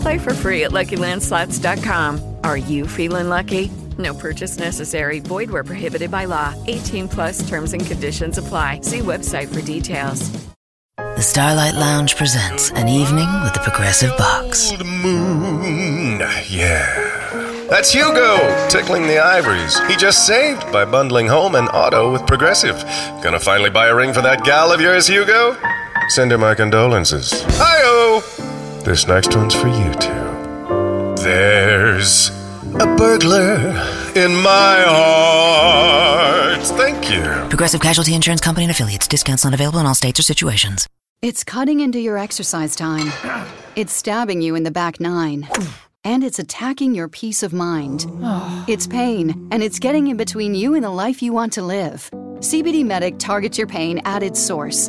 Play for free at LuckyLandSlots.com. Are you feeling lucky? No purchase necessary. Void where prohibited by law. 18 plus terms and conditions apply. See website for details. The Starlight Lounge presents an evening with the Progressive Box. The moon. Yeah. That's Hugo tickling the ivories. He just saved by bundling home and auto with Progressive. Gonna finally buy a ring for that gal of yours, Hugo? Send her my condolences. Hi-oh! This next one's for you too. There's a burglar in my heart. Thank you. Progressive Casualty Insurance Company and affiliates. Discounts not available in all states or situations. It's cutting into your exercise time. It's stabbing you in the back nine. And it's attacking your peace of mind. It's pain, and it's getting in between you and the life you want to live. CBD Medic targets your pain at its source.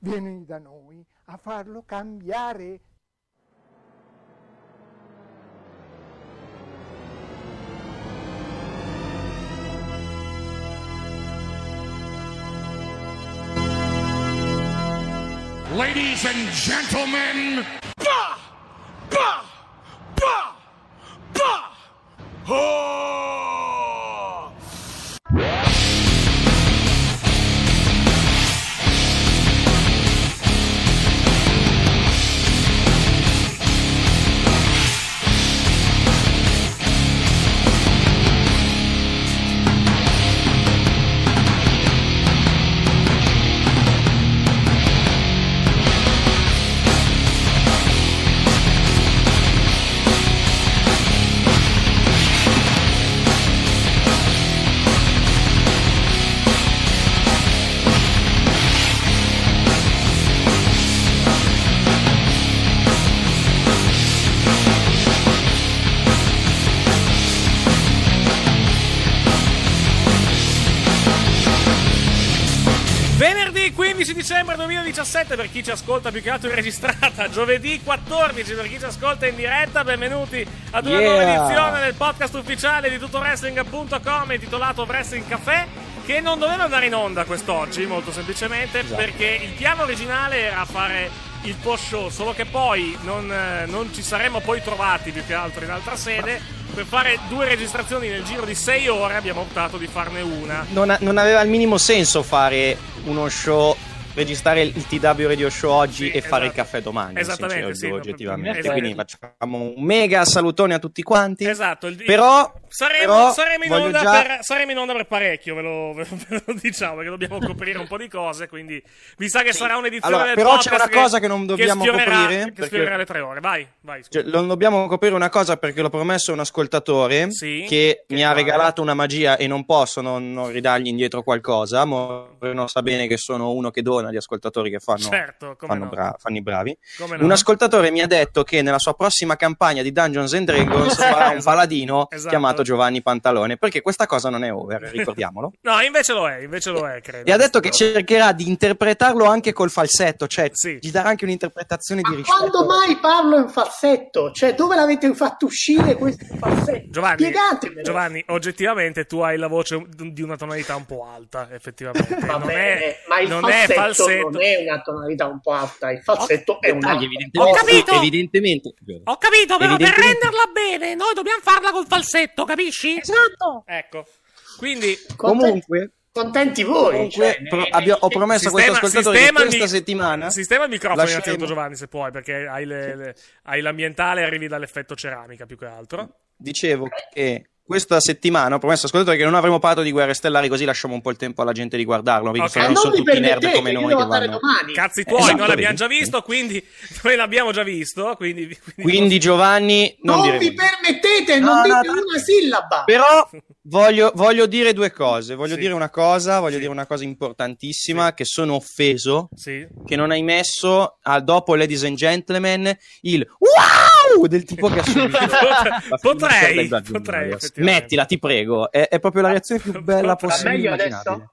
vieni da noi a farlo cambiare. Ladies and gentlemen, bah! Bah! Bah! Bah! Oh! Venerdì 15 dicembre 2017 per chi ci ascolta più che altro in registrata, giovedì 14 per chi ci ascolta in diretta, benvenuti ad una Yeah. nuova edizione del podcast ufficiale di tuttowrestling.com intitolato Wrestling Café che non doveva andare in onda quest'oggi, molto semplicemente Esatto. perché il piano originale era fare il post show, solo che poi non, eh, non ci saremmo poi trovati più che altro in altra sede. Per fare due registrazioni nel giro di sei ore abbiamo optato di farne una. non, non aveva il minimo senso fare uno show, registrare il TW Radio Show oggi Sì, e fare il esatto. caffè domani. Esattamente, sì, oggettivamente. esatto. Quindi facciamo un mega salutone a tutti quanti. Esatto, il- Però, Saremo, però saremo in onda già- per, saremo in onda per parecchio, ve lo, ve lo- diciamo, perché dobbiamo coprire un po' di cose, quindi mi sa che sarà un'edizione Allora, però c'è una cosa che non dobbiamo sfiorerà- coprire, Che perché- sfiorerà le tre ore, vai, vai. Cioè, non dobbiamo coprire una cosa perché l'ho promesso a un ascoltatore Sì, che, mi ha regalato una magia e non posso non, non ridargli indietro qualcosa. Moreno sa bene che sono uno che dona buona di ascoltatori che fanno, Certo, come fanno, no. bra- fanno i bravi. Come no? Un ascoltatore mi ha detto che nella sua prossima campagna di Dungeons and Dragons farà un paladino Esatto. chiamato Giovanni Pantalone, perché questa cosa non è over, ricordiamolo. No, invece lo è, invece lo è, credo. E ha detto che cercherà di interpretarlo anche col falsetto, cioè gli darà anche un'interpretazione di rispetto. Quando mai parlo in falsetto? Cioè, dove l'avete fatto uscire questo falsetto? Giovanni, Spiegatemelo. Giovanni, oggettivamente tu hai la voce di una tonalità un po' alta, effettivamente. Va non bene, è, ma il non falsetto, è falsetto. non è una tonalità un po' alta, il falsetto è un Dettagli, alto. Ho capito! Evidentemente. Ho capito, però per Evidentemente- renderla bene, noi dobbiamo farla col falsetto, capisci? Esatto. Ecco. Quindi, Comunque, Contenti voi. comunque, cioè, pro- abbia- ho promesso a questo ascoltatore che sistema questa mi- settimana Sistema il microfono innanzitutto, Giovanni, se puoi, perché hai, le- le- hai l'ambientale e arrivi dall'effetto ceramica più che altro. dicevo che questa settimana ho promesso ascoltatore che non avremo parlato di guerre stellari così lasciamo un po' il tempo alla gente di guardarlo perché Ok. sono Non solo vi tutti nerd come noi che vanno domani. Cazzi tuoi, Esatto, noi l'abbiamo già visto, quindi noi l'abbiamo già visto, quindi... quindi- quindi Giovanni non, Non vi permettete, No, non no, dite no. una sillaba. però voglio, voglio dire due cose voglio Sì. dire una cosa voglio Sì. dire una cosa importantissima che sono offeso Sì. che non hai messo al dopo Ladies and Gentlemen il wow del tipo che ha subito Potrei, potrei, mettila ti prego. È, è proprio la reazione più bella possibile meglio adesso?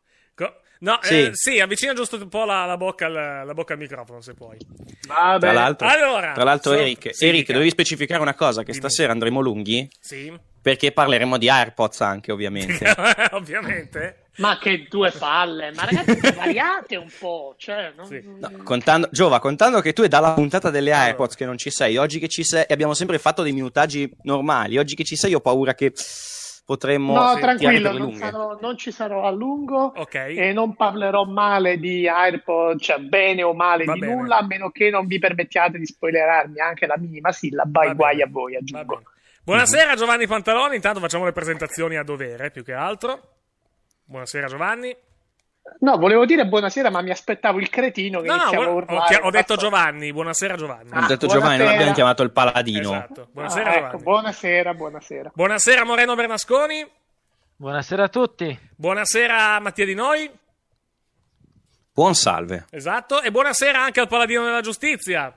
No, Sì. eh, sì, avvicina giusto un po' la, la bocca al, la bocca al microfono, se puoi. Vabbè. Tra l'altro, Allora, tra l'altro so- Eric, sì, Eric dovevi specificare una cosa, che Dimmi. stasera andremo lunghi, Sì, perché parleremo di AirPods anche, ovviamente. ovviamente. Ma che due palle, ma ragazzi, variate un po', cioè, non- Sì. contando, Giova, contando che tu è dalla puntata delle AirPods che non ci sei, oggi che ci sei, e abbiamo sempre fatto dei minutaggi normali, oggi che ci sei ho paura che potremmo No, tranquillo, per le non, sarò- non ci sarò a lungo Ok. e non parlerò male di AirPod, cioè bene o male Va di bene. nulla, a meno che non vi permettiate di spoilerarmi anche la minima sillaba, Va e guai bene. a voi, aggiungo. Buonasera Giovanni Pantaloni, intanto facciamo le presentazioni a dovere, più che altro. Buonasera Giovanni. No, volevo dire buonasera, ma mi aspettavo il cretino che No, no, iniziava a ho, urlare. ho- ho detto Giovanni, buonasera Giovanni. Ho detto Ah, Giovanni, buonasera. abbiamo chiamato il paladino. Esatto. Buonasera Ah, Giovanni. ecco, buonasera, buonasera. Buonasera Moreno Bernasconi. Buonasera a tutti. Buonasera Mattia Di Noi. Buon salve. Esatto. E buonasera anche al Paladino della Giustizia.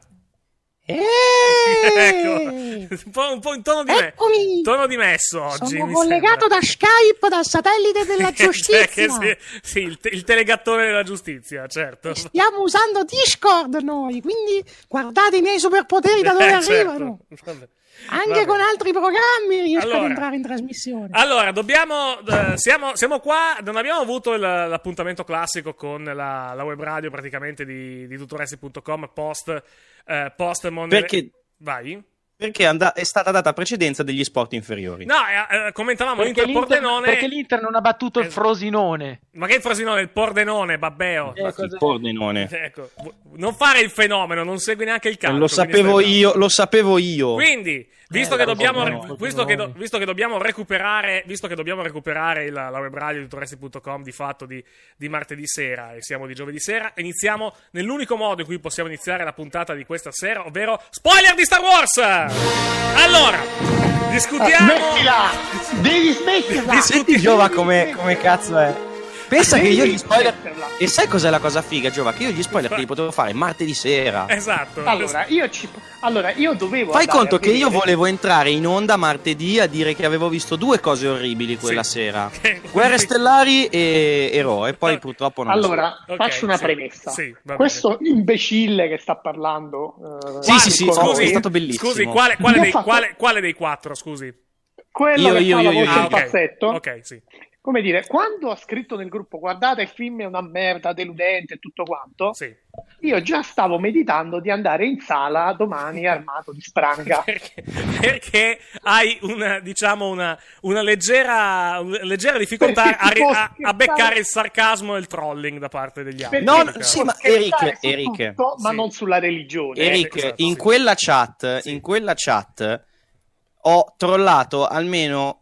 Ecco. Un po', un po' in tono di, me- Eccomi! tono di messo oggi. Sono collegato sembra. da Skype, dal satellite della Cioè, giustizia. che sì, sì, il, te- il telegattore della giustizia, certo. Stiamo usando Discord noi, quindi guardate i miei superpoteri da dove Eh, arrivano. certo. Anche Vabbè. con altri programmi riesco Allora. ad entrare in trasmissione. Allora, dobbiamo. eh, siamo, siamo qua. Non abbiamo avuto il- l'appuntamento classico con la, la web radio praticamente di, di tutoresti.com post, eh, post Monday- Perché- Vai. Perché and- è stata data precedenza degli sport inferiori. No, eh, eh, commentavamo Perché l'Inter Pordenone. perché l'Inter non ha battuto il Es- Frosinone. Ma che il Frosinone? Il Pordenone, Babbeo. Eh, Il Pordenone. Ecco, non fare il fenomeno, non segui neanche il calcio. Lo sapevo io, lo sapevo io. Quindi, visto, Eh, che dobbiamo, no, visto, che do- visto che dobbiamo recuperare, visto che dobbiamo recuperare il- la web radio di tutoresti.com di fatto di, di martedì sera e siamo di giovedì sera, iniziamo nell'unico modo in cui possiamo iniziare la puntata di questa sera, ovvero spoiler di Star Wars! Allora, discutiamo. Smettila! Devi smetterla! Senti Giova come, come cazzo è. Pensa che io gli spoiler... E sai cos'è la cosa figa Giova? Che io gli spoiler li potevo fare martedì sera. Esatto. Allora, io ci... allora, io dovevo. Fai conto che io vedere- volevo entrare in onda martedì a dire che avevo visto due cose orribili quella Sì. sera. Guerre stellari e Eroe. E poi purtroppo non Allora, Ok, faccio una sì, premessa. sì. Questo imbecille che sta parlando. eh, Sì, sì, sì, scusi, è stato bellissimo. Scusi, quale, quale dei, fatto- quale- quale dei quattro? Scusi. Quello Io, che io, fa la io, voce io. in Ah, ok. falsetto. Ok, sì. Come dire, quando ha scritto nel gruppo guardate il film è una merda, deludente e tutto quanto, Sì. io già stavo meditando di andare in sala domani armato di spranga. Perché, perché hai una, diciamo, una, una leggera, una leggera difficoltà a, a- a beccare il sarcasmo e il trolling da parte degli altri. Perché No, Mica- sì, ma Eric, Eric. tutto, ma Sì. non sulla religione. Eric, esatto, in sì. quella chat, in quella chat ho trollato almeno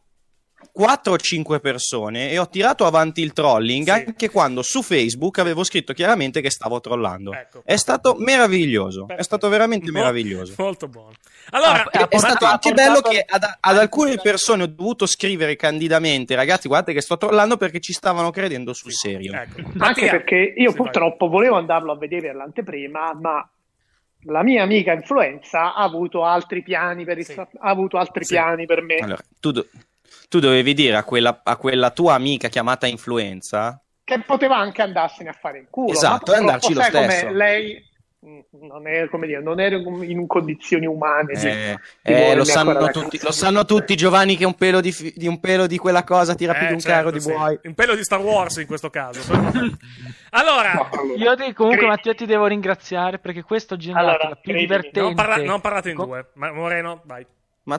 4 o 5 persone e ho tirato avanti il trolling anche quando su Facebook avevo scritto chiaramente che stavo trollando. È stato meraviglioso, è stato veramente Mo- meraviglioso. Molto buono. Allora, è, è stato anche bello che ad, ad alcune persone ho dovuto scrivere candidamente, ragazzi, guardate che sto trollando perché ci stavano credendo sul serio. Anche perché io purtroppo volevo andarlo a vedere all'anteprima, ma la mia amica influenza ha avuto altri piani per, il- ha avuto altri Sì. piani per me. Allora, tu, do- tu dovevi dire a quella, a quella tua amica chiamata influenza Che poteva anche andarsene a fare in culo. Esatto, e andarci lo stesso. come Lei non è come dire, non era in condizioni umane. Eh, di eh, lo, sanno tutti, lo sanno tutti, Giovanni, che un pelo di, fi- di un pelo di quella cosa tira più Eh, di un certo, carro di sì. buoi. Un pelo di Star Wars in questo caso. allora, Io ti- comunque, Cri- Matteo, ti devo ringraziare perché questo generato Allora, la più credimi, divertente. non, parla- non parlate in Co- due. Ma Moreno, vai.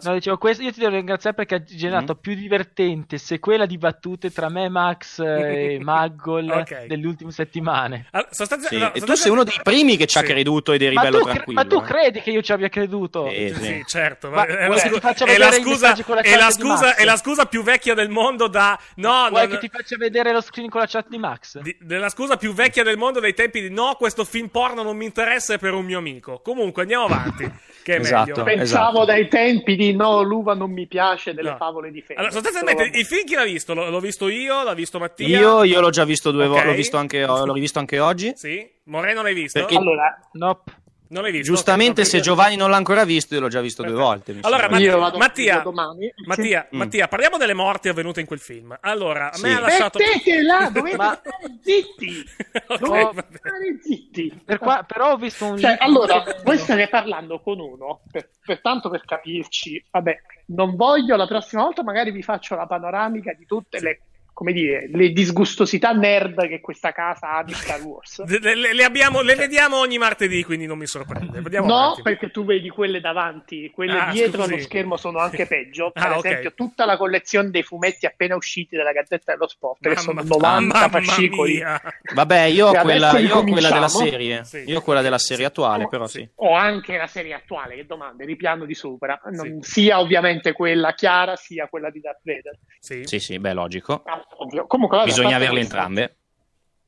No, dicevo, questo io ti devo ringraziare perché ha generato Mm. più divertente sequela di battute tra me, Max e Maggol Ok. delle ultime settimane. Allora, sostanzia- Sì, no, E tu sei uno dei primi che ci ha Sì. creduto ed eri Ma bello cre- tranquillo. ma tu eh. credi che io ci abbia creduto? Sì, sì. Sì, certo. Ma- è, scu- è la scusa, è la scusa- è la scusa più vecchia del mondo da... No, Vuoi non- che ti faccia vedere lo screen con la chat di Max? di- della scusa più vecchia del mondo dei tempi di no, questo film porno non mi interessa è per un mio amico. Comunque andiamo avanti, che è Esatto, meglio. Pensavo dai tempi di no, l'uva non mi piace delle No. favole di Fede. Allora, sostanzialmente, il film chi l'ha visto? L'ho, l'ho visto io, l'ha visto Mattia. Io, io l'ho già visto due Ok. volte, l'ho, visto anche, l'ho rivisto anche oggi. Sì? Moreno l'hai visto? Perché- Allora, nope. Non l'hai visto? Giustamente, se. Giovanni non l'ha ancora visto, io l'ho già visto due volte. mi Allora. Matti- Io vado Mattia, domani. Mattia, Mm. Mattia, parliamo delle morti avvenute in quel film. Allora, a me Sì. ha lasciato... Mettetela, dovete Ma- stare zitti. Ok, Dovete va bene. stare zitti. Per qua- però ho visto un Cioè, allora, voi state parlando con uno, per, per tanto per capirci, vabbè, non voglio, la prossima volta magari vi faccio la panoramica di tutte le, come dire, le disgustosità nerd che questa casa ha di Star Wars. Le, le- le abbiamo- le vediamo ogni martedì, quindi non mi sorprende. Vediamo No, avanti. perché tu vedi quelle davanti, quelle Ah, dietro scusi. allo schermo sono anche peggio. Per Ah, esempio, tutta la collezione dei fumetti appena usciti dalla Gazzetta dello Sport, che sono Mamma- 90 mamma fascicoli. mia. Vabbè, io ho quella, io ho quella della serie. Sì. Io ho quella della serie attuale, però sì. O anche la serie attuale, che domande, ripiano di sopra. Non- Sia ovviamente quella chiara, sia quella di Darth Vader. Sì. Sì, sì, beh, logico. Ah, ovvio. Comunque, vabbè, Bisogna averle questo, entrambe.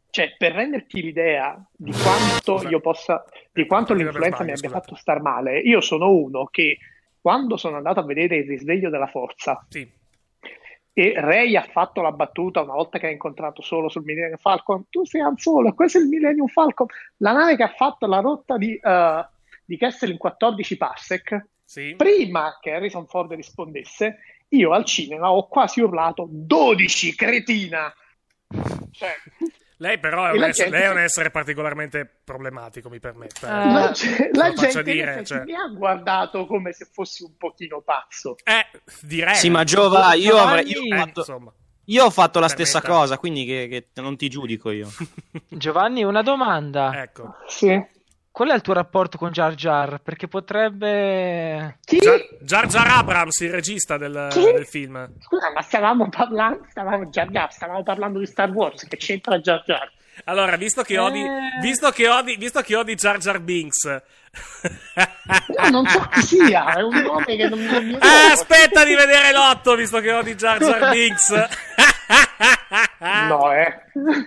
Cioè, per renderti l'idea di quanto io possa, di quanto Scusa, l'influenza mi abbia fatto star male, io sono uno che quando sono andato a vedere il risveglio della forza Sì. e Ray ha fatto la battuta una volta che ha incontrato solo sul Millennium Falcon, tu sei Han Solo, questo è il Millennium Falcon, la nave che ha fatto la rotta di, eh, di Kessel in 14 parsec, Sì. prima che Harrison Ford rispondesse, io al cinema ho quasi urlato 12, cretina! Cioè, Lei però è un, essere, gente- lei è un essere particolarmente problematico, mi permetta. Eh, la, la gente dire, effetti cioè. mi ha guardato come se fossi un pochino pazzo. Eh, direi. Sì, ma Giova, io avrei. Io Eh, ho fatto, io ho fatto la Permetta. stessa cosa, quindi che, che non ti giudico io. Giovanni, una domanda. Ecco. Sì. Qual è il tuo rapporto con Jar Jar? Perché potrebbe... Chi? Jar, Jar Jar Abrams, il regista del, del film. Scusa, ma stavamo parlando, stavamo, Jar Jar, stavamo parlando di Star Wars, che c'entra Jar Jar? Allora, visto che odi, Eh. visto che odi, visto che odi Jar Jar Binks. No, non so chi sia, è un nome che non, mi Ah, aspetta di vedere l'otto, visto che odi Jar Jar Binks. No, eh.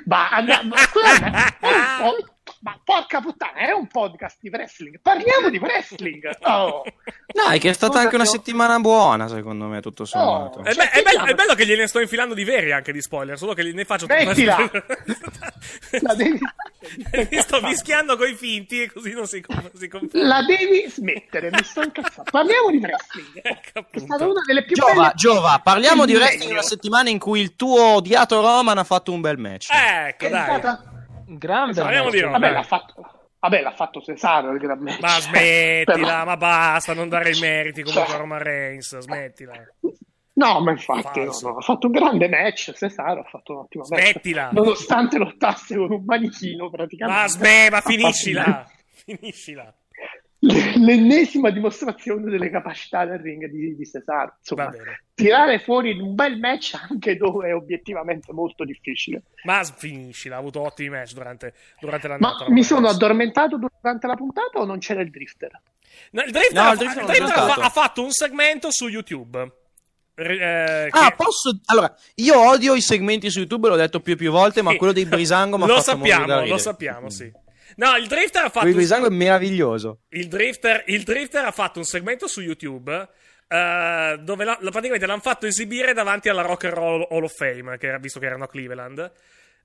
Ma, andiamo, ma è ma porca puttana, è un podcast di wrestling. Parliamo di wrestling. Oh. Dai, che è stata anche una settimana buona, secondo me, tutto sommato. È, be- è bello, è bello che gliene sto infilando di veri anche di spoiler, solo che ne faccio Smettila! La devi, Mi sto mischiando coi finti e così non si, com- si conferma. la devi smettere, mi sto incazzando. Parliamo di wrestling. Ecco, È stata una delle più Giova, belle... Giova, parliamo del di wrestling una settimana in cui il tuo odiato Roman ha fatto un bel match. Ecco, È dai. stata- Grande. Parliamo di Vabbè, l'ha fatto, vabbè, l'ha fatto Cesaro il gran match. Ma smettila, Però- ma basta, non dare i meriti comunque Cioè- a Roman Reigns, smettila. No, ma infatti, no, ha fatto un grande match. Cesaro ha fatto un ottimo match. Smettila. Nonostante lottasse con un manichino, praticamente. Ma sme, ma finiscila, finiscila. L'ennesima dimostrazione delle capacità del ring di, di Cesaro. Insomma, tirare fuori un bel match anche dove è obiettivamente molto difficile. Ma s- finiscila, ha avuto ottimi match durante, durante Ma l'annata. mi sono addormentato durante la puntata o non c'era il drifter? No, il Drifter, No, ha, il Drifter il Drifter ha ha fatto un segmento su YouTube. eh, Ah, che- posso. Allora, io odio i segmenti su YouTube, l'ho detto più e più volte, ma quello dei Brisango mi ha lo fatto morire da sappiamo, lo sappiamo, sì. No, il Drifter ha fatto Quello di un- è meraviglioso. il Drifter, il Drifter ha fatto un segmento su YouTube eh, dove la- la- praticamente l'hanno fatto esibire davanti alla Rock and Roll Hall of Fame, che era- visto che erano a Cleveland.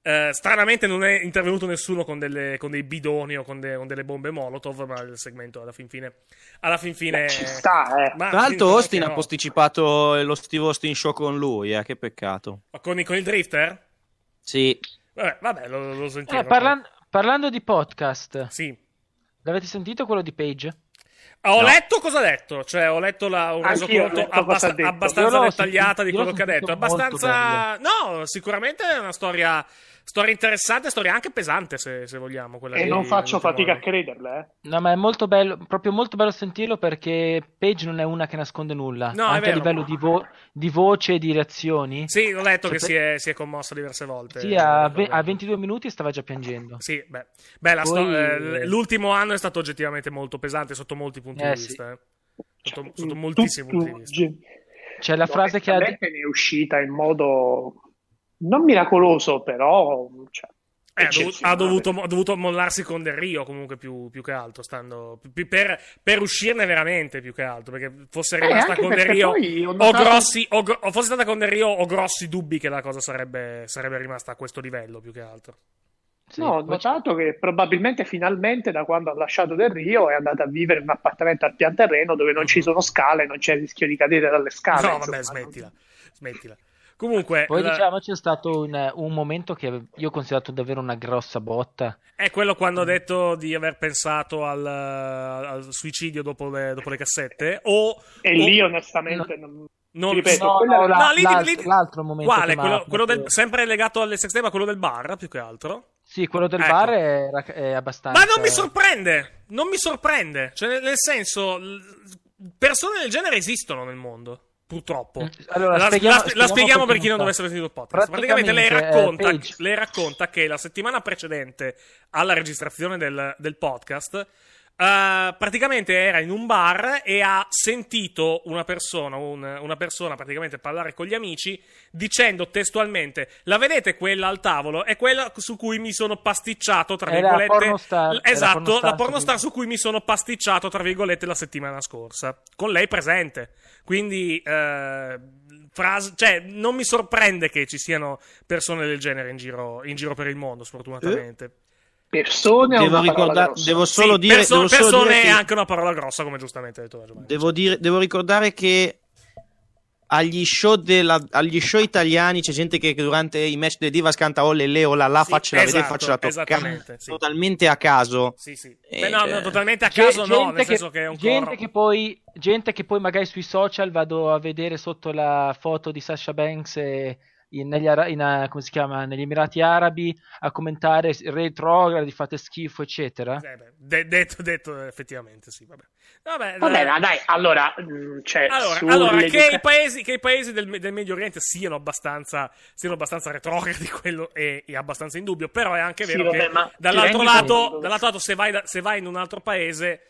Eh, stranamente non è intervenuto nessuno con, delle- con dei bidoni o con, de- con delle bombe Molotov, ma il segmento alla fin fine. Alla fin fine. Ci sta, eh. Ma Tra l'altro, Austin che ha no. posticipato lo Steve Austin Show con lui, eh, che peccato. Ma Con, i- con il Drifter? Sì. Vabbè, vabbè lo, lo sentirò. Eh, parlan- parlando di podcast, Sì. l'avete sentito quello di Page? Ho No. letto cosa ha detto, cioè ho letto la, un resoconto abbast- abbastanza dettagliata sentito- di quello che ha detto. Abbastanza. No, sicuramente è una storia, storia interessante, storia anche pesante, se, se vogliamo. Quella E di- non faccio fatica a anno. crederle, eh. No, ma è molto bello, proprio molto bello sentirlo perché Page non è una che nasconde nulla, No, è anche a livello di, vo- di voce e di reazioni. Sì, ho letto Cioè, che per- si è, si è commossa diverse volte. Sì, a, ve- a 22 minuti stava già piangendo. Sì, beh, Beh, la Poi- sto- eh, l'ultimo anno è stato oggettivamente molto pesante sotto molti punti Eh, di sì. vista. eh. Cioè, Sotto, sotto mm, moltissimi punti di vista. C'è la frase che ha detto. Ne è uscita in modo non miracoloso, però cioè, Eh, ha, dovuto, ha, dovuto, mollarsi con Del Rio comunque più, più che altro, stando, pi- per, per uscirne veramente più che altro, perché fosse Eh, rimasta anche con Del Rio ho o, notato- grossi, o, gro- o fosse stata con Del Rio ho grossi dubbi che la cosa sarebbe, sarebbe rimasta a questo livello più che altro. Sì, No, ho notato che probabilmente finalmente da quando ha lasciato Del Rio è andata a vivere in un appartamento al pian terreno dove non ci sono scale, non c'è il rischio di cadere dalle scale. no, insomma, vabbè, smettila, smettila. Comunque, Poi la- diciamo c'è stato un, un momento che io ho considerato davvero una grossa botta. è quello quando ha detto di aver pensato al, al suicidio dopo le, dopo le cassette, o... E o- lì onestamente non, non- ripeto, No, no, la- No, lì- l'alt- lì- l'altro momento Quale? Quello, quello del- sempre legato alle sex tape, ma quello del bar, più che altro? Sì, quello del Ecco. bar era, è abbastanza... Ma non mi sorprende! Non mi sorprende! Cioè, nel, nel senso, persone del genere esistono nel mondo. Purtroppo. Mm, allora, la, spieghiamo- la- la spieghiamo spieghiamo per chi non dovesse aver sentito il podcast. Praticamente, Praticamente, lei, racconta, eh, lei racconta che la settimana precedente alla registrazione del, del podcast. Eh, praticamente era in un bar e ha sentito una persona, un- una persona praticamente parlare con gli amici dicendo testualmente: La vedete quella al tavolo? È quella su cui mi sono pasticciato, tra Era virgolette. pornostar, esatto, pornostar la pornostar su cui mi sono pasticciato, tra virgolette, la settimana scorsa. Con lei presente. Quindi, eh, frase- cioè, non mi sorprende che ci siano persone del genere in giro, in giro per il mondo, sfortunatamente. Persone o Devo, ricorda- grossa? devo solo Sì, dire, perso- devo solo persone dire è che- anche una parola grossa, come giustamente ha detto Giovanni. Devo, dire- devo ricordare che agli show, della- agli show italiani c'è gente che durante i match delle Divas canta Olle le o la la Sì, faccela vedere esatto, faccela toccare sì. totalmente a caso Sì, sì. Eh, Beh, no, cioè- no, totalmente a caso no, gente nel senso che è un gente coro. che poi gente che poi magari sui social vado a vedere sotto la foto di Sasha Banks e in- negli, in, eh, come si chiama, negli Emirati Arabi a commentare retrogradi, fate schifo, eccetera. Eh, beh, de- detto, detto, effettivamente, sì, vabbè. Vabbè, Vabbè, ma dai, allora, mh, cioè, Allora, allora, che, i paesi, che i paesi del, del Medio Oriente siano abbastanza, siano abbastanza retrogradi, quello è, è abbastanza indubbio. Però è anche Sì, vero vabbè, che dall'altro lato, dall'altro lato se, vai da- se vai in un altro paese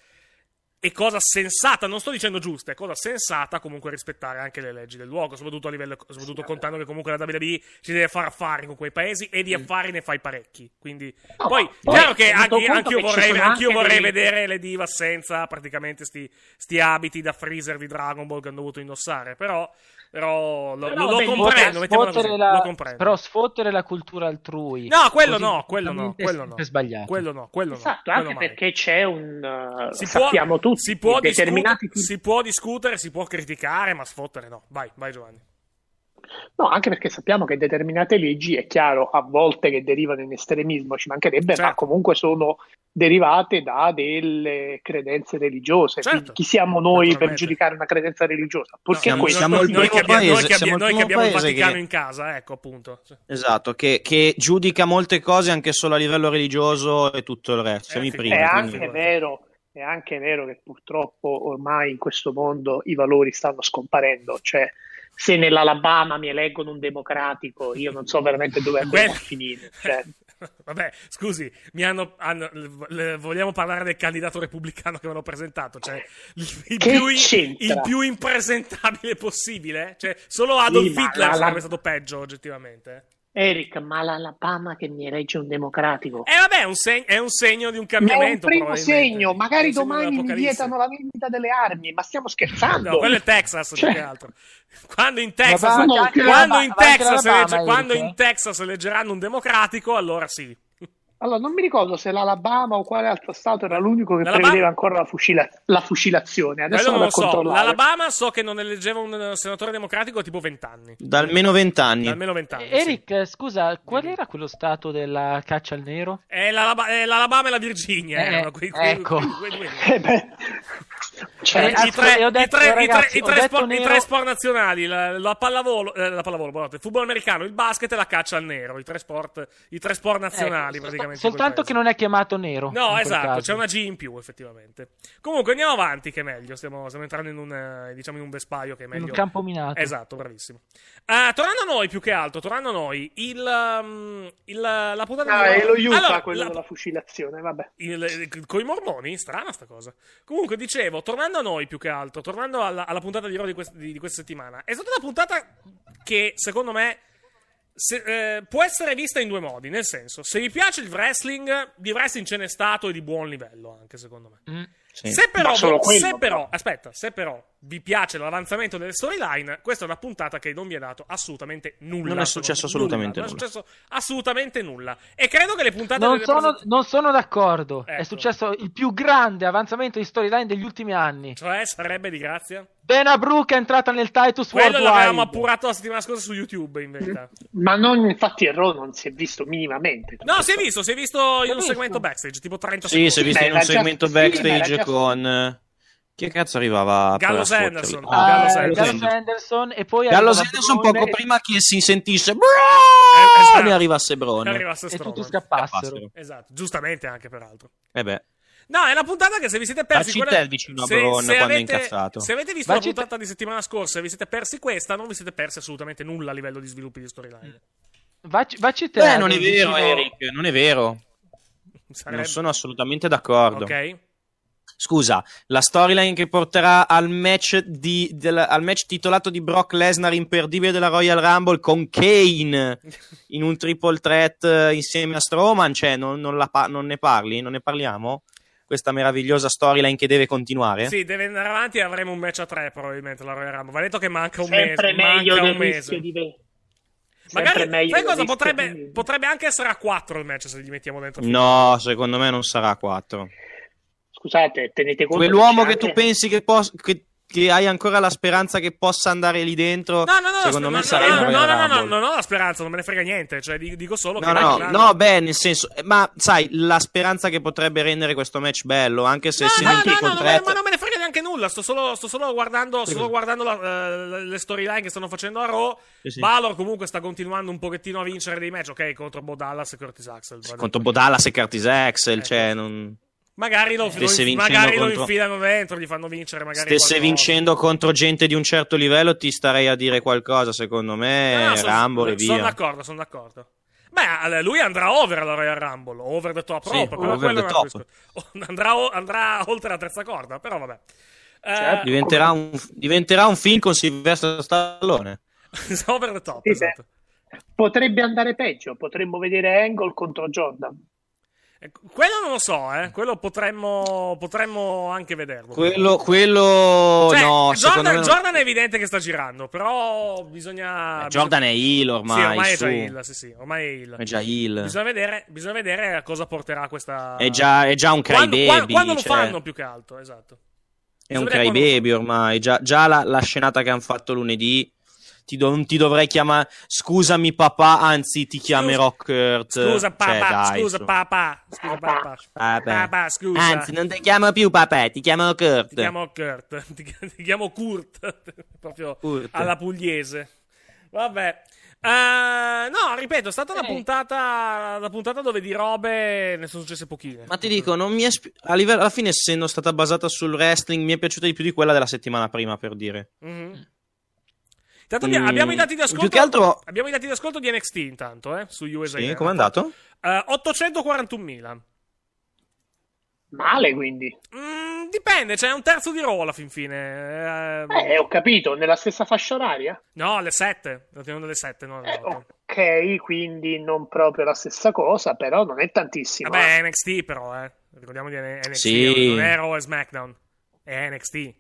è cosa sensata, non sto dicendo giusta, è cosa sensata comunque rispettare anche le leggi del luogo, soprattutto a livello, soprattutto contando che comunque la WWE ci deve fare affari con quei paesi e di affari ne fai parecchi. Quindi, No, poi, poi, chiaro che anche, conto anch'io che ci vorrei, anche vorrei dei- vedere le divas senza praticamente sti, sti abiti da freezer di Dragon Ball che hanno dovuto indossare, però, però lo, Però, lo- lo vabbè, comprendo, mettiamola la- lo comprendo. però sfottere la cultura altrui. No, quello no, quello no, quello no. sbagliato. Quello no, quello no. Esatto, quello anche mai. perché c'è un... uh, si può, sappiamo tutti, si può, determinati discutere, si può discutere, si può criticare, ma sfottere no. Vai, vai Giovanni. No, anche perché sappiamo che determinate leggi, è chiaro, a volte che derivano in estremismo, ci mancherebbe, Certo. ma comunque sono derivate da delle credenze religiose. Certo. Quindi chi siamo noi per giudicare una credenza religiosa? Siamo- questo siamo il noi, primo che abbiamo, noi paese- che siamo abbiamo- il noi che abbiamo il paese Vaticano che- in casa, ecco appunto. esatto che, che giudica molte cose anche solo a livello religioso e tutto il resto siamo Eh, i primi è quindi- anche vero. È anche vero che purtroppo ormai in questo mondo i valori stanno scomparendo. Cioè, se nell'Alabama mi eleggono un democratico, io non so veramente dove andremo a finire. Cioè, Vabbè, scusi, mi hanno, hanno- le- vogliamo parlare del candidato repubblicano che avevano presentato? Cioè, il, il più, il più impresentabile possibile? Cioè, solo Adolf ma Hitler la- la- sarebbe stato peggio, oggettivamente. Eric, ma l'Alabama che mi elegge un democratico. E vabbè, è un, seg- è un segno di un Ma è un cambiamento. primo segno, magari domani mi vietano la vendita delle armi, ma stiamo scherzando. No, quello è Texas, Cioè- più che altro. Quando in Texas, va quando in va Texas, elegge- quando in Texas eleggeranno un democratico, allora sì. Allora, non mi ricordo se l'Alabama o quale altro stato era l'unico che L'Alabama- prevedeva ancora la, fucila- la fucilazione. Adesso non lo so. controllare. L'Alabama so che non eleggeva un eh, senatore democratico tipo 20 anni. Da almeno vent'anni. Da almeno 20 anni. sì. Eric, eh, scusa, qual era quello stato della caccia al nero? È l'Alabama e la Virginia. Eh, erano quei- quei- ecco. quei- quei. Eh beh, cioè, I tre, Eh, i detto, tre- i tre- ragazzi, i tre detto sport, i nero- tre sport nazionali, la, la pallavolo, eh, la pallavolo, buonanotte, il football americano, il basket e la caccia al nero, i tre sport, i tre sport nazionali Ecco, praticamente. Soltanto in che non è chiamato nero. in. No, esatto, c'è una G in più effettivamente. Comunque andiamo avanti che è meglio, stiamo, stiamo entrando in un, eh, diciamo in un vespaio che è In meglio. un campo minato. Esatto, bravissimo. Eh, tornando a noi più che altro, tornando a noi, il, um, il- la puntata Ah, di... è lo Utah Allora, quello la- della fucilazione, vabbè. il- con i mormoni? Strana sta cosa. Comunque, dicevo, tornando a noi più che altro, tornando alla, alla puntata di Raw di, quest- di- di questa settimana, è stata una puntata che, secondo me, se- eh, può essere vista in due modi. Nel senso, se vi piace il wrestling, di wrestling ce n'è stato e di buon livello, anche secondo me. Mm. Sì. Se però, Ma solo quello, se però, aspetta, se però vi piace l'avanzamento delle storyline, questa è una puntata che non vi ha dato assolutamente nulla. Non è successo me. assolutamente Non è nulla. successo assolutamente nulla. E credo che le puntate Non sono, present- non sono d'accordo. È Ecco. successo il più grande avanzamento di storyline degli ultimi anni. Cioè, sarebbe di grazia? Dana Brooke è entrata nel Titus Quello Worldwide. l'avevamo appurato la settimana scorsa su YouTube, in verità. Ma non, infatti, il Raw non si è visto minimamente. No, si è visto, si è visto in un visto? segmento backstage, tipo 30 Sì, secondi. si è visto Beh, in un già- segmento sì, era backstage già- con... eh, Chi cazzo arrivava? per Gallows la sfottere? Anderson. Ah, Gallows Eh, Anderson. Gallows Anderson e poi Gallows arriva Anderson Brone poco prima che si sentisse Eh, Braun esatto. ne arrivasse. Che arrivasse e tutti scappassero. Scappassero. Esatto, giustamente anche peraltro. Eh beh. No, è una puntata che se vi siete persi quella- te vicino a se- se quando è avete- incazzato. Se avete visto Facci la te- puntata di settimana scorsa e vi siete persi questa, non vi siete persi assolutamente nulla a livello di sviluppi di storyline. Vacci, vacci te. Beh, non è vicino- vero, Eric, non è vero. Sarebbe... Non sono assolutamente d'accordo. Ok. Scusa, la storyline che porterà al match, di- del- al match titolato di Brock Lesnar imperdibile della Royal Rumble con Kane in un triple threat eh, insieme a Strowman, cioè non, non la pa- non ne parli? Non ne parliamo? Questa meravigliosa storyline che deve continuare? Sì, deve andare avanti e avremo un match a tre probabilmente la Royal Rumble. Va detto che manca un Sempre mese. meglio manca del un mese. rischio di ve- Magari, sempre meglio sai del cosa? Potrebbe, di- potrebbe anche essere a 4 il match se gli mettiamo dentro. No, secondo me non sarà 4. Scusate, tenete conto Quell'uomo che tu anche- pensi che, pos- che, che hai ancora la speranza che possa andare lì dentro, No, no, no, secondo no, me no, sarà no, no, no, no, no, non ho la speranza, non me ne frega niente. Cioè, di- dico solo No, che. no, mancheranno- no, beh, nel senso, eh, ma sai, la speranza che potrebbe rendere questo match bello, anche se No, se no, no, no, no, ma non me ne frega neanche nulla. Sto solo, sto solo guardando, solo guardando la- eh, le storyline che stanno facendo a Raw. Sì, sì. Balor comunque sta continuando un pochettino a vincere dei match. Ok, contro Bo Dallas e Curtis Axel. contro. Bodallas e Curtis Axel, Ecco. cè, non... Magari lo, Stesse lo- magari lo contro- infilano dentro, gli fanno vincere. Magari stesse qualcosa. vincendo contro gente di un certo livello, ti starei a dire qualcosa, secondo me, No, no, Rumble e Sono via. d'accordo, sono d'accordo. Beh, lui andrà over alla Royal Rumble, over the top Sì, rope, però over quello top. discorso. Andrà, andrà oltre la terza corda, però vabbè. Eh, Certo. Diventerà un, diventerà un film con Silvestro Stallone. over the top, Sì, sì. esatto. Potrebbe andare peggio, potremmo vedere Angle contro Jordan. Eh, Quello non lo so, eh. Quello potremmo, potremmo anche vederlo. Quello, quello Cioè, no, Jordan, me Jordan è evidente che sta girando, però bisogna... Eh, Jordan è heel ormai, Sì, ormai è su. già heel, sì, sì, ormai è heel. È già heel. Bisogna vedere, bisogna vedere a cosa porterà questa... È già, è già un Quando, crybaby. quando, quando lo cioè, fanno più che altro, esatto. È un Bisogna quando lo crybaby ormai. Già, già la, la scenata che hanno fatto lunedì. Ti do- non ti dovrei chiamare. Scusami, papà. Anzi, ti chiamerò Kurt. Scusa papà, Cioè, dai, scusa su. papà, scusa papà. Vabbè. Papà, scusa. Anzi, non ti chiamo più papà, ti chiamo Kurt. Ti chiamo Kurt, ti, ti chiamo Kurt, proprio Kurt. alla pugliese. Vabbè. Eh, no, ripeto, è stata una puntata, una puntata dove di robe ne sono successe pochine. Ma ti dico, non mi è spi- a livello, alla fine, essendo stata basata sul wrestling, mi è piaciuta di più di quella della settimana prima, per dire. Mhm. Intanto abbiamo- Mm, abbiamo i dati di ascolto. più che altro- Abbiamo i dati di ascolto di NXT intanto, eh, su USA. Sì, com'è andato? Eh, 841.000. Male, quindi. Mm, dipende, c'è un terzo di alla fin fine. Eh, Eh, ho capito, nella stessa fascia oraria? No, alle 7. Lo teniamo alle 7, no? alle Eh, ok, quindi non proprio la stessa cosa, però non è tantissimo. Vabbè, eh. è NXT però, eh. Ricordiamo di NXT, Sì. non è Raw e SmackDown. È NXT.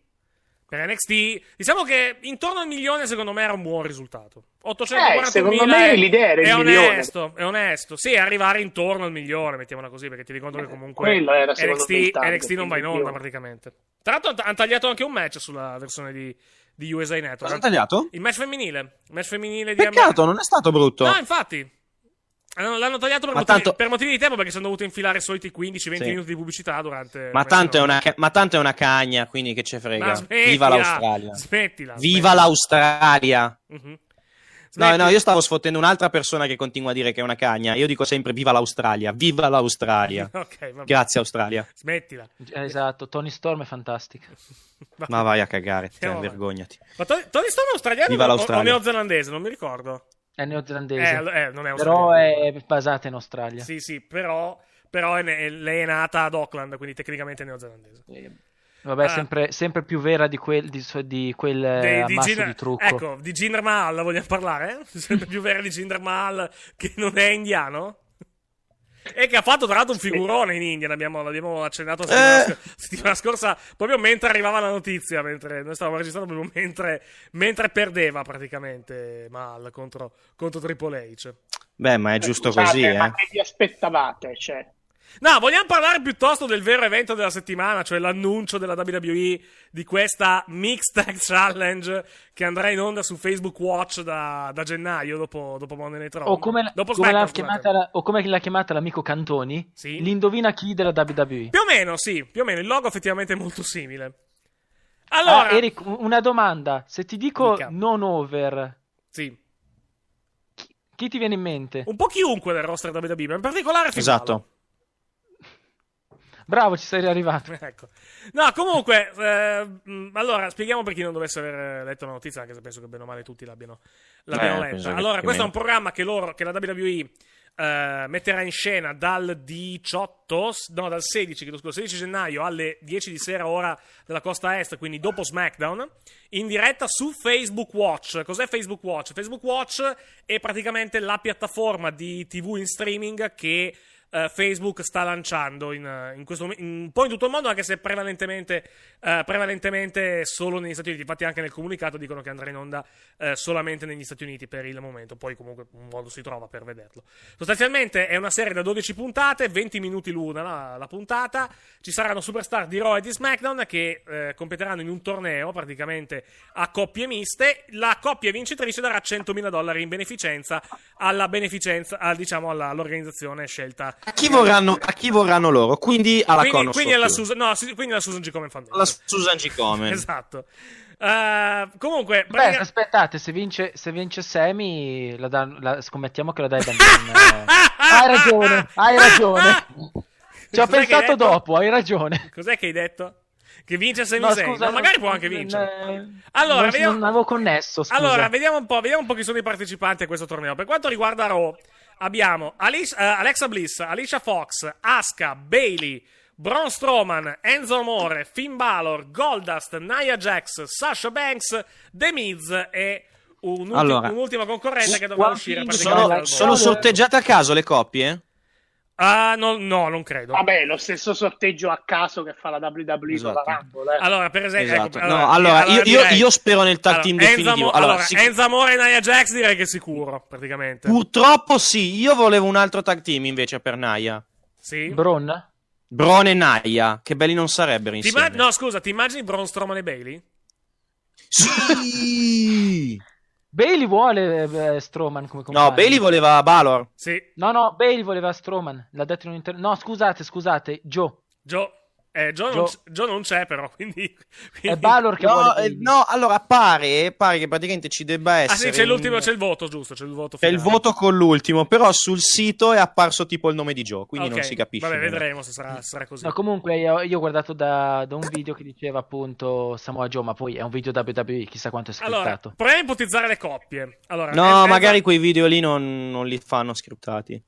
Per NXT, diciamo che intorno al milione secondo me era un buon risultato. 840.000 Eh, secondo me è- l'idea era il è milione. onesto, è onesto. Sì, arrivare intorno al milione, mettiamola così, perché ti ricordo che comunque Eh, quello era, NXT, target, NXT non va in onda milione. praticamente. Tra l'altro hanno tagliato anche un match sulla versione di, di USA Network. Cosa hanno tagliato? Il match femminile. Il match femminile di Peccato, non è stato brutto. No, infatti. L'hanno, tagliato per Ma motivi, tanto- per motivi di tempo perché sono dovuti infilare i soliti 15-20 Sì. minuti di pubblicità durante. Ma tanto, è una, ma tanto è una cagna, quindi che ce frega. Smettila, Viva l'Australia. Smettila. Viva l'Australia. Mhm. No, no, io stavo sfottendo un'altra persona che continua a dire che è una cagna. Io dico sempre viva l'Australia, viva l'Australia. Ok, vabbè. Grazie Australia. Smettila. Eh, Esatto, Tony Storm è fantastica. Ma vai a cagare, cioè, Andiamo avanti. vergognati. Ma Tony, Tony Storm è australiano Viva o- neozelandese? Non mi ricordo. È neozelandese. Eh, eh, non è però è basata in Australia. Sì, sì, però, però è ne- lei è nata ad Auckland, quindi tecnicamente è neozelandese. Vabbè, Ah. sempre, sempre più vera di quel, di, di quel eh, Dei- di Jinder- di trucco. Ecco, di Jinder Mahal vogliamo parlare? eh? Sempre più vera di Jinder Mahal che non è indiano? E che ha fatto tra l'altro un figurone in India, l'abbiamo, l'abbiamo accennato la settimana, Eh. settimana scorsa, proprio mentre arrivava la notizia, mentre noi stavamo registrando proprio mentre, mentre perdeva praticamente Mahal contro, contro Triple H. Beh, ma è giusto Scusate, così, Ma eh. che vi aspettavate? Cioè, No, vogliamo parlare piuttosto del vero evento della settimana, cioè l'annuncio della WWE di questa Mixed Tag Challenge che andrà in onda su Facebook Watch da, da gennaio dopo, dopo Monday Night Raw. O come, dopo come l'ha chiamata, la- o come l'ha chiamata l'amico Cantoni, Sì. l'indovina chi della WWE. Più o meno, sì, più o meno. Il logo effettivamente è molto simile. Allora, Ah, Eric, una domanda. Se ti dico Dica. non over, sì, chi ti viene in mente? un po' chiunque del roster WWE, ma in particolare Finn Esatto. Bravo, ci sei arrivato. Ecco. No, comunque, eh, mh, allora, spieghiamo per chi non dovesse aver letto la notizia, anche se penso che bene o male tutti l'abbiano, l'abbiano Eh, letta. Allora, questo è un programma che, loro, che la WWE eh, metterà in scena dal 18, s- no, dal 16, chiedo scusa, 16 gennaio alle 10 di sera, ora della costa est, quindi dopo SmackDown, in diretta su Facebook Watch. Cos'è Facebook Watch? Facebook Watch è praticamente la piattaforma di TV in streaming che eh, Facebook sta lanciando in, eh, in questo momento, un po' in tutto il mondo, anche se prevalentemente, eh, prevalentemente solo negli Stati Uniti. Infatti, anche nel comunicato dicono che andrà in onda eh, solamente negli Stati Uniti per il momento. Poi, comunque, un modo si trova per vederlo. Sostanzialmente è una serie da 12 puntate, 20 minuti l'una la, la puntata. Ci saranno superstar di Raw e di SmackDown che eh, competeranno in un torneo praticamente a coppie miste. La coppia vincitrice darà 100.000 dollari in beneficenza alla beneficenza, al- diciamo alla- all'organizzazione scelta. A chi vorranno, a chi vorranno loro? Quindi alla quindi, Connor quindi alla. Susan, no, quindi alla Susan G. Komen Foundation. Alla Susan G. Komen. Esatto. Eh, comunque, Beh, pratica- aspettate, se vince, se vince Sammy, la dan- la- scommettiamo che la dai bambino. eh. hai ragione, hai ragione. Ci ho Cos'è che hai pensato dopo, hai ragione. Cos'è che hai detto? Che vince Sami No, scusa, No, magari non- può anche vincere. non- Allora, non, vediamo- non avevo connesso, scusa. Allora, vediamo un po', vediamo un po' chi sono i partecipanti a questo torneo. Per quanto riguarda Raw, abbiamo Alice- eh, Alexa Bliss, Alicia Fox, Asuka, Bailey, Braun Strowman, Enzo Amore, Finn Balor, Goldust, Nia Jax, Sasha Banks, The Miz e un ultimo- Allora. un'ultima concorrente che dovrà uscire Sono, sono sorteggiate a caso le coppie? Ah, no, no, non credo. vabbè, lo stesso sorteggio a caso che fa la WWE Esatto. con la Rumble. eh. Allora, per esempio, Esatto. ecco, No, allora, io- io- direi- io spero nel tag Allora, team Enzo definitivo. Amo- Allora, allora, sic- Enzo Amore e Nia Jax direi che è sicuro, praticamente. Purtroppo sì, io volevo un altro tag team invece per Naya. Sì. Bron? Bron e Naya, che belli non sarebbero insieme. imma- no, scusa, ti immagini Braun Strowman e Bailey? Sì! Bailey vuole eh, Strowman come compagno. No, Bailey voleva Balor. Sì. No, no, Bailey voleva Strowman. L'ha detto in un inter... No, scusate, scusate, Joe. Joe. Eh, Joe, Non, c- Joe non c'è però, quindi... È Balor che no, vuole eh, no, allora pare, pare che praticamente ci debba essere. Ah sì, c'è un- l'ultimo, c'è il voto, giusto, c'è il voto c'è il voto con l'ultimo, però sul sito è apparso tipo il nome di Joe, quindi Ok, non si capisce. Vabbè, vedremo se sarà, sarà così. No, comunque io, io ho guardato da, da un video che diceva appunto Samoa Joe, ma poi è un video WWE, chissà quanto è Allora, scriptato. proviamo a ipotizzare le coppie. Allora, No, è- è- magari quei video lì non, non li fanno scriptati.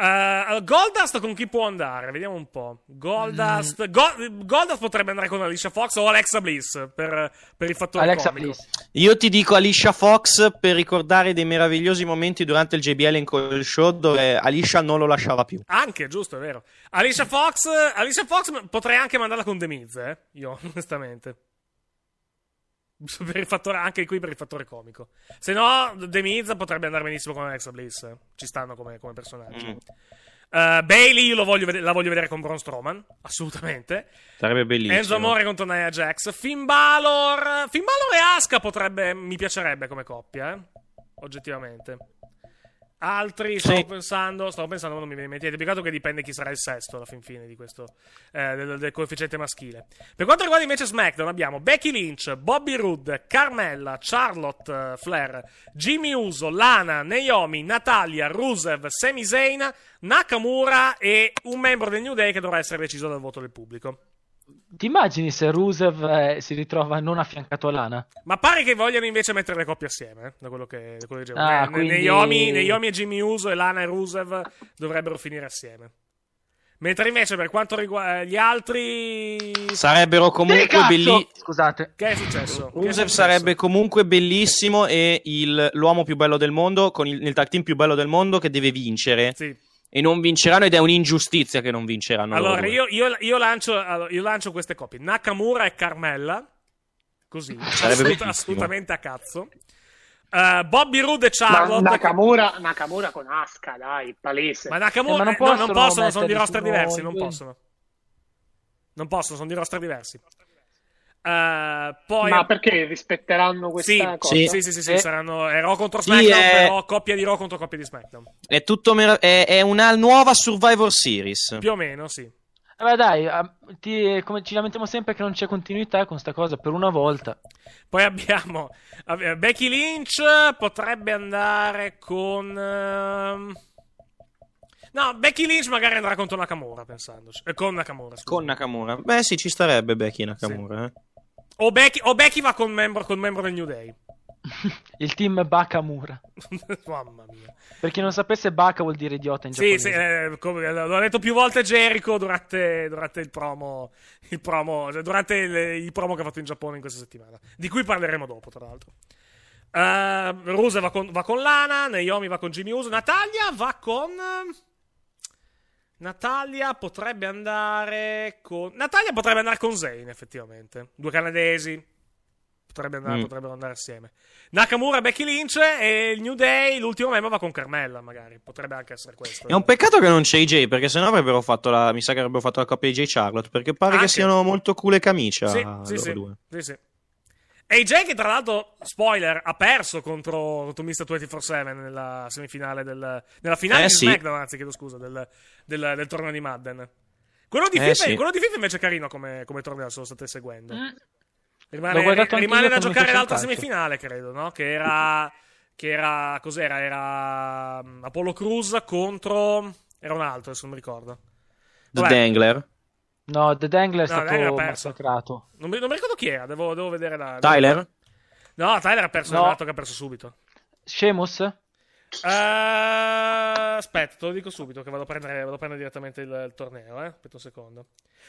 Allora, Goldust con chi può andare? Vediamo un po'. Goldust, Go- Goldust potrebbe andare con Alicia Fox o Alexa Bliss per, per il fattore Alexa comico. Bliss. Io ti dico Alicia Fox per ricordare dei meravigliosi momenti durante il JBL in Call Show dove Alicia non lo lasciava più. Anche, giusto, è vero. Alicia Fox, Alicia Fox potrei anche mandarla con The Miz, eh? Io, onestamente. Per il fattore, anche qui per il fattore comico. Se no, The Miz potrebbe andare benissimo con Alexa Bliss. eh. Ci stanno come, come personaggi. Mm. Eh, Bailey io voglio la voglio vedere con Braun Strowman, assolutamente. Sarebbe bellissimo. Enzo Amore contro Nia Jax. Finn Balor. Finn Balor e Asuka potrebbe. Mi piacerebbe come coppia, eh? Oggettivamente. Altri, stavo Sì. pensando, stavo pensando, ma non mi viene in mente. Peccato che dipende chi sarà il sesto alla fin fine di questo, eh, del, del coefficiente maschile. Per quanto riguarda invece SmackDown, abbiamo Becky Lynch, Bobby Roode, Carmella, Charlotte eh, Flair, Jimmy Uso, Lana, Naomi, Natalia, Rusev, Sami Zayn, Nakamura e un membro del New Day che dovrà essere deciso dal voto del pubblico. Ti immagini se Rusev eh, si ritrova non affiancato a Lana? Ma pare che vogliano invece mettere le coppie assieme, eh, da quello che, da quello che dicevo. Ah, Ne- quindi- Naomi, Naomi e Jimmy Uso e Lana e Rusev dovrebbero finire assieme. Mentre invece per quanto riguarda gli altri... Sarebbero comunque Cazzo! belli- Scusate. Che è successo? È Rusev successo? sarebbe comunque bellissimo e il- l'uomo più bello del mondo con il, il tag team più bello del mondo che deve vincere. Sì. E non vinceranno ed è un'ingiustizia che non vinceranno. Allora, io, io- io lancio, io lancio queste coppie. Nakamura e Carmella. Così. Assolut- assolutamente a cazzo. Eh, Bobby Roode e Ma Charlotte. Nakamura, Nakamura con Asuka, dai, palese. Ma Nakamura Eh, ma non eh, no, non possono possono, sono di roster diversi, non possono. Non possono, sono di roster diversi. Eh, poi Ma perché rispetteranno questa sì, cosa? sì, sì, sì, sì, sì, Eh. saranno Raw contro Sì, SmackDown, è- però coppia di Raw contro coppia di SmackDown. È tutto merav- è, è una nuova Survivor Series. Più o meno, sì. Vabbè dai, ah, ti- come ci lamentiamo sempre che non c'è continuità con sta cosa, per una volta. Poi abbiamo eh, Becky Lynch potrebbe andare con ehm, No, Becky Lynch magari andrà contro Nakamura, pensandoci. Eh, con Nakamura, scusa. Con Nakamura. Beh, sì, ci starebbe Becky Nakamura. eh. O Becky, o Becky va con membro, col membro del New Day. Il team Bakamura. Mamma mia. Per chi non sapesse, Baka vuol dire idiota in Sì, giapponese. sì, eh, come- l'ho detto più volte Jericho durante, durante il promo, il promo cioè durante il, il promo che ha fatto in Giappone in questa settimana, di cui parleremo dopo, tra l'altro. Uh, Ruse va con, va con Lana, Naomi va con Jimmy Uso, Natalia va con... Natalia potrebbe andare con... Natalia potrebbe andare con Zayn, effettivamente. Due canadesi. Potrebbe andare, Mm. potrebbero andare assieme. Nakamura, Becky Lynch e il New Day, l'ultimo membro va con Carmella, magari. Potrebbe anche essere questo. È un peccato che non c'è AJ, perché sennò avrebbero fatto la. Mi sa che avrebbero fatto la coppia AJ Charlotte. Perché pare Anche. che siano molto cool e camicia. Sì, sì, sì, due. sì, sì. AJ che tra l'altro, spoiler, ha perso contro, contro Mr. 24-7 nella semifinale del... Nella finale Eh, di sì. SmackDown, anzi chiedo scusa, del, del, del torneo di Madden. Quello di, Eh, FIFA, sì. quello di FIFA invece è carino come, come torneo, se lo state seguendo. Mm. Rimane, rimane da giocare l'altra semifinale, credo, no? Che era... Che era... Cos'era? Era... mm, Apollo Cruz contro... Era un altro, adesso non mi ricordo. The Vabbè. Dangler. No, The Dangler è No, stato Dangler ha perso. massacrato. Non mi, non mi ricordo chi era, devo, devo vedere la... Tyler? No, Tyler ha perso, No. è dato che ha perso subito. Sheamus? Eh, aspetta, te lo dico subito che vado a prendere, vado a prendere direttamente il, il torneo, eh. Aspetta un secondo.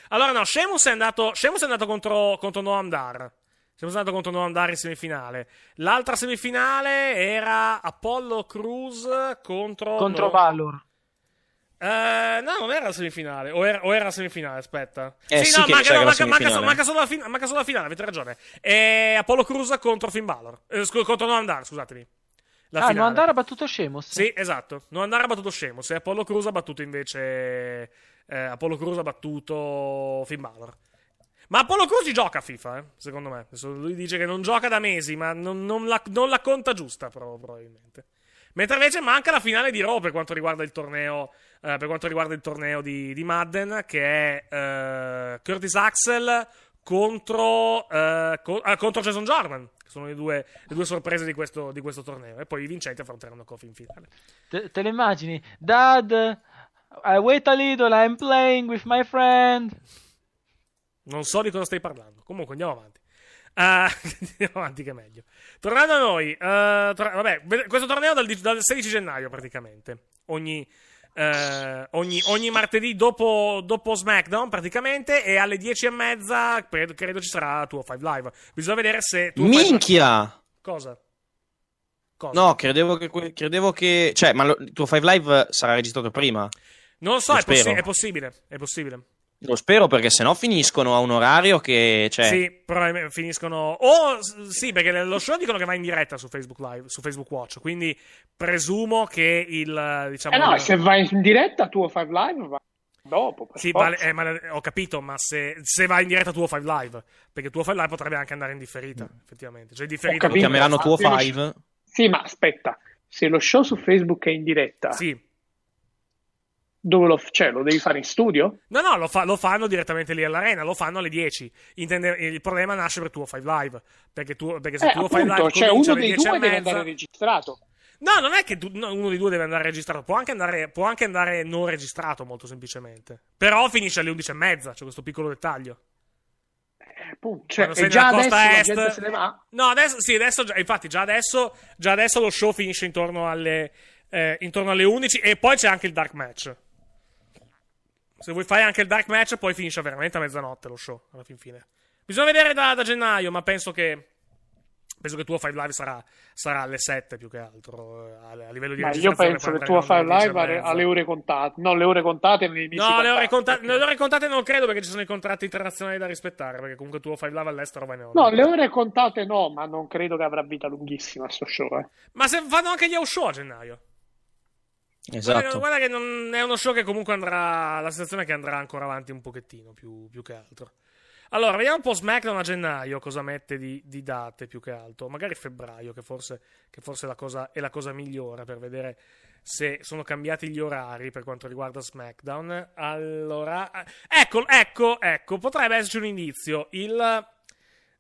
Allora, no, Sheamus è andato, Sheamus è andato contro, contro Noam Dar. Sheamus è andato contro Noam Dar in semifinale. L'altra semifinale era Apollo Cruz contro... Contro no. Valor. Eh, no, non era la semifinale. O era, o era la semifinale, aspetta. Eh, sì no, che manca, no, la manca, manca, solo- manca solo la fin- manca solo la finale, avete ragione. È Apollo Cruz contro Finn Balor. Eh, scu- contro Noam Dar, scusatemi. La ah, finale. non andare ha battuto Sheamus? Sì, esatto. Non andare ha battuto Sheamus. E Apollo Cruz ha battuto invece. eh, Apollo Cruz ha battuto Finn Balor. Ma Apollo Cruz gioca a FIFA, eh, secondo me. Lui dice che non gioca da mesi, ma non, non la, non la conta giusta, però, probabilmente. Mentre invece manca la finale di Raw per quanto riguarda il torneo, eh, per quanto riguarda il torneo di, di Madden, che è eh, Curtis Axel contro, eh, co- ah, contro Jason Jordan. Che sono le due, le due sorprese di questo, di questo torneo. E poi i vincenti affronteranno Kofi in finale. Te, te lo immagini? Dad, I wait a little, I'm playing with my friend. Non so di cosa stai parlando. Comunque andiamo avanti. Uh, andiamo avanti che è meglio. Tornando a noi, uh, tor- vabbè, questo torneo dal, dal 16 gennaio praticamente. Ogni, uh, ogni, ogni martedì dopo, dopo, SmackDown praticamente e alle 10 e mezza credo, credo ci sarà tuo 5 Live. Bisogna vedere se... Tuo Minchia! Five... Cosa? Cosa? No, credevo che, credevo che... Cioè, ma il tuo 5 Live sarà registrato prima? Non lo so, lo è, possi- è possibile, è possibile. Lo spero perché sennò finiscono a un orario che. Cioè... Sì, però finiscono. O sì, perché lo show dicono che va in diretta su Facebook Live, su Facebook Watch. Quindi presumo che il. Diciamo, eh no, il... se vai in diretta tuo 5 Live va dopo. Sì, ma, eh, ma, ho capito, ma se, se va in diretta tuo 5 Live, perché tuo 5 Live potrebbe anche andare in differita, mm. effettivamente. Cioè, differita. Lo chiameranno tuo 5. Sì, ma aspetta, se lo show su Facebook è in diretta. Sì dove lo, cioè, lo devi fare in studio? No, no, lo, fa, lo, fanno direttamente lì all'arena, lo fanno alle 10. Intende, il problema nasce per tuo 5 Live. Perché, tu, perché se eh, tuo appunto, 5 Live cioè uno dei due deve mezza... andare registrato. No, non è che tu, no, uno dei due deve andare registrato, può anche andare, può anche andare non registrato, molto semplicemente. Però finisce alle 11 e mezza, c'è questo piccolo dettaglio. Eh, appunto, cioè, e già adesso est? No, adesso, sì, adesso, infatti, già adesso, già adesso lo show finisce intorno alle, eh, intorno alle 11 e poi c'è anche il dark match. Se vuoi fare anche il dark match, poi finisce veramente a mezzanotte lo show, alla fin fine. Bisogna vedere da, da gennaio, ma penso che. Penso che tuo 5 Live sarà, sarà, alle 7 più che altro. Eh, a, a livello di Ma io penso che tuo 5 Live alle ore contate. No, le ore contate nei No, le ore, contate, le ore contate non credo perché ci sono i contratti internazionali da rispettare. Perché comunque tuo 5 Live all'estero va in ore. No, le ore contate no, ma non credo che avrà vita lunghissima sto show. Eh. Ma se fanno anche gli house show a gennaio. Esatto. Guarda, che non è uno show che comunque andrà. La sensazione è che andrà ancora avanti un pochettino più, più che altro. Allora, vediamo un po' SmackDown a gennaio cosa mette di, di date più che altro. Magari febbraio, che forse, che forse la cosa, è la cosa migliore per vedere se sono cambiati gli orari per quanto riguarda SmackDown. Allora, ecco, ecco, ecco, potrebbe esserci un indizio. Il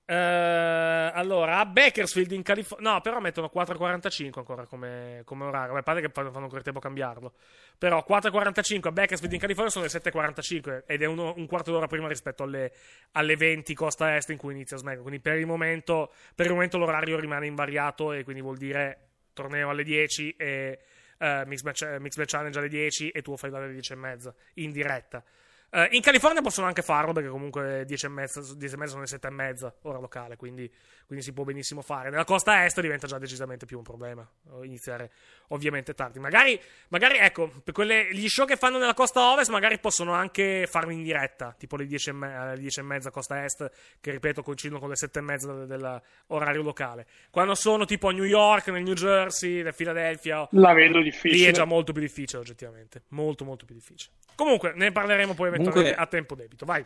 Uh, allora, a Bakersfield in California. No, però mettono 4.45 ancora come, come orario. Beh, pare che fanno, fanno ancora tempo a cambiarlo. Però 4.45 a Bakersfield in California sono le 7.45 ed è uno, un quarto d'ora prima rispetto alle, alle, 20 costa est in cui inizia SmackDown. Quindi per il, momento, per il momento l'orario rimane invariato e quindi vuol dire torneo alle 10 e uh, Mix, match, Challenge alle 10 e tu fai alle 10 e mezza in diretta. Uh, in California possono anche farlo perché comunque 10 e mezza, 10 e mezza sono le 7 e mezza ora locale, quindi, quindi, si può benissimo fare. Nella costa est diventa già decisamente più un problema iniziare ovviamente tardi. Magari, magari ecco, per quelle, gli show che fanno nella costa ovest magari possono anche farlo in diretta, tipo le 10 e, me, 10 e mezza costa est, che ripeto coincidono con le 7 e mezza dell'orario locale. Quando sono tipo a New York, nel New Jersey, nel Philadelphia, la vedo difficile. Lì è già molto più difficile oggettivamente, molto molto più difficile. Comunque, ne parleremo poi Comunque, a tempo debito. Vai.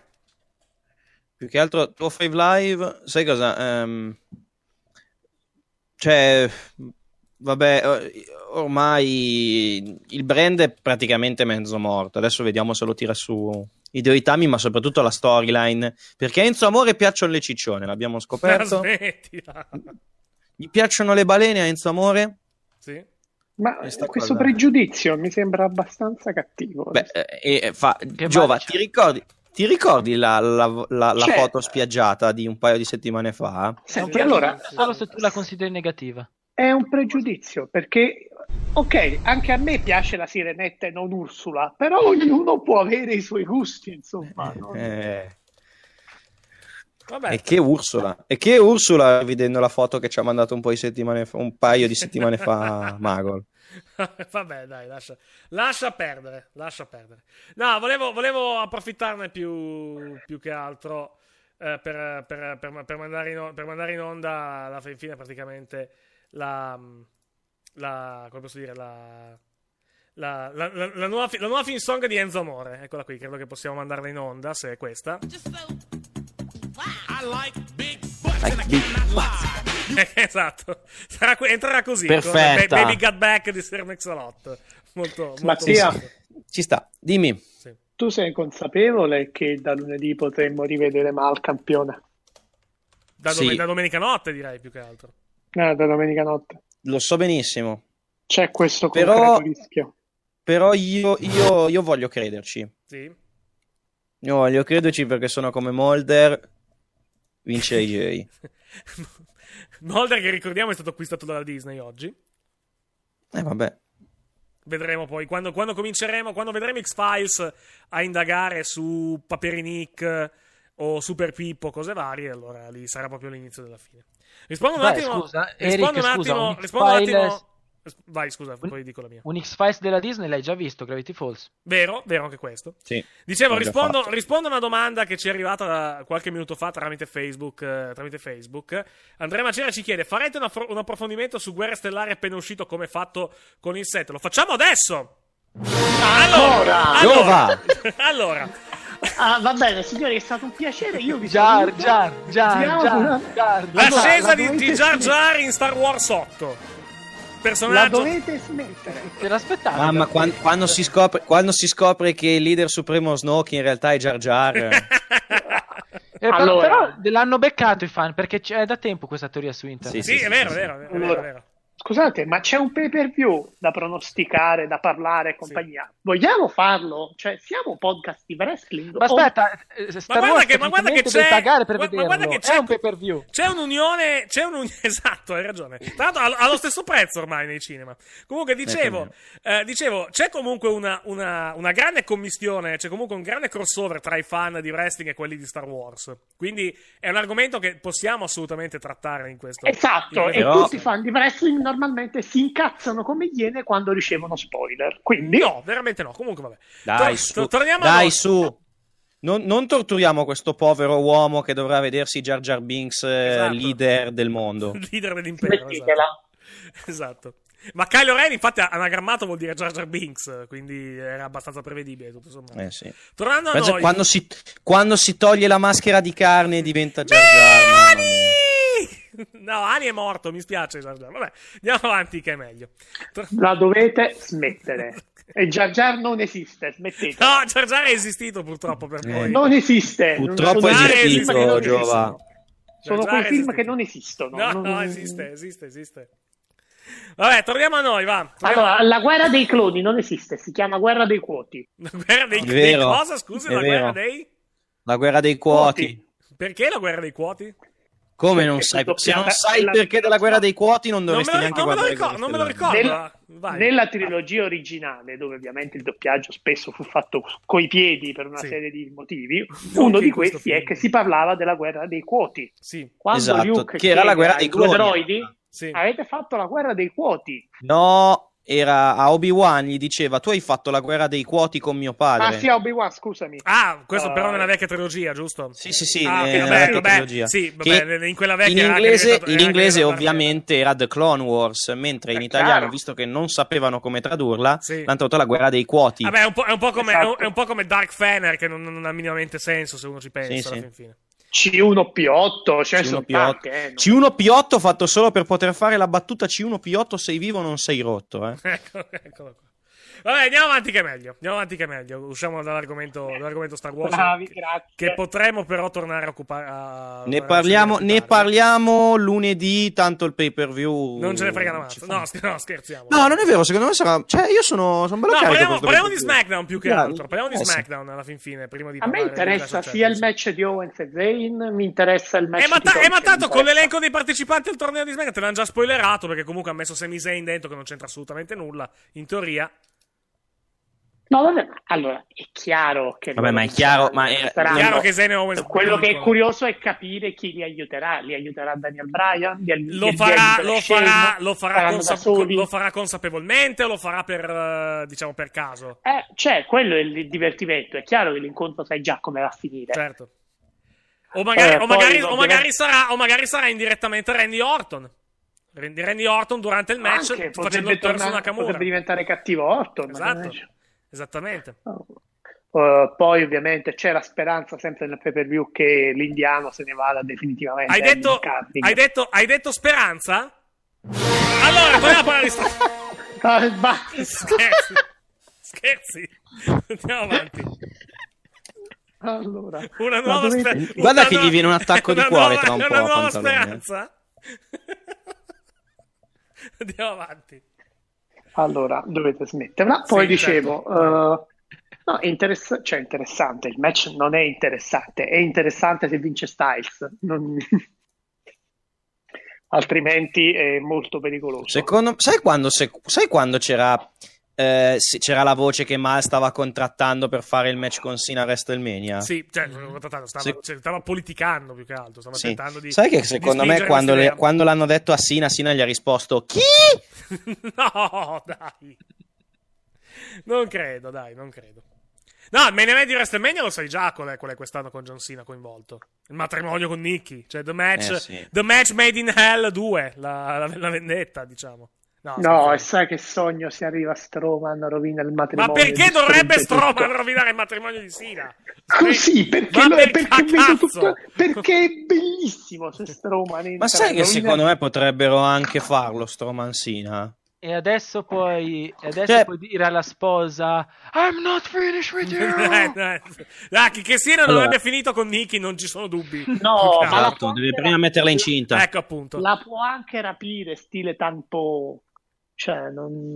Più che altro, tuo Five Live, sai cosa? Um, cioè, vabbè, ormai il brand è praticamente mezzo morto. Adesso vediamo se lo tira su i Dioitami, ma soprattutto la storyline. Perché a Enzo Amore piacciono le ciccione, l'abbiamo scoperto. Smettila. Gli piacciono le balene a Enzo Amore? Sì. Ma questo cosa... pregiudizio mi sembra abbastanza cattivo. Beh, eh, fa... Giova, ti ricordi, ti ricordi la, la, la, la, foto spiaggiata di un paio di settimane fa? Senti, allora, solo se tu la consideri negativa. È un pregiudizio perché, ok, anche a me piace la sirenetta e non Ursula, però ognuno può avere i suoi gusti, insomma. No? Eh. Vabbè. E che Ursula? E che Ursula, vedendo la foto che ci ha mandato un, po di settimane fa, un paio di settimane fa Magol. Vabbè, dai, lascia, lascia, perdere. Lascia perdere. No, volevo, volevo approfittarne più, più, che altro eh, per, per, per, per, mandare in, per mandare in onda alla fine praticamente la, la. come posso dire? La. La, la, la, la, nuova, la nuova fin song di Enzo Amore, eccola qui, credo che possiamo mandarla in onda se è questa. Like big like esatto. Sarà entrerà così. Perfetta. Con Baby Got Back di Sir Mix-a-Lot. Molto, molto Mattia. Ci sta, dimmi. tu sei consapevole che da lunedì potremmo rivedere Mal campione? Da, Sì. dome- da domenica notte, direi più che altro. Eh, da domenica notte. Lo so benissimo. C'è questo Però- rischio. Però io, io, io voglio crederci. Sì. Io voglio crederci perché sono come Molder. Vince AJ. Mulder, che ricordiamo, è stato acquistato dalla Disney oggi. Eh vabbè. Vedremo poi quando, quando cominceremo, quando vedremo X-Files a indagare su Paperinik o Super Pippo, cose varie, allora lì sarà proprio l'inizio della fine. Rispondo un Beh, attimo. scusa, rispondo Eric, un attimo. un rispondo un attimo. Vai, scusa, poi dico la mia. Un X-Files della Disney l'hai già visto, Gravity Falls. Vero, vero anche questo. Sì. Dicevo, rispondo, rispondo a una domanda che ci è arrivata da- qualche minuto fa tramite Facebook. eh, tramite Facebook. Andrea Macera ci chiede: farete un, affro- un approfondimento su Guerre Stellari appena uscito come fatto con il 7? Lo facciamo adesso! Ancora? Allora, allora, Ah, va bene, signori, è stato un piacere. Io vi Jar, saluto. Jar, Jar, Jar, l'ascesa la di, Jar. Jar in Star Wars 8. La Personaggio. dovete smettere. Te l'aspettavi? Mamma, da- quan- quando, si scopre, quando si scopre che il leader supremo Snoke in realtà è Jar Jar. Eh, però, Allora- però l'hanno beccato i fan perché c'è da tempo questa teoria su internet. Sì, è vero, è vero, è vero, è vero, è vero. Scusate, ma c'è un pay per view da pronosticare, da parlare e compagnia. Vogliamo farlo? Cioè, siamo un podcast di wrestling? Ma o- aspetta, eh, Star guarda che- ma guarda che c'è- pagare per ma- ma guarda che c'è- È un pay per view. C'è un'unione, c'è un esatto, hai ragione. Tra l'altro ha, ha lo stesso prezzo ormai nei cinema. Comunque dicevo, eh, dicevo c'è comunque una, una, una grande commistione, c'è comunque un grande crossover tra i fan di wrestling e quelli di Star Wars. Quindi è un argomento che possiamo assolutamente trattare in questo. Esatto, in e questo- Però- tutti i fan di wrestling normalmente si incazzano come iene quando ricevono spoiler. Quindi, No, veramente no. Comunque vabbè. Dai, Tor- su. tor- torniamo a Dai, noi. su. Non, non torturiamo questo povero uomo che dovrà vedersi Jar Jar Binks eh, Esatto. leader del mondo. Leader dell'impero. Esatto. esatto. Ma Kylo Ren, infatti, anagrammato vuol dire Jar Jar Binks, quindi era abbastanza prevedibile tutto sommato. Eh sì. Tornando a Pensa noi. quando, si, quando si toglie la maschera di carne diventa Jar Jar. mia. No, Ani è morto, mi spiace. Jar Jar. Vabbè, andiamo avanti, che è meglio. La dovete smettere. E Jar Jar non esiste, smettete. No, Jar Jar è esistito purtroppo per voi. Non esiste. Purtroppo Sono è Jar Jar quei film che non esistito, esistono. Giova. Sono quei film che non esistono. No, Non- no, esiste, esiste, esiste. Vabbè, torniamo a noi, va. Allora, la guerra dei cloni non esiste, si chiama guerra dei quoti. La guerra dei, dei cosa? Scusi, è la vero. guerra dei... La guerra dei quoti. Perché la guerra dei quoti? Come non sai? Se non sai il perché della guerra dei quoti, non Non me dovresti lo, neanche non me non me lo ricordo. Vai. Nella trilogia originale, dove ovviamente il doppiaggio spesso fu fatto coi piedi per una Sì. serie di motivi, Non uno di questi è che si parlava della guerra dei quoti. Sì, Quando Esatto, Luke che era la guerra dei cloni. droidi, sì. avete fatto la guerra dei quoti. No, era a Obi-Wan gli diceva tu hai fatto la guerra dei quoti con mio padre. Ah sì, Obi-Wan, scusami. Ah, questo però Uh, nella vecchia trilogia, giusto? Sì, sì, sì, Ah, nella ok, vecchia vabbè, vabbè, trilogia. sì, Che vabbè, in quella vecchia in inglese, in inglese ovviamente era The Clone Wars, mentre in È italiano, chiaro. visto che non sapevano come tradurla, Sì. l'hanno tradotto la guerra dei quoti. Vabbè, è un po', è un po' come, Esatto. è un po' come Dark Fener, che non, non ha minimamente senso se uno ci pensa. Sì, alla sì. fin fine. C1P8, ce ne sono C1P8. tante, eh, non- C1P8 fatto solo per poter fare la battuta C1P8 sei vivo non sei rotto. Eh. Ecco, qua. Vabbè, andiamo avanti che è meglio. Andiamo avanti che è meglio. Usciamo dall'argomento, dall'argomento Star Wars. Bravi, che, grazie. che potremo però tornare a occupare. a- Ne a- parliamo, ne parliamo lunedì, tanto il pay per view. Non ce ne frega una mazza. No, sch- no, scherziamo. No, non è vero, secondo me sarà. Cioè, io sono, sono bello No, parliamo, parliamo di. SmackDown più che Dai, altro. Parliamo di eh sì. SmackDown alla fin fine. Prima di A me di interessa sia il match di Owens e Zayn, mi interessa il match Eh, ma, di ta- eh, ma tanto con l'elenco dei partecipanti al torneo di SmackDown te l'hanno già spoilerato perché comunque ha messo Sami Zayn dentro che non c'entra assolutamente nulla. In teoria. No, vabbè, ma allora è chiaro che. Vabbè, ma è chiaro, ma è- saranno- Chiaro che Zayn e Owens Quello che è curioso è capire chi li aiuterà. Li aiuterà Daniel Bryan? Li, Lo li farà, lo, farà, lo, farà Saranno consa- da soli? lo farà consapevolmente o lo farà per, eh, diciamo, per caso? Eh, cioè, quello è il divertimento. È chiaro che l'incontro sai già come va a finire. Certo. O magari, Eh, o magari- o magari sarà, o magari sarà indirettamente Randy Orton. Randy, Randy Orton durante il match Anche, facendo il tornare- Nakamura. potrebbe diventare cattivo Orton. Esatto. Esattamente. Uh, poi ovviamente c'è la speranza sempre nel pay per view che l'indiano se ne vada definitivamente. Hai Andy detto, hai detto, hai detto speranza? Allora, torniamo a parlare di Ah, Scherzi. Scherzi. Andiamo avanti. Allora, Una nuova dovete- spe- Guarda una che nuova- gli viene un attacco di una cuore nuova- tra un una po' a nuova Pantalone, eh. speranza. Andiamo avanti. Allora, dovete smetterla. Poi Sì, dicevo, certo. eh, no, è interess- cioè, interessante. Il match non è interessante, è interessante se vince Styles, non- altrimenti è molto pericoloso. Secondo, sai quando, se- sai quando c'era, eh, c'era la voce che Mal stava contrattando per fare il match con Cena a WrestleMania? Sì, cioè, stava, Se- cioè, stava politicando più che altro. Stava Sì. tentando di. Sai che secondo me quando, le- quando l'hanno detto a Sina, Sina gli ha risposto chi? No, dai. Non credo, dai, non credo. No, il main event di WrestleMania lo sai già qual è, qual è quest'anno con John Cena coinvolto. Il matrimonio con Nicky, cioè The Match, Eh, sì. the match Made in Hell 2, la, la- la vendetta, diciamo. No, No, e sai che sogno si arriva a Strowman, rovina il Ma matrimonio. perché distrugge dovrebbe tutto. Strowman rovinare il matrimonio di Cena? Così, perché, Ma lo- per perché vedo tutto- perché è bellissimo se Strowman entra Ma sai che rovina- secondo me potrebbero anche farlo, Stroman Sina? E adesso puoi, e adesso Cioè- puoi dire alla sposa I'm not finished with you. Dai, che- Cena non Allora. abbia finito con Nicky, non ci sono dubbi. No, ma la. Esatto, deve prima metterla incinta. Ecco appunto. La può anche rapire, stile tanto... Cioè, non...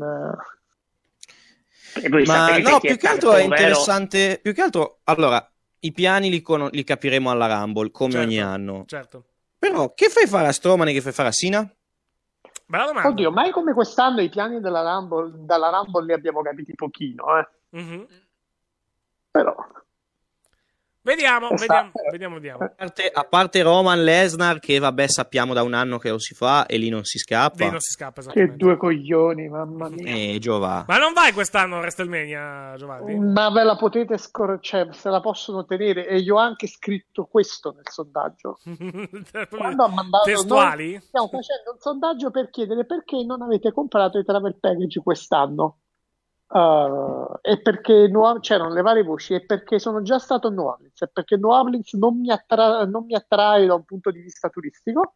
E voi Ma no, più che altro è vero? interessante. Più che altro, allora, i piani li, con- li capiremo alla Rumble, come Certo, ogni anno. Certo. Però, che fai fare a Strowman e che fai fare a Sina? Bella domanda. Oddio, mai come quest'anno i piani della Rumble, dalla Rumble li abbiamo capiti pochino, eh. Mhm. Però... Vediamo, Esatto. vediamo, vediamo, vediamo. A parte, a parte Roman Lesnar, che vabbè, sappiamo da un anno che lo si fa e lì non si scappa. Lì non si scappa, Che due coglioni, mamma mia. E Giova. Ma non vai quest'anno a WrestleMania, Giovanni? Ma ve la potete scor- cioè, se la possono tenere e io ho anche scritto questo nel sondaggio. Quando mandato Testuali? noi stiamo facendo un sondaggio per chiedere perché non avete comprato i travel package quest'anno. Uh, e perché New- c'erano le varie voci e perché sono già stato a New Orleans e perché New Orleans non mi, attra- non mi attrae da un punto di vista turistico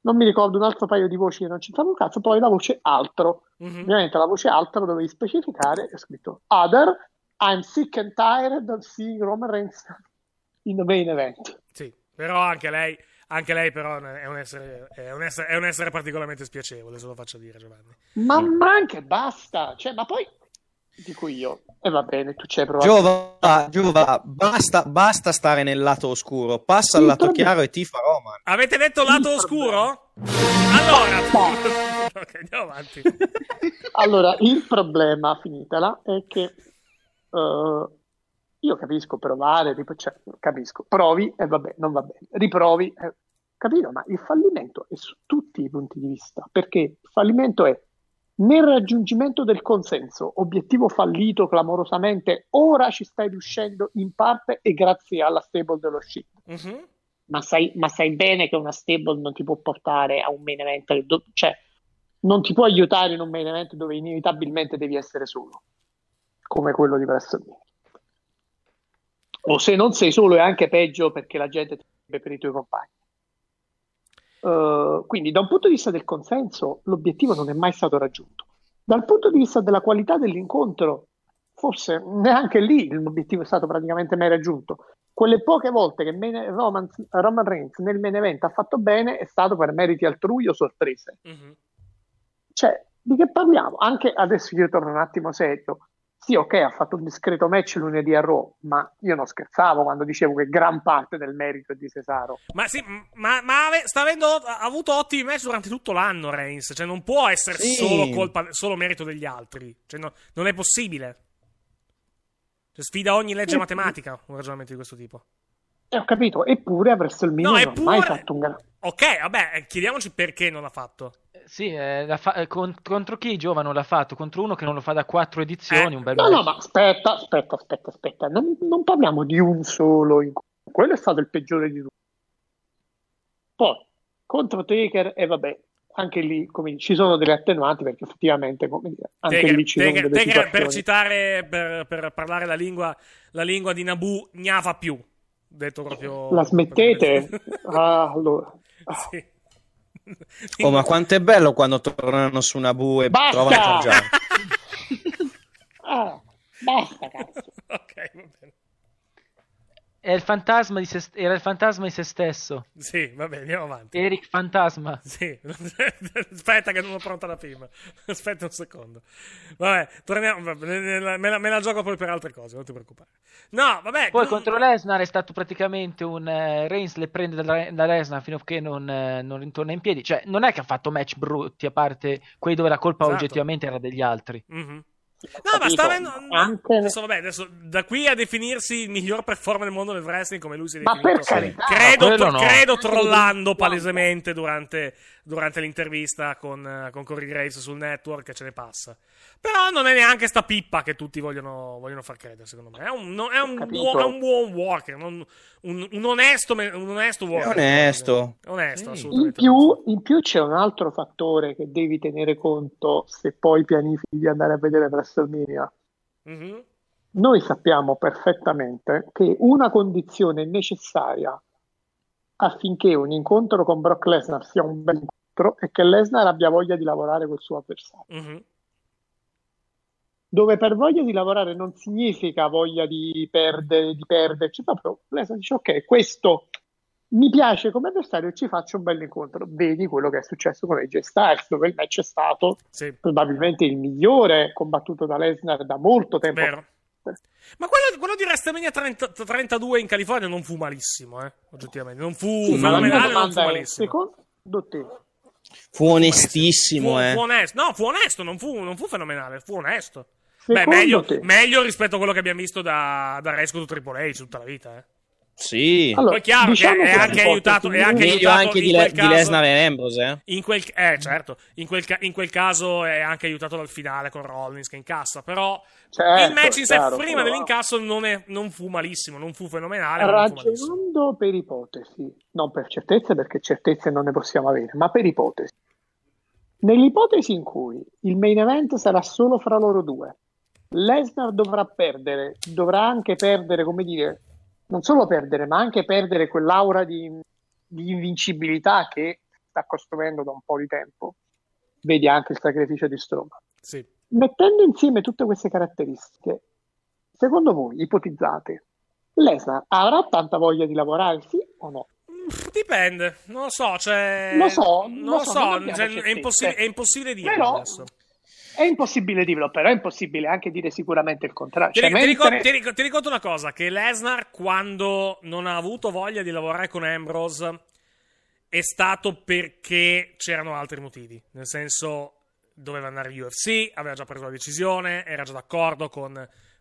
non mi ricordo un altro paio di voci che non c'entrava un cazzo poi la voce altro Mhm. ovviamente la voce altro dovevi specificare ho scritto other I'm sick and tired of seeing Roman Reigns in the main event Sì, però anche lei, anche lei però è un, essere, è, un essere, è un essere particolarmente spiacevole, se lo faccio dire, Giovanni. ma, ma anche basta cioè, ma poi dico io e va bene tu ci hai provato Giova, Giova, basta, basta stare nel lato oscuro, passa al lato chiaro e tifa Roman. Avete detto lato oscuro? Allora, ok, andiamo avanti. Allora, il problema, finitela, è che eh, io capisco provare, rip- cioè, capisco, provi e va bene, non va bene, riprovi, eh, capito? Ma il fallimento è su tutti i punti di vista, perché il fallimento è nel raggiungimento del consenso, obiettivo fallito clamorosamente, ora ci stai riuscendo in parte e grazie alla stable dello shit. Mhm. Ma sai, ma sai bene che una stable non ti può portare a un main event, do- cioè non ti può aiutare in un main event dove inevitabilmente devi essere solo, come quello di WrestleMania. O se non sei solo è anche peggio perché la gente ti per i tuoi compagni. Uh, quindi da un punto di vista del consenso l'obiettivo non è mai stato raggiunto. Dal punto di vista della qualità dell'incontro, forse neanche lì l'obiettivo è stato praticamente mai raggiunto. Quelle poche volte che main- Roman, Roman Reigns nel main event ha fatto bene è stato per meriti altrui o sorprese. Mhm. Cioè, di che parliamo? Anche adesso io torno un attimo serio. Sì, ok, ha fatto un discreto match lunedì a Raw, ma io non scherzavo quando dicevo che gran parte del merito è di Cesaro. Ma sì, ma, ma ave- sta avendo ha avuto ottimi match durante tutto l'anno Reigns, cioè non può essere Sì. solo colpa solo merito degli altri, cioè no- non è possibile. Cioè, sfida ogni legge Sì. matematica un ragionamento di questo tipo. E ho capito, eppure a WrestleMania No, non ha mai eppure- fatto un gran... Ok, vabbè, eh, chiediamoci perché non l'ha fatto. Sì, eh, fa- eh, con- contro chi Giova non l'ha fatto? Contro uno che non lo fa da quattro edizioni, Eh, un bel No, match. no, ma aspetta, aspetta, aspetta, aspetta. Non, non parliamo di un solo. in- Quello è stato il peggiore di tutti. Poi, contro Taker, e vabbè, anche lì come, ci sono delle attenuanti perché effettivamente come dire, anche Tegre, lì ci sono Tegre- delle Tegre, per citare, per, per parlare la lingua, la lingua di Nabu, gnava più. Detto proprio. La smettete? Ah, allora. Sì. Oh, ma quanto è bello quando tornano su Nabu e Basta! trovano Jar. Ah, basta, cazzo. ok, va bene. È il fantasma di se era il fantasma di se stesso. Sì, va bene, andiamo avanti. Eric Fantasma. Sì, aspetta che non l'ho pronta la prima. Aspetta un secondo. Vabbè, torniamo. vabbè, me la, me la- gioco poi per altre cose, non ti preoccupare. No, vabbè. Poi mm, contro Lesnar è stato praticamente un eh, Reigns le prende da, da Lesnar fino a che non, eh, non ritorna in piedi. Cioè, non è che ha fatto match brutti, a parte quelli dove la colpa Esatto. oggettivamente era degli altri. mhm. No, ma sta avendo. Anche- Adesso, vabbè, adesso da qui a definirsi il miglior performer del mondo del wrestling, come lui si è Ma definito. per carità, credo, no. credo trollando palesemente durante, durante l'intervista con, eh, con Corey Graves sul network, ce ne passa. Però non è neanche sta pippa che tutti vogliono, vogliono far credere, secondo me. È un, no- è un, buon, è un buon worker, non- un, un onesto, un onesto worker. onesto. È onesto, Sì. In più, in più c'è un altro fattore che devi tenere conto se poi pianifichi di andare a vedere WrestleMania. Mhm. Noi sappiamo perfettamente che una condizione necessaria affinché un incontro con Brock Lesnar sia un bel incontro è che Lesnar abbia voglia di lavorare col suo avversario. Mhm. Dove per voglia di lavorare non significa voglia di perdere, di perderci, proprio Lesnar dice ok, questo mi piace come avversario e ci faccio un bel incontro. Vedi quello che è successo con AJ Styles, dove il match è stato Sì, probabilmente il migliore combattuto da Lesnar da molto tempo. vero. Ma quello, quello di WrestleMania 30 32 in California non fu malissimo, eh, oggettivamente. Non fu Sì, fenomenale, non fu è, malissimo. secondo te, Fu onestissimo, Fu, eh. fu onesto. No, fu onesto, non fu, non fu fenomenale, fu onesto. Beh, meglio, meglio rispetto a quello che abbiamo visto da, da Rescue to Triple H tutta la vita, eh. Sì. Allora, Poi è chiaro diciamo che è che anche aiutato, è anche Meglio aiutato anche in di, quel Le- di caso- Lesnar e Ambrose, eh. In quel, eh, certo, in quel, in quel caso è anche aiutato dal finale con Rollins che incassa, però Certo, il match in sé chiaro, prima però- dell'incasso non, è- non fu malissimo, non fu fenomenale, ragionando per ipotesi, non per certezze perché certezze non ne possiamo avere, ma per ipotesi. Nell'ipotesi in cui il main event sarà solo fra loro due, Lesnar dovrà perdere, dovrà anche perdere, come dire, non solo perdere, ma anche perdere quell'aura di, di invincibilità che sta costruendo da un po' di tempo. Vedi anche il sacrificio di Strowman. Sì. Mettendo insieme tutte queste caratteristiche, secondo voi, ipotizzate, Lesnar avrà tanta voglia di lavorare, sì o no? Dipende, non lo so, cioè... Lo so, non lo so, so, non cioè, è, impossibile, è impossibile dirlo Però- adesso. È impossibile dirlo, però è impossibile anche dire sicuramente il contrario. Ti, Cioè, ti mentre- ti ric- ti ricordo una cosa: che Lesnar, quando non ha avuto voglia di lavorare con Ambrose, è stato perché c'erano altri motivi. Nel senso, doveva andare UFC, aveva già preso la decisione, era già d'accordo con,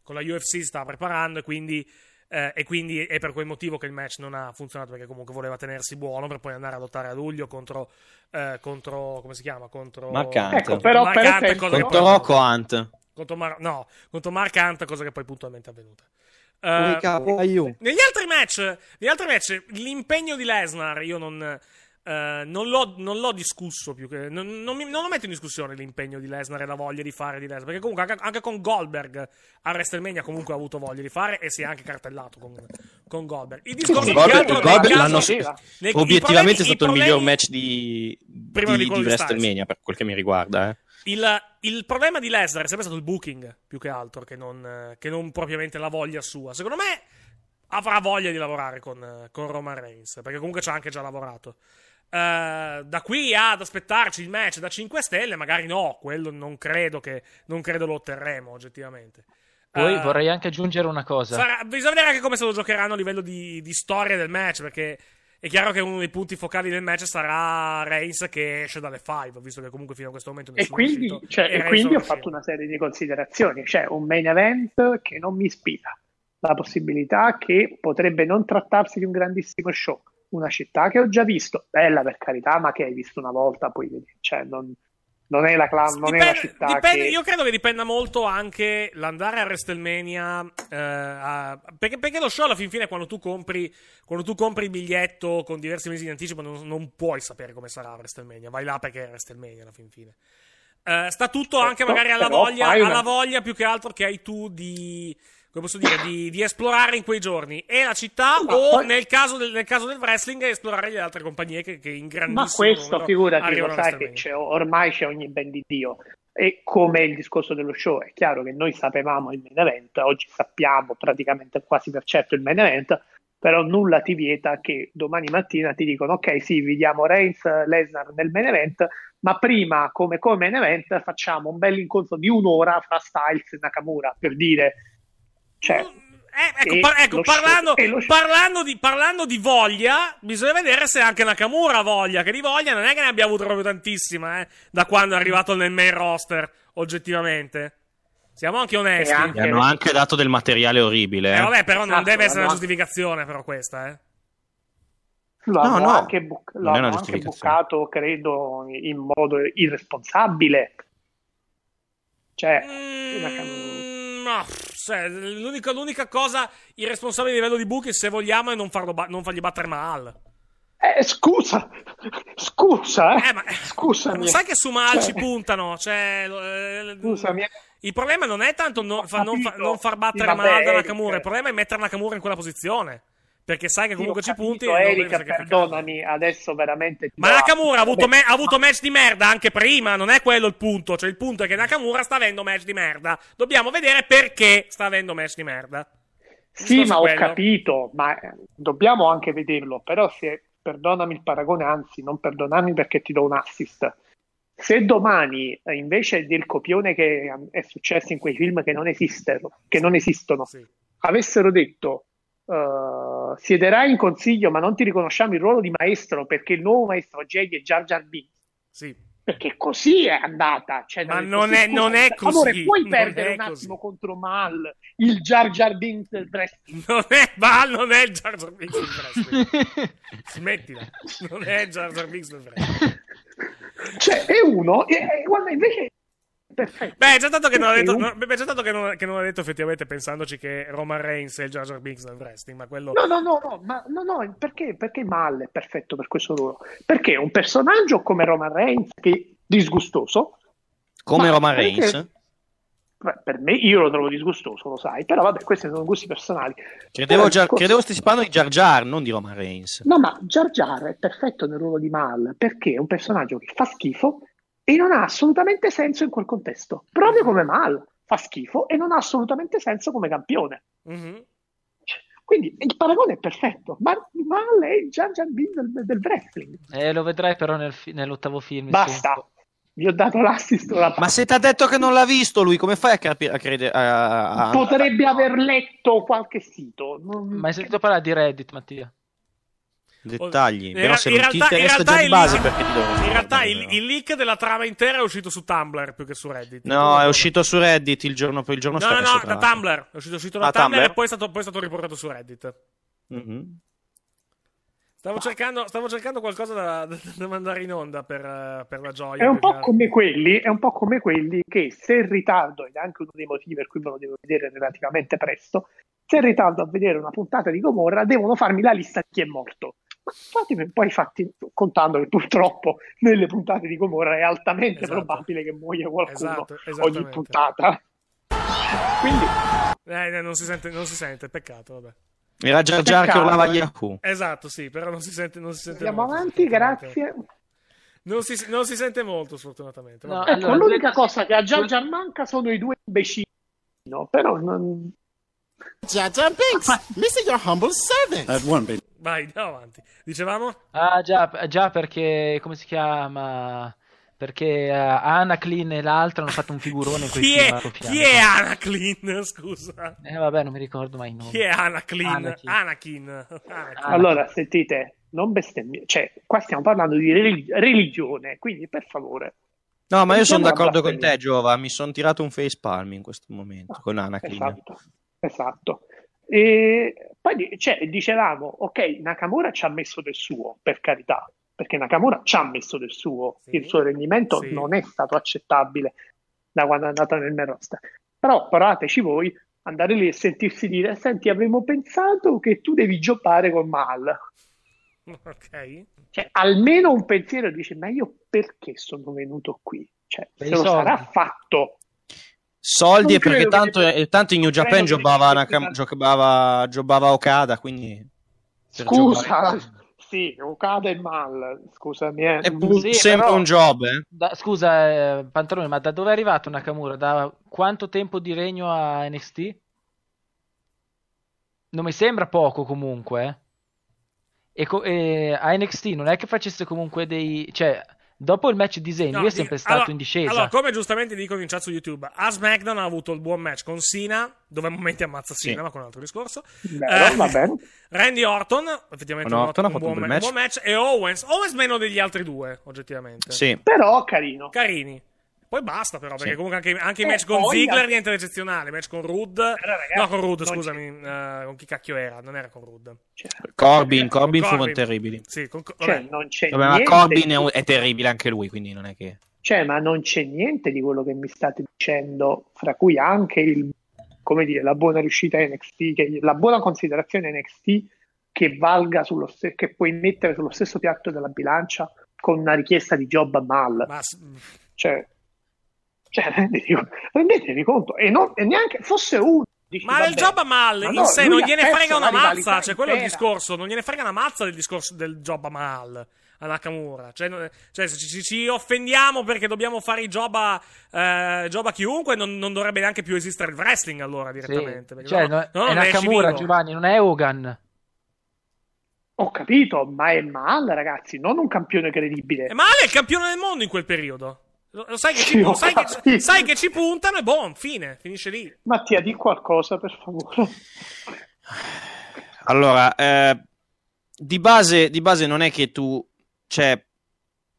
con la UFC, si stava preparando e quindi, eh, e quindi è per quel motivo che il match non ha funzionato perché comunque voleva tenersi buono per poi andare a lottare a luglio contro, eh, contro come si chiama? Contro Mark Hunt. Ecco, però Mark per Hunt, esempio- Contro poi- Rocco Hunt. contro Mar- no, contro Mark Hunt, cosa che poi puntualmente è avvenuta. Eh, Uh, negli altri match, negli altri match l'impegno di Lesnar io non, eh, non, l'ho, non l'ho discusso più che non, non mi- non lo metto in discussione l'impegno di Lesnar e la voglia di fare di Lesnar perché comunque anche, anche con Goldberg a WrestleMania comunque ha avuto voglia di fare e si è anche cartellato con, con Goldberg il discorso Il più che Goldberg, l'anno i obiettivamente è stato il miglior match di, Prima di, di di. WrestleMania per quel che mi riguarda. Eh. Il, il problema di Lesnar è sempre stato il booking, più che altro, che non, che non propriamente la voglia sua. Secondo me avrà voglia di lavorare con, con Roman Reigns, perché comunque ci ha anche già lavorato. Eh, da qui ad aspettarci il match da 5 stelle, magari no, quello non credo che non credo lo otterremo oggettivamente. Poi Eh, vorrei anche aggiungere una cosa. sarà- bisogna vedere anche come se lo giocheranno a livello di, di storia del match, perché è chiaro che uno dei punti focali del match sarà Reigns che esce dalle 5, visto che comunque fino a questo momento E nessuno è quindi, uscito, cioè, e e quindi ho fatto una serie di considerazioni. C'è un main event che non mi ispira, la possibilità che potrebbe non trattarsi di un grandissimo show, una città che ho già visto, bella per carità, ma che hai visto una volta, poi vedi, cioè, non, non è la, clan, non è la città Dipende- che... Io credo che dipenda molto anche l'andare a WrestleMania. eh, a- perché, perché lo show alla fin fine, quando tu compri, quando tu compri il biglietto con diversi mesi di anticipo, non, non puoi sapere come sarà WrestleMania. Vai là perché è WrestleMania alla fin fine. Eh, sta tutto anche Certo, magari alla voglia, una- alla voglia più che altro che hai tu di. Come posso dire? Di, di esplorare in quei giorni. E la città, Ma o poi- nel, caso del, nel caso del wrestling, esplorare le altre compagnie che, che in grandissimo Ma questo, figurati, lo sai che c'è, ormai c'è ogni ben di Dio. E come il discorso dello show, è chiaro che noi sapevamo il main event, oggi sappiamo praticamente quasi per certo il main event, però nulla ti vieta che domani mattina ti dicono ok sì, vi diamo Reigns, Lesnar nel main event, ma prima come come main event facciamo un bel incontro di un'ora fra Styles e Nakamura, per dire... Cioè, Ecco, e par- ecco, show- parlando, parlando di, parlando di voglia, bisogna vedere se anche Nakamura ha voglia. Che di voglia non è che ne abbia avuto proprio tantissima, eh, da quando è arrivato nel main roster, oggettivamente. Siamo anche onesti. Gli hanno anche dato del materiale orribile. Eh, eh. vabbè, però non Esatto, deve essere una giustificazione, però, questa, eh. Lo No, no, anche, bu- lo non è una hanno anche bucato, credo, in modo irresponsabile. Cioè, Mm, no, cioè, l'unica, l'unica cosa irresponsabile a livello di buchi, se vogliamo, è non, farlo ba- non fargli battere Mahal. eh, scusa, scusa, eh. Eh, ma scusami. sai che su Mahal Cioè, ci puntano? Cioè, eh, Scusami. il problema non è tanto non, fa- non fa- non far battere Sì, Mahal da. Nakamura, il problema è mettere Nakamura in quella posizione. Perché sai che Sì, comunque ci punti. e sacrificare. perdonami, adesso veramente... Ma Nakamura ha avuto, me- ha avuto match di merda anche prima, non è quello il punto. Cioè, il punto è che Nakamura sta avendo match di merda. Dobbiamo vedere perché sta avendo match di merda. Sì, ma ho quello? capito, ma eh, dobbiamo anche vederlo. Però se, perdonami il paragone, anzi, non perdonarmi perché ti do un assist. Se domani, eh, invece del copione che è successo in quei film che non esistono, che non esistono avessero detto eh, siederai in consiglio, ma non ti riconosciamo il ruolo di maestro perché il nuovo maestro Jedi è Jar Jar Binks. Sì. Perché così è andata. Cioè, Ma non sì, è- scusa, non è così, puoi non perdere è un così. attimo contro Mal, il Jar Jar Binks del wrestling. Non è Mahal, non è il Jar Jar Binks del wrestling. Smettila. Non è il Jar Jar Binks del wrestling. Cioè, è uno, e, e guarda, invece perfetto. Beh, è già tanto che non ha detto, un- beh, già tanto che non, che non ha detto effettivamente pensandoci che Roman Reigns è il Jar Jar Binks del wrestling, ma quello... No, no, no, no, ma no, no, perché, perché Mal è perfetto per questo ruolo? Perché è un personaggio come Roman Reigns che è disgustoso. Come Ma Roman perché- Reigns. Beh, per me io lo trovo disgustoso, lo sai, però vabbè, questi sono gusti personali. Credevo, il Jar- discorso- credevo stessi parlando di Jar Jar, non di Roman Reigns. No, ma Jar Jar è perfetto nel ruolo di Mal perché è un personaggio che fa schifo e non ha assolutamente senso in quel contesto. Proprio come Mal fa schifo e non ha assolutamente senso come campione. Mhm. Quindi il paragone è perfetto. Ma Mal è il Jar Jar Binks del, del wrestling. Eh, lo vedrai però nel fi- nell'ottavo film. Basta. Vi ho dato l'assist. ora Ma se ti ha detto che non l'ha visto lui, come fai a capire? A credere, a- a- Potrebbe aver letto qualche sito. Non- Ma hai sentito parlare di Reddit, Mattia? Dettagli? In, Però se in non ti realtà, in interessa già di il base, leak- perché ti devo in realtà il, il leak della trama intera è uscito su Tumblr più che su Reddit. No, è uscito su Reddit il giorno, il giorno No, no, no, da. Tumblr. È uscito, uscito da Ah, Tumblr, Tumblr? e poi è, stato, poi è stato riportato su Reddit. Mhm. Stavo, cercando, stavo cercando qualcosa da, da- da mandare in onda per, per la gioia. È un po' come quelli, è un po' come quelli che se in ritardo, ed è anche uno dei motivi per cui me lo devo vedere relativamente presto, se in ritardo a vedere una puntata di Gomorra devono farmi la lista di chi è morto. Poi fatti contando che purtroppo nelle puntate di Gomorra è altamente Esatto. probabile che muoia qualcuno Esatto, ogni puntata. Quindi Eh, eh, non, si sente, non si sente, peccato, vabbè. Era Jar Jar che urlava eh. Yahoo. Esatto, sì, però non si sente, non si sente andiamo molto, avanti, grazie. Non si, non si sente molto, sfortunatamente. No. Ecco, allora, l'unica due- cosa che a Jar Jar manca sono i due imbecilli, no? però non... Jar Binks, listen your humble servant. Vai, andiamo avanti. Dicevamo? Ah, già, già perché, come si chiama? Perché eh, Anaclin e l'altro hanno fatto un figurone in Chi film è, chi è Anaclin? Scusa. Eh, vabbè, non mi ricordo mai il nome. Chi è Anaclin? Anakin. Anakin. Anakin. Allora, sentite, non bestemmiate, cioè, qua stiamo parlando di relig- religione, quindi per favore. No, ma io sono d'accordo con te, Giova. Mi sono tirato un facepalm in questo momento con Anakin. Esatto, esatto. E poi cioè, dicevamo, ok, Nakamura ci ha messo del suo, per carità, perché Nakamura ci ha messo del suo, Sì. il suo rendimento Sì. non è stato accettabile da quando è andato nel main roster. Però provateci voi andare lì e sentirsi dire senti avremmo pensato che tu devi giocare con Mal Ok. cioè, almeno un pensiero dice ma io perché sono venuto qui cioè, Per se lo soldi. sarà fatto Soldi Non e perché credo che- tanto, tanto in New Japan giocava, Nakam- giocava, giocava Okada, quindi... scusa giocare- sì Okada e Mal scusami eh. È pur Sì, sempre però- un job, eh. Da- scusa, eh, Pantalone, ma da dove è arrivato Nakamura? Da quanto tempo di regno a NXT? Non mi sembra poco comunque. eh. E, co- e a NXT non è che facesse comunque dei... Cioè, dopo il match di Zayn, No, lui è di- sempre stato allora- in discesa. Allora, come giustamente dicono in chat su YouTube, a SmackDown ha avuto il buon match con Cena, dove a momenti ammazza Cena, Sì. ma con un altro discorso. Vero, Eh, va bene. Randy Orton, effettivamente un, Orton ha un fatto buon, un ma- match. un buon match. E Owens, Owens meno degli altri due, oggettivamente. Sì. però carino Carini. Poi basta, però, perché Sì. comunque anche, anche i Eh, match con Ziggler niente di eccezionale. Match con Rude. Però, ragazzi, no, con Rude, non scusami. eh, con chi cacchio era? Non era con Rude. Cioè, Corbin, Corbin Con furono Corbin. terribili. Sì, con, cioè, non c'è Vabbè, ma niente Corbin di- è, terribile anche lui, quindi non è che... Cioè, ma non c'è niente di quello che mi state dicendo, fra cui anche il, come dire, la buona riuscita NXT, che, la buona considerazione NXT che valga sullo ste- che puoi mettere sullo stesso piatto della bilancia con una richiesta di job a mal. Ma Cioè, cioè rendetevi, rendetevi conto, e, non, e neanche fosse uno. dici, Ma il vabbè, job a Mal ma in no, sé non gliene frega una mazza. Cioè, quello è il discorso. Non gliene frega una mazza del discorso del job a Mal a Nakamura. Cioè, non- cioè, se ci, ci- offendiamo perché dobbiamo fare i job a, eh, job a chiunque, non, non dovrebbe neanche più esistere il wrestling allora Sì. direttamente. perché Cioè, no- no- no, è Nakamura. Giovanni, non è Hogan. Ho capito, ma è mal, ragazzi, non un campione credibile. E Mal è il campione del mondo in quel periodo. Lo, lo sai, che ci, ho sai, che, sai che ci puntano e boh, fine, finisce lì. Mattia, di qualcosa, per favore. Allora, eh, di, base, di base non è che tu... Cioè,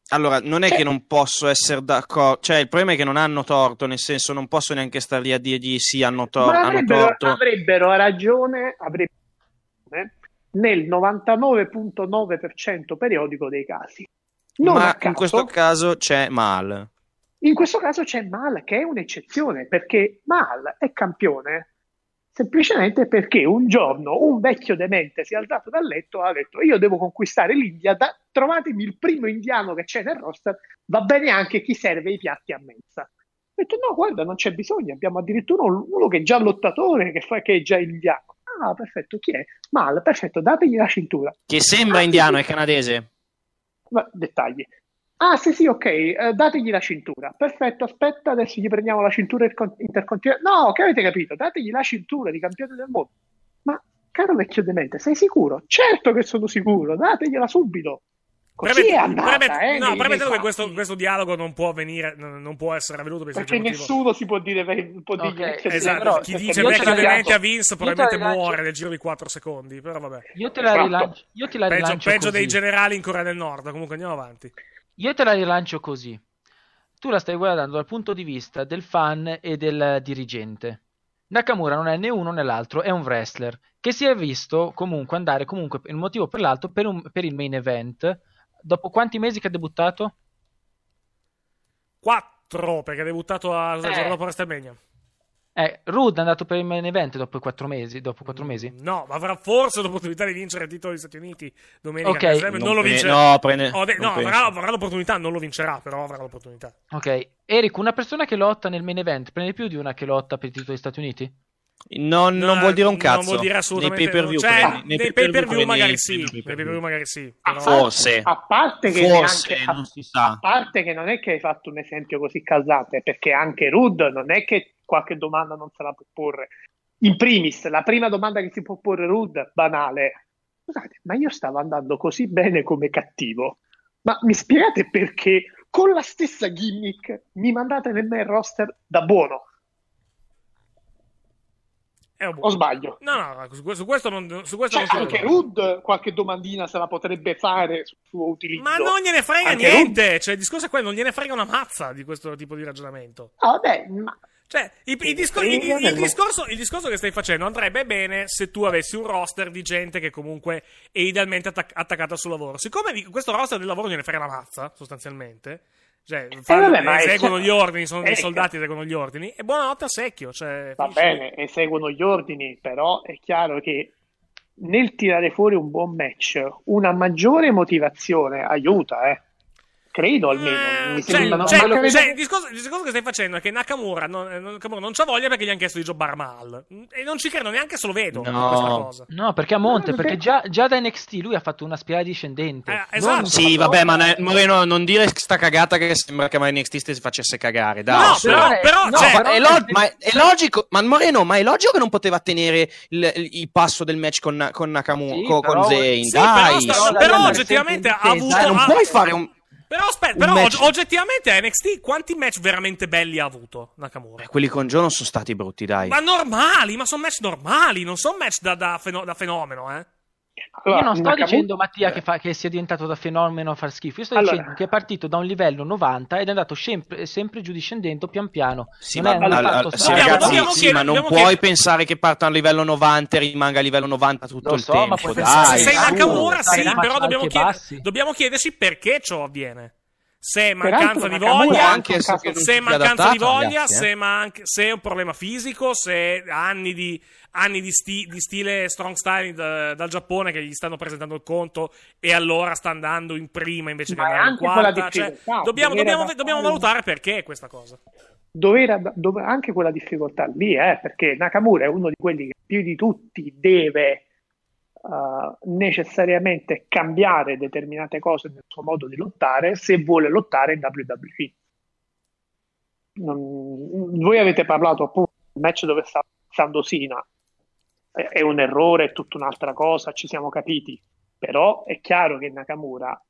allora, non è Cioè- che non posso essere d'accordo... Cioè, il problema è che non hanno torto, nel senso non posso neanche stare lì a dirgli sì, hanno, tor- Ma hanno avrebbero, torto. avrebbero ragione, avrebbero ragione nel 99.9% periodico dei casi. Non Ma caso, in questo caso c'è Mal. In questo caso c'è Mal che è un'eccezione perché Mal è campione semplicemente perché un giorno un vecchio demente si è alzato dal letto e ha detto io devo conquistare l'India, da- trovatemi il primo indiano che c'è nel roster, va bene anche chi serve i piatti a mensa. Ho detto no, guarda, non c'è bisogno, abbiamo addirittura un- uno che è già lottatore, che, fa, che è già indiano. Ah, perfetto, chi è? Mal, perfetto, dategli la cintura. Che sembra Ah, indiano, è canadese. Ma, dettagli. Ah, sì, sì, ok, eh, dategli la cintura. Perfetto, aspetta, adesso gli prendiamo la cintura intercon- intercontinentale. No, che avete capito? Dategli la cintura di campione del mondo. Ma, caro vecchio demente, sei sicuro? Certo che sono sicuro, dategliela subito. Così Premet- è andata, premet- eh, no, nei che questo, questo dialogo non può avvenire, non, non può essere avvenuto per Perché motivo. nessuno si può dire, può dirgli Ok, che Esatto, però- chi dice vecchio demente a. Vince probabilmente muore nel giro di 4 secondi, però vabbè. Io te la Esatto. rilancio, io te la Peggio, rilancio peggio così. dei generali in Corea del Nord, comunque andiamo avanti. Io te la rilancio così. Tu la stai guardando dal punto di vista del fan e del dirigente. Nakamura non è né uno né l'altro, è un wrestler che si è visto comunque andare comunque per un motivo o per l'altro per, un- per il main event. Dopo quanti mesi che ha debuttato? 4 perché ha debuttato a, Eh. giorno dopo WrestleMania. Eh, Rude è andato per il main event dopo quattro mesi. Dopo quattro mesi? No, ma avrà forse l'opportunità di vincere il titolo degli Stati Uniti domenica. Ok. per esempio. Non, Non lo vincerà. no, prende- Ho de- non no, avrà, avrà l'opportunità, non lo vincerà, però avrà l'opportunità. Ok. Eric, una persona che lotta nel main event prende più di una che lotta per il titolo degli Stati Uniti? Non, non No, vuol dire un cazzo. Non vuol dire assolutamente Nei pay per view, cioè, prendi- nei nei pay per view magari sì. Nei pay-per-view. pay per view magari sì. Però... Forse. A parte che Forse, neanche, non si sa. a parte che non è che hai fatto un esempio così calzante, perché anche Rud non è che qualche domanda non se la può porre. In primis, la prima domanda che si può porre Rud, banale. Scusate, ma io stavo andando così bene come cattivo. Ma mi spiegate perché con la stessa gimmick mi mandate nel main roster da buono? O sbaglio? No, no, su questo, su questo non, su questo Cioè, non anche. Rud qualche domandina se la potrebbe fare sul suo utilizzo. Ma non gliene frega Anche niente. Cioè, il discorso è quello, non gliene frega una mazza di questo tipo di ragionamento. Ah, vabbè, ma Cioè, il, il discor- il- discorso, il discorso che stai facendo andrebbe bene se tu avessi un roster di gente che comunque è idealmente attac- attaccata sul lavoro. Siccome questo roster del lavoro gliene frega una mazza, sostanzialmente. Cioè, fanno- Eh, vabbè, eseguono gli ordini, sono dei ecco. soldati, eseguono gli ordini. E buonanotte a secchio. Cioè, va finisce bene, eseguono gli ordini, però è chiaro che nel tirare fuori un buon match, una maggiore motivazione aiuta, eh. Credo almeno. mi Cioè, sembra cioè, che cioè, il, discorso, il discorso che stai facendo è che Nakamura non, eh, Nakamura non c'ha voglia perché gli hanno chiesto di giocare mal. E non ci credo neanche se lo vedo No. questa cosa. No, perché a monte, perché già, già da NXT lui ha fatto una spirale discendente. Eh, Non- esatto. Sì, vabbè, ma ne- Moreno, non dire sta cagata che sembra che NXT si facesse cagare. Dai, No, però, però, No, cioè, ma è, lo- ma è logico, ma Moreno, ma è logico che non poteva tenere il, il passo del match con, con Nakamura, Sì, con, però- con Zayn. Sì, dai, però, però oggettivamente ha avuto. Dai, non puoi fare un. Però aspetta, però match- og- oggettivamente NXT quanti match veramente belli ha avuto Nakamura? Eh, quelli con Joe non sono stati brutti, dai. Ma normali, ma sono match normali, non sono match da, da feno- da fenomeno, eh. Allora, io non sto Nakamura- dicendo Mattia che, fa- che sia diventato da fenomeno a far schifo, io sto Allora- dicendo che è partito da un livello 90 ed è andato sempre, sempre giù discendendo pian piano. Sì, Non ma, è un al- fatto al- sì, ragazzi, sì, chiedere- ma non puoi chiedere- pensare che parta a livello 90 e rimanga a livello 90 tutto Lo il so, ma tempo. puoi Dai, pensare- Se sei Nakamura, sì, ma però dobbiamo, chied- dobbiamo chiederci perché ciò avviene. Se mancanza di voglia, un se che mancanza di voglia, eh. se, è man- se è un problema fisico, se è anni di, anni di, sti- di stile strong style da- dal Giappone che gli stanno presentando il conto e allora sta andando in prima invece che Ma è andare in quarta. Cioè, dobbiamo, dobbiamo- dobbiamo valutare perché questa cosa. dover, dove- anche quella difficoltà lì, eh, perché Nakamura è uno di quelli che più di tutti deve eh, necessariamente cambiare determinate cose nel suo modo di lottare se vuole lottare in WWE. Non- voi avete parlato appunto del match dove sta Sandosina, è, è un errore, è tutta un'altra cosa, ci siamo capiti, però è chiaro che Nakamura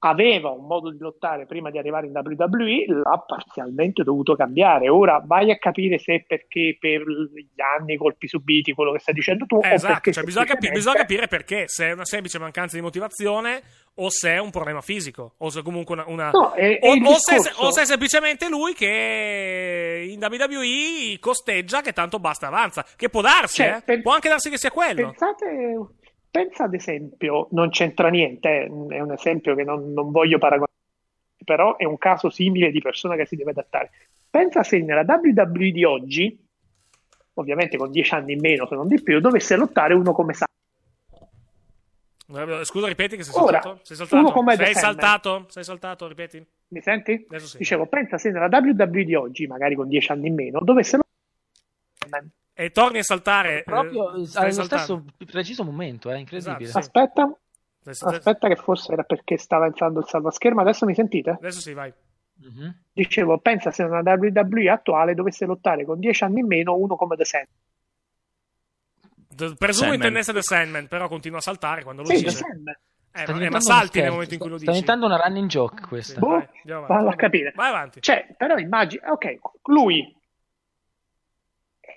aveva un modo di lottare prima di arrivare in WWE, l'ha parzialmente dovuto cambiare. Ora vai a capire se è perché per gli anni, i colpi subiti, quello che stai dicendo tu, Eh, esatto, cioè, bisogna, capi- bisogna capire perché, se è una semplice mancanza di motivazione o se è un problema fisico, o se comunque una... una- No, è- è o, il o se, o se è semplicemente lui che in WWE costeggia che tanto basta avanza, che può darsi, Cioè, eh? pen- può anche darsi che sia quello. Pensate, pensa ad esempio, non c'entra niente, eh, è un esempio che non, non voglio paragonare, però è un caso simile di persona che si deve adattare. Pensa se nella WWE di oggi, ovviamente con 10 anni in meno se non di più, dovesse lottare uno come Sa. Eh, Scusa, ripeti che sei Ora, saltato? Sei saltato? uno come sei Sandman. saltato? Sei saltato, ripeti? Mi senti? Adesso sì. Dicevo, pensa se nella WWE di oggi, magari con 10 anni in meno, dovesse lottare E torni a saltare. eh, Proprio allo saltando. stesso preciso momento, è incredibile. Esatto, Aspetta, Stai- stai- aspetta che forse era perché stava entrando il salvaschermo, adesso mi sentite? Adesso sì, vai. Mhm. Dicevo, pensa se una WWE attuale dovesse lottare con 10 anni in meno uno come The Sandman. D- Presumo intendesse The Sandman, però continua a saltare quando lo Sì, The dice. Eh, Sta ma, eh, ma salti nel momento in cui lo sta dici. diventando una running joke questa. Boh, vai. Vado a capire. Vai avanti. Cioè, però immagini, ok, lui,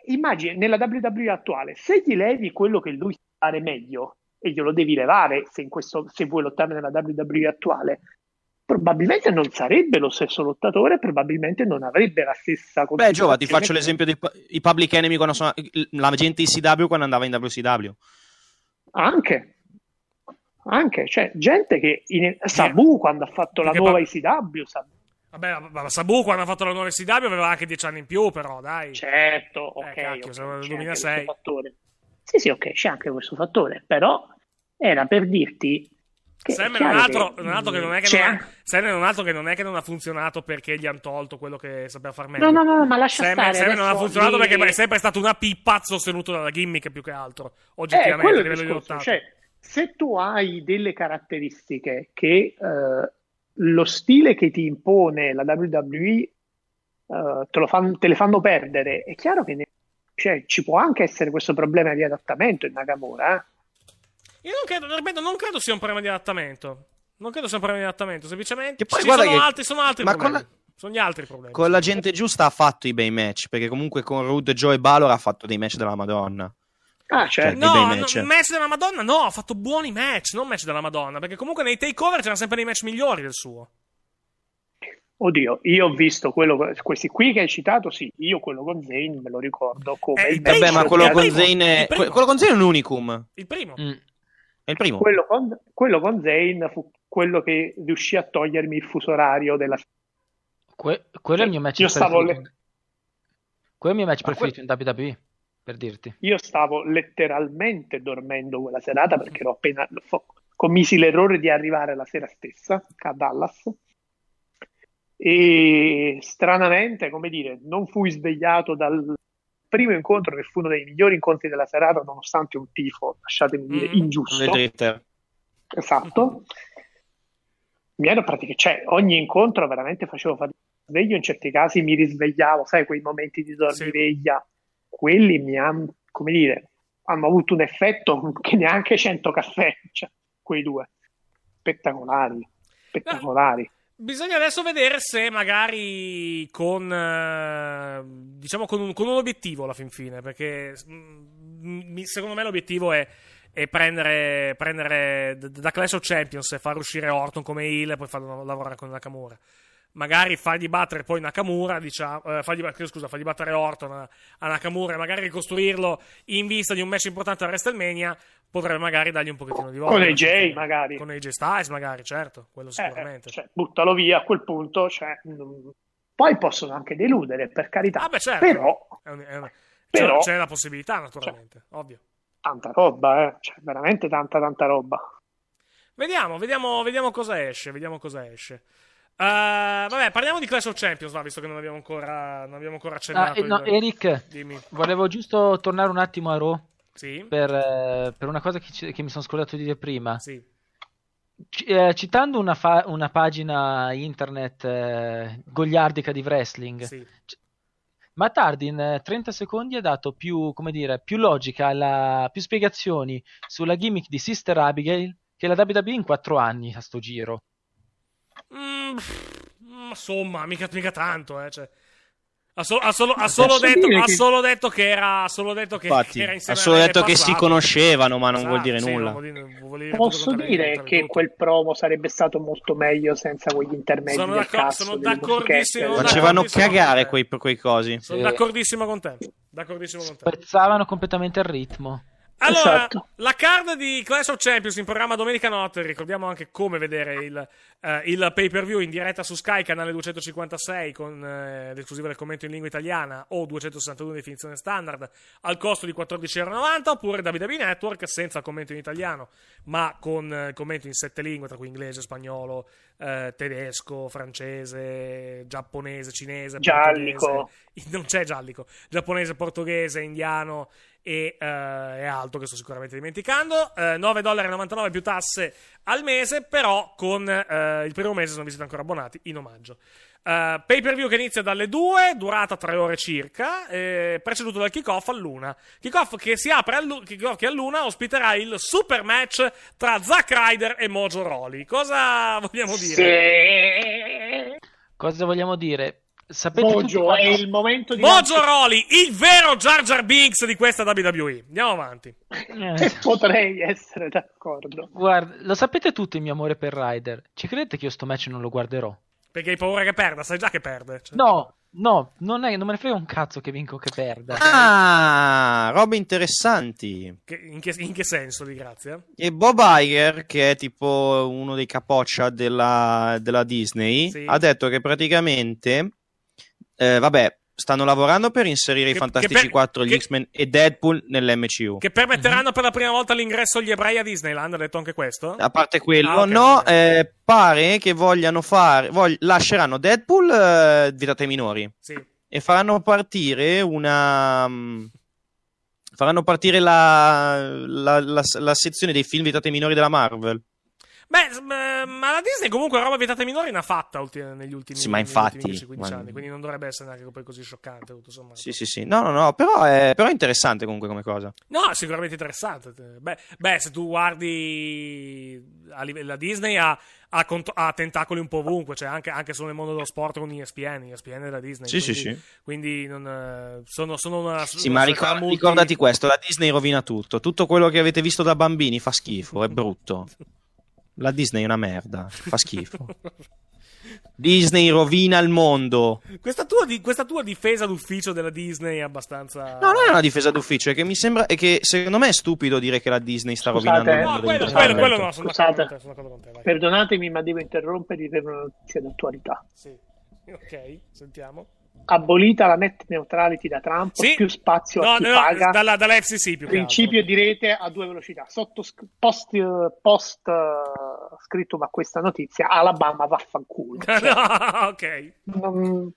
immagini nella WWE attuale, se gli levi quello che lui sa fare meglio, e glielo devi levare se, in questo, se vuoi lottare nella WWE attuale, probabilmente non sarebbe lo stesso lottatore, probabilmente non avrebbe la stessa Beh, Giova, ti faccio l'esempio dei i Public Enemy quando sono la gente di CW quando andava in WCW. Anche, anche, cioè, gente che in, Sabu quando ha fatto la nuova pa- ICW, Sabu, Vabbè, ma- Sabu quando ha fatto la nuova CW aveva anche 10 anni in più, però, dai. certo, ok, Eh, cacchio, ok, siamo nel c'è 2006. anche questo fattore. Sì, sì, ok, c'è anche questo fattore, però era per dirti che Sam è un altro, che, un altro che non è che non ha, anche- Sam è un altro che non è che non ha funzionato perché gli hanno tolto quello che sapeva far meglio. No, no, no, ma lascia Sam, stare. Sam non ha funzionato mi- perché è sempre stato una pippa sostenuto dalla gimmick più che altro, Eh, oggettivamente, quello a livello di discorso, lottato. cioè, se tu hai delle caratteristiche che eh, lo stile che ti impone la WWE eh, te, lo fan- te le fanno perdere, è chiaro che ne- cioè, ci può anche essere questo problema di adattamento in Nakamura. eh. Io non credo, ripeto, non credo sia un problema di adattamento. Non credo sia un problema di adattamento, semplicemente Che poi ci sono che- altri, sono altri ma con problemi. la- Sono gli altri problemi. Con la gente giusta ha fatto i bei match, perché comunque con Rude, Joe e Balor ha fatto dei match della Madonna. Ah, Cioè, certo. No, bei no, match. match della Madonna no, ha fatto buoni match, non match della Madonna, perché comunque nei takeover c'erano sempre dei match migliori del suo. Oddio, io ho visto quello, questi qui che hai citato, sì, io quello con Zane me lo ricordo come Eh, il Vabbè, match ma quello con avevo- Zane è, il primo. que- quello con Zane è un unicum. Il primo. Mm. È il primo. Quello con, quello con Zane fu quello che riuscì a togliermi il fuso orario della Que- quello è il mio match Io stavo preferito. le- Quello è il mio match Ma preferito in WWE, per dirti. Io stavo letteralmente dormendo quella serata perché ero appena fo- commisi l'errore di arrivare la sera stessa a Dallas e stranamente, come dire, non fui svegliato dal primo incontro che fu uno dei migliori incontri della serata nonostante un tifo, lasciatemi dire, Mm. ingiusto. Dritter. Esatto. Mi ero praticamente, cioè, ogni incontro veramente facevo fatica. Sveglio, in certi casi mi risvegliavo, sai, quei momenti di dormiveglia, quelli mi hanno, come dire, hanno avuto un effetto che neanche 100 caffè, cioè, quei due. Spettacolari, spettacolari. Bisogna adesso vedere se magari con, eh, diciamo, con un, con un obiettivo alla fin fine, perché mm, secondo me l'obiettivo è, è prendere, prendere da Clash of Champions e far uscire Orton come heel e poi farlo lavorare con Nakamura. Magari fargli battere poi Nakamura, diciamo, eh, fargli, bat- scusa, fargli battere Orton a, a Nakamura e magari ricostruirlo in vista di un match importante a WrestleMania, potrebbe magari dargli un pochettino di volta. Con AJ magari. Con AJ Styles magari, certo, quello Eh, sicuramente. cioè, buttalo via a quel punto. Cioè, Poi possono anche deludere, per carità. Ah, beh, certo. Però, È un- è una- Però- c'è, c'è la possibilità, naturalmente, ovvio. tanta roba, eh. Cioè, veramente tanta, tanta roba. Vediamo, vediamo, vediamo cosa esce. Vediamo cosa esce. Eh, vabbè, parliamo di Clash of Champions, va, visto che non abbiamo ancora, non abbiamo ancora Ah, accennato. eh, no, il- Eric, Dimmi. volevo giusto tornare un attimo a Raw Sì? per, eh, per una cosa che, ci- che mi sono scordato di dire prima. Sì. C- eh, citando una, fa- una pagina internet eh, goliardica di wrestling, Sì. c- Matt Hardy in eh, 30 secondi ha dato più, come dire, più logica, alla- più spiegazioni sulla gimmick di Sister Abigail che la WWE in 4 anni a sto giro. Mm, pff, mm, insomma, mica, mica tanto, eh. Cioè. Ha, so- ha solo, ha solo detto, dire ha che- solo detto che era. Ha solo detto che, Infatti, che era ha solo detto che si conoscevano, ma non vuol Esatto, dire sì, nulla. non vuol dire- vuol dire Posso dire che tutto. quel promo sarebbe stato molto meglio senza quegli intermedi Sono d'accordo- cazzo, sono d'accordissimo, Facevano cagare quei, quei cosi. Sono Sì. d'accordissimo con te. D'accordissimo con te. Spezzavano completamente il ritmo. Allora, Esatto. la card di Clash of Champions in programma domenica notte, ricordiamo anche come vedere il, eh, il pay per view in diretta su Sky, canale 256 con eh, l'esclusiva del commento in lingua italiana o 261 definizione standard al costo di 14,90€ oppure WWE Network senza commento in italiano ma con eh, commento in sette lingue tra cui inglese, spagnolo, eh, tedesco, francese, giapponese, cinese, Giallico. non c'è giallico, giapponese, portoghese, indiano e, eh, e altro che sto sicuramente dimenticando. Eh, 9,99$ più tasse al mese, però con eh, il primo mese sono vi siete ancora abbonati in omaggio. Eh, pay per view che inizia dalle 2, durata 3 ore circa, eh, preceduto dal kick-off all'una. Kick-off che si apre all'u- kick-off che all'una ospiterà il super match tra Zack Ryder e Mojo Rawley. Cosa vogliamo dire? Sì. Cosa vogliamo dire? Sapete tutti Mojo, quando- è il momento di Mojo Rawley, il vero Jar Jar Binks di questa WWE. Andiamo avanti. Eh, Potrei essere d'accordo. guarda, lo sapete tutti il mio amore per Ryder. Ci credete che io sto match non lo guarderò? Perché hai paura che perda, sai già che perde. Cioè- No, no, non, è- non me ne frega un cazzo che vinco o che perda. Ah, robe interessanti. Che- in, che, in che senso, di grazia? E Bob Iger, che è tipo uno dei capoccia della, della Disney, Sì. ha detto che praticamente, eh, vabbè, stanno lavorando per inserire i Che- Fantastici che per- 4, gli che- X-Men e Deadpool nell'MCU. Che permetteranno per la prima volta l'ingresso agli ebrei a Disneyland, ha detto anche questo? A parte quello, Ah, ok. no, eh, pare che vogliano fare, vogl- lasceranno Deadpool eh, vietate ai minori Sì. e faranno partire una... mm, faranno partire la, la, la- la sezione dei film vietati ai minori della Marvel. Beh, ma la Disney comunque roba vietata ai minori ne ha fatta ulti- negli ultimi, Sì, ma infatti, ultimi 10-15 ma- anni, quindi non dovrebbe essere neanche poi così scioccante, tutto sommato. Sì, sì, sì. No, no, no, però è, però è interessante comunque come cosa. No, è sicuramente interessante. Beh, beh, se tu guardi a livello la Disney ha, ha cont- ha tentacoli un po' ovunque, cioè anche, anche solo nel mondo dello sport con ESPN, ESPN della Disney. Sì, sì, quindi, sì. Quindi non, sono, sono una Sì, una ma società ricor- multi- ricordati questo, la Disney rovina tutto. Tutto quello che avete visto da bambini fa schifo, è brutto. La Disney è una merda, fa schifo. Disney rovina il mondo. Questa tua, di- questa tua difesa d'ufficio della Disney è abbastanza. No, non è una difesa d'ufficio, è che mi sembra è che secondo me è stupido dire che la Disney sta Scusate, rovinando il no, mondo. quello- dell'intrattenimento. quello no, sono Scusate, d'accordo con te, sono d'accordo con te, vai. perdonatemi, ma devo interrompere per una notizia d'attualità. Sì. Ok, sentiamo. Abolita la net neutrality da Trump, Sì. più spazio No, a chi no, paga. dalla, dalla FCC più Principio di rete a due velocità. Sotto post, post eh, scritto ma questa notizia, Alabama vaffanculo. Cioè, no, ok. non-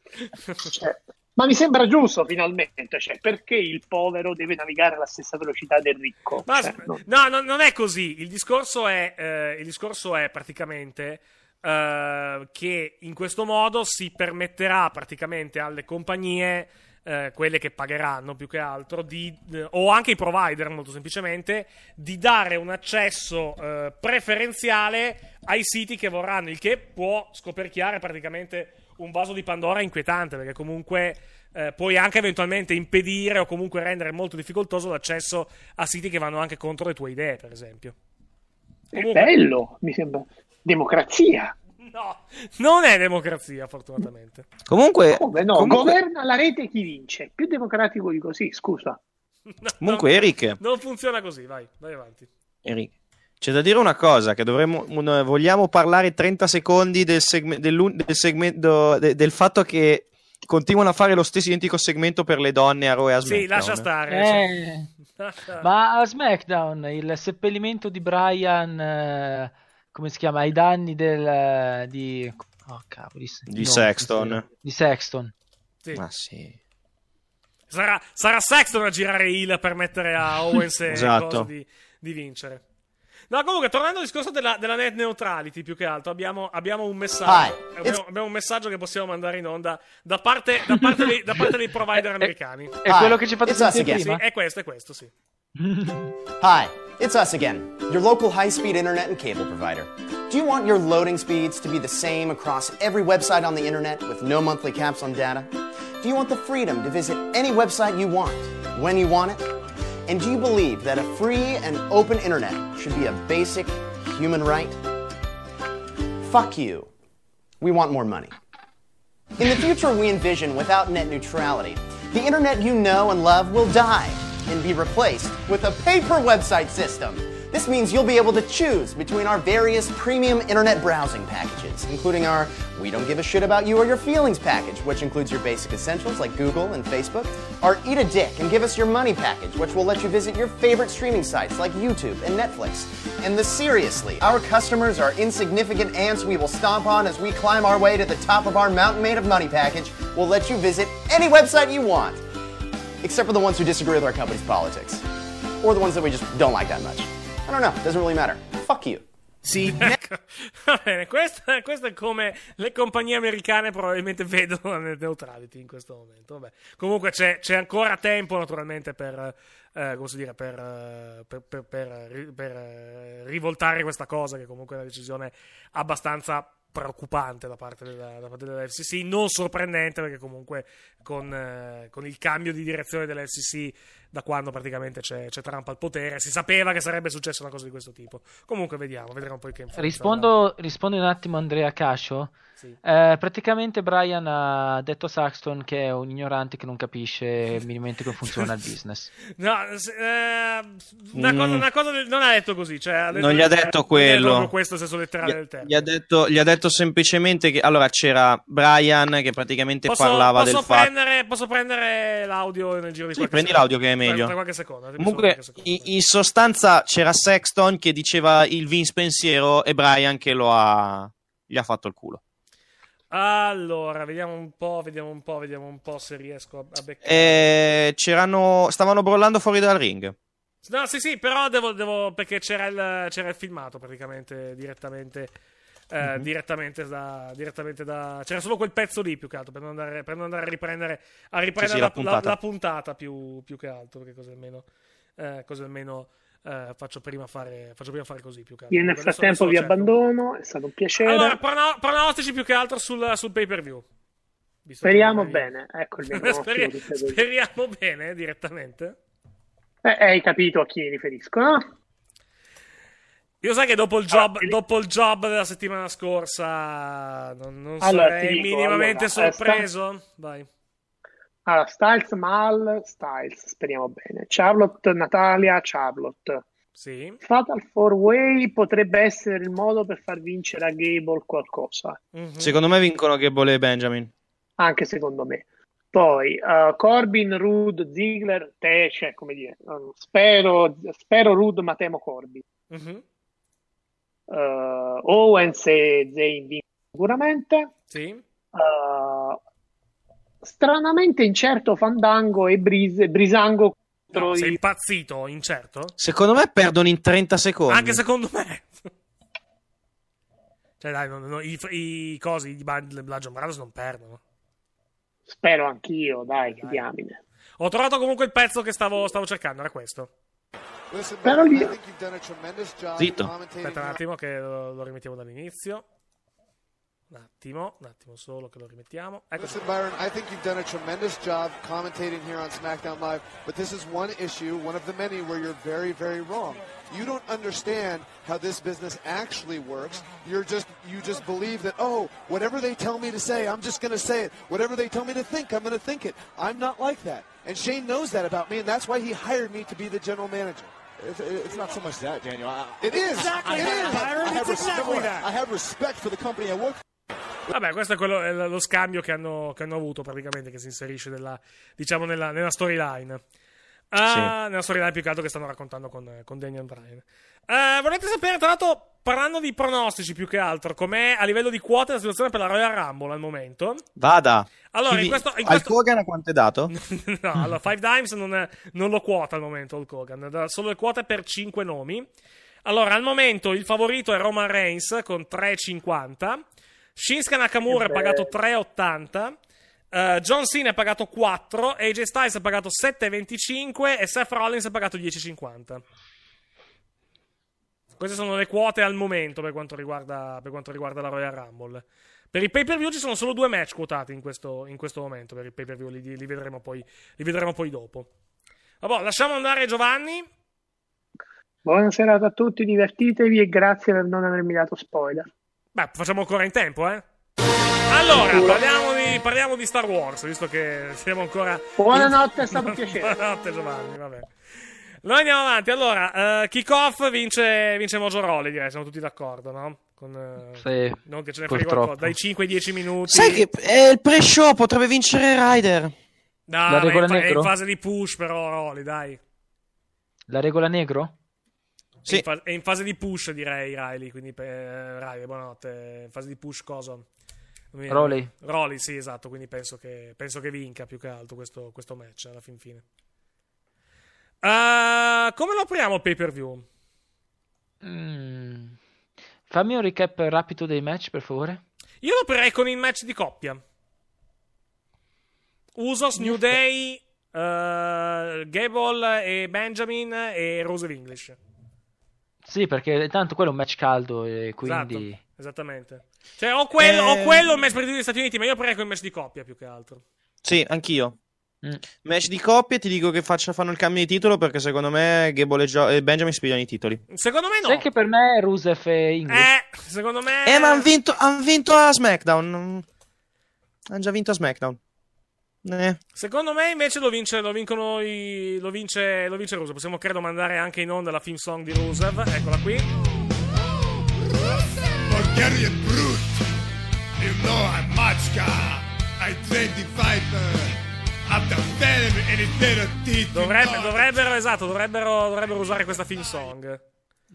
cioè, ma mi sembra giusto finalmente, cioè, perché il povero deve navigare alla stessa velocità del ricco? Ma Cioè, non- no, no, non è così. Il discorso è, eh, il discorso è praticamente eh, che in questo modo si permetterà praticamente alle compagnie, eh, quelle che pagheranno più che altro, di, eh, o anche i provider molto semplicemente, di dare un accesso eh, preferenziale ai siti che vorranno, il che può scoperchiare praticamente un vaso di Pandora inquietante, perché comunque eh, puoi anche eventualmente impedire o comunque rendere molto difficoltoso l'accesso a siti che vanno anche contro le tue idee, per esempio. È bello, mi sembra. Democrazia. No, non è democrazia, fortunatamente. Comunque, Come no? comunque- Governa la rete chi vince? Più democratico di così, scusa. comunque Eric, Non funziona così, vai, vai avanti. Eric, c'è da dire una cosa, che dovremmo, un- vogliamo parlare 30 secondi del, segme- del segmento, de- del fatto che continuano a fare lo stesso identico segmento per le donne a Raw e a SmackDown. Sì, lascia stare. Eh, Lascia- ma a SmackDown il seppellimento di Brian, eh, come si chiama? Ai danni del, di, oh, cavolo, Di no, Sexton. Di Sexton. Sì. Ma sì. Sarà, sarà Sexton a girare il per mettere a Owens e Esatto. di, di vincere. No, comunque, tornando al discorso della, della net neutrality, più che altro, abbiamo, abbiamo un messaggio. Abbiamo, abbiamo un messaggio che possiamo mandare in onda da parte, da parte, dei, da parte dei provider americani. È quello che ci fate sentire prima? Sì, è questo, è questo, sì. Hi, it's us again, your local high speed internet and cable provider. Do you want your loading speeds to be the same across every website on the internet with no monthly caps on data? Do you want the freedom to visit any website you want, when you want it? And do you believe that a free and open internet should be a basic human right? Fuck you. We want more money. In the future we envision without net neutrality, the internet you know and love will die and be replaced with a paper website system. This means you'll be able to choose between our various premium internet browsing packages, including our We Don't Give a Shit About You or Your Feelings package, which includes your basic essentials like Google and Facebook, our Eat a Dick and Give Us Your Money package, which will let you visit your favorite streaming sites like YouTube and Netflix, and the Seriously, our customers are insignificant ants we will stomp on as we climb our way to the top of our mountain made of money package will let you visit any website you want, except for the ones who disagree with our company's politics, or the ones that we just don't like that much. I don't know, doesn't really matter. Fuck you. Sì, Ecco, va bene, questo, questo è come le compagnie americane probabilmente vedono la net neutrality in questo momento. Vabbè. Comunque c'è, c'è ancora tempo naturalmente per, eh, come si dire, per, eh, per, per- per- per, eh, rivoltare questa cosa che comunque è una decisione abbastanza preoccupante da parte della, da parte della FCC, non sorprendente perché comunque con, eh, con il cambio di direzione della FCC da quando praticamente c'è, c'è Trump al potere si sapeva che sarebbe successa una cosa di questo tipo. Comunque vediamo, vedremo poi che Rispondo, rispondo un attimo Andrea Cascio. Sì. Eh, praticamente Brian ha detto a Saxton che è un ignorante che non capisce minimamente come funziona il business. No, se- eh, una, Mm. cosa, una cosa del- non ha detto così. Cioè, ha detto- Non gli ha detto è quello. questo senso letterale del Gli, termine. gli ha detto, gli ha detto semplicemente che allora c'era Brian che praticamente Posso, parlava posso del fatto. prendere, posso prendere l'audio nel giro di Sì, qualche prendi secondo? l'audio che è Tra- meglio. Tra qualche secondo. Comunque, in, in sostanza c'era Sexton che diceva il Vince pensiero e Brian che lo ha. gli ha fatto il culo. Allora, vediamo un po', vediamo un po', vediamo un po' se riesco a, a beccare. E c'erano. stavano brollando fuori dal ring. No, sì, sì, però devo, devo- perché c'era il, c'era il filmato praticamente direttamente. Eh, Mhm. direttamente, da, direttamente da. C'era solo quel pezzo lì più che altro per non andare, per non andare a riprendere, a riprendere Sì, sì, la, la puntata. la- la puntata più, più che altro. Perché così almeno, eh, così almeno eh, faccio, prima fare, faccio prima fare così più che altro. Io nel frattempo adesso vi cerco. abbandono, è stato un piacere. Allora, prono- pronostici più che altro sul, sul pay per view. Speriamo bene, ecco il mio. Speri- speriamo bene eh, direttamente. Eh, hai capito a chi mi riferisco, no? Io sai che dopo il job, dopo il job della settimana scorsa non, non Allora, sarei dico, minimamente allora, eh, sorpreso. Vai. Allora, Styles, Mal, Styles, speriamo bene. Charlotte, Natalia, Charlotte. Sì. Fatal 4-Way potrebbe essere il modo per far vincere a Gable qualcosa, Mhm. Secondo me vincono Gable e Benjamin. anche secondo me. Poi uh, Corbin, Rude, Ziggler, te, cioè, come dire, um, spero, spero Rude, ma temo Corbin. Mhm. Uh, Owens e Zayn vincono sicuramente. Sì. Uh, stranamente incerto Fandango e Brise, Brisango contro No, sei i- impazzito, incerto? Secondo me perdono in 30 secondi. Anche secondo me. cioè, dai, non- non- i, i cosi, i Band- Bludgeon Brothers non perdono. Spero anch'io, dai, che diamine. Ho trovato comunque il pezzo che stavo, stavo cercando, era questo. Però lì- Zitto. Aspetta un attimo che lo, lo rimettiamo dall'inizio. Un attimo, un attimo solo che lo rimettiamo. Ecco. Listen, Byron, I think you've done a tremendous job commentating here on SmackDown Live, but this is one issue, one of the many, where you're very, very wrong. You don't understand how this business actually works. You're just, you just believe that, oh, whatever they tell me to say, I'm just going to say it. Whatever they tell me to think, I'm going to think it. I'm not like that. And Shane knows that about me, and that's why he hired me to be the general manager. It's, it's not so much that, Daniel. I, It is. I, It I, is. I, have exactly that. I have respect for the company I work for. Vabbè, questo è, quello, è lo scambio che hanno, che hanno avuto praticamente, che si inserisce nella, diciamo nella, nella storyline. Ah, Nella storyline più che altro che stanno raccontando con, con Daniel Bryan. Eh, volete sapere, tra l'altro, parlando di pronostici più che altro, com'è a livello di quote la situazione per la Royal Rumble al momento? Vada. Allora, in questo- in Al questo- Kogan a quanto è dato? no, allora, Five Dimes non, è- non lo quota al momento Hulk Hogan, dà solo le quote per 5 nomi. Allora, al momento il favorito è Roman Reigns con 3,50. Shinsuke Nakamura è pagato 3,80. eh, John Cena è pagato 4. AJ Styles è pagato 7,25. E Seth Rollins è pagato 10,50. Queste sono le quote al momento per quanto riguarda, per quanto riguarda la Royal Rumble. Per il pay per view ci sono solo due match quotati in questo, in questo momento. Per il pay per view li, li vedremo poi, li vedremo poi dopo. Vabbè, lasciamo andare Giovanni. Buona serata a tutti, divertitevi e grazie per non avermi dato spoiler. Beh, facciamo ancora in tempo, eh. Allora, parliamo di, parliamo di Star Wars, visto che siamo ancora. Buonanotte, è stato un piacere. Buonanotte, Giovanni, vabbè. Noi andiamo avanti. Allora, eh, kick-off vince, vince Mojo Rawley, direi, siamo tutti d'accordo, no? Con, eh, Sì, non che ce ne frega qualcosa, dai 5 ai 10 minuti. Sai che è il pre-show, potrebbe vincere Ryder. No, La è, regola è negro? in fase di push, però, Rawley, dai. La regola negro? È, in fa- è in fase di push, direi, Riley. Quindi, eh, Riley, buonanotte. In fase di push, cosa? Rawley. Rawley, sì, esatto. Quindi penso che, penso che vinca più che altro questo, questo match alla fin fine. Eh, come lo apriamo il pay per view? Mm. Fammi un recap rapido dei match, per favore. Io lo aprirei con il match di coppia. Usos, New Day, eh, Gable e Benjamin e Rose of English. Sì, perché tanto quello è un match caldo e quindi... Esatto, esattamente. Cioè, o quello, o Eh. quello il match per degli Stati Uniti, ma io aprirei con il match di coppia più che altro. Sì, anch'io. Mm. Match di coppie, ti dico che faccia, fanno il cambio di titolo perché secondo me Gable e, Gio- e Benjamin spiegano i titoli. Secondo me no. Sai che per me Rusev e English. Eh, secondo me. Eh, ma hanno vinto, han vinto a SmackDown. Hanno già vinto a SmackDown. Eh. Secondo me invece lo vince, lo vincono i, lo vince, lo vince Rusev. Possiamo credo mandare anche in onda la theme song di Rusev. Eccola qui. Bulgarian brute. You know I'm Machka. I trained the fighter. Dovrebbe- dovrebbero, esatto, dovrebbero, dovrebbero usare questa theme song.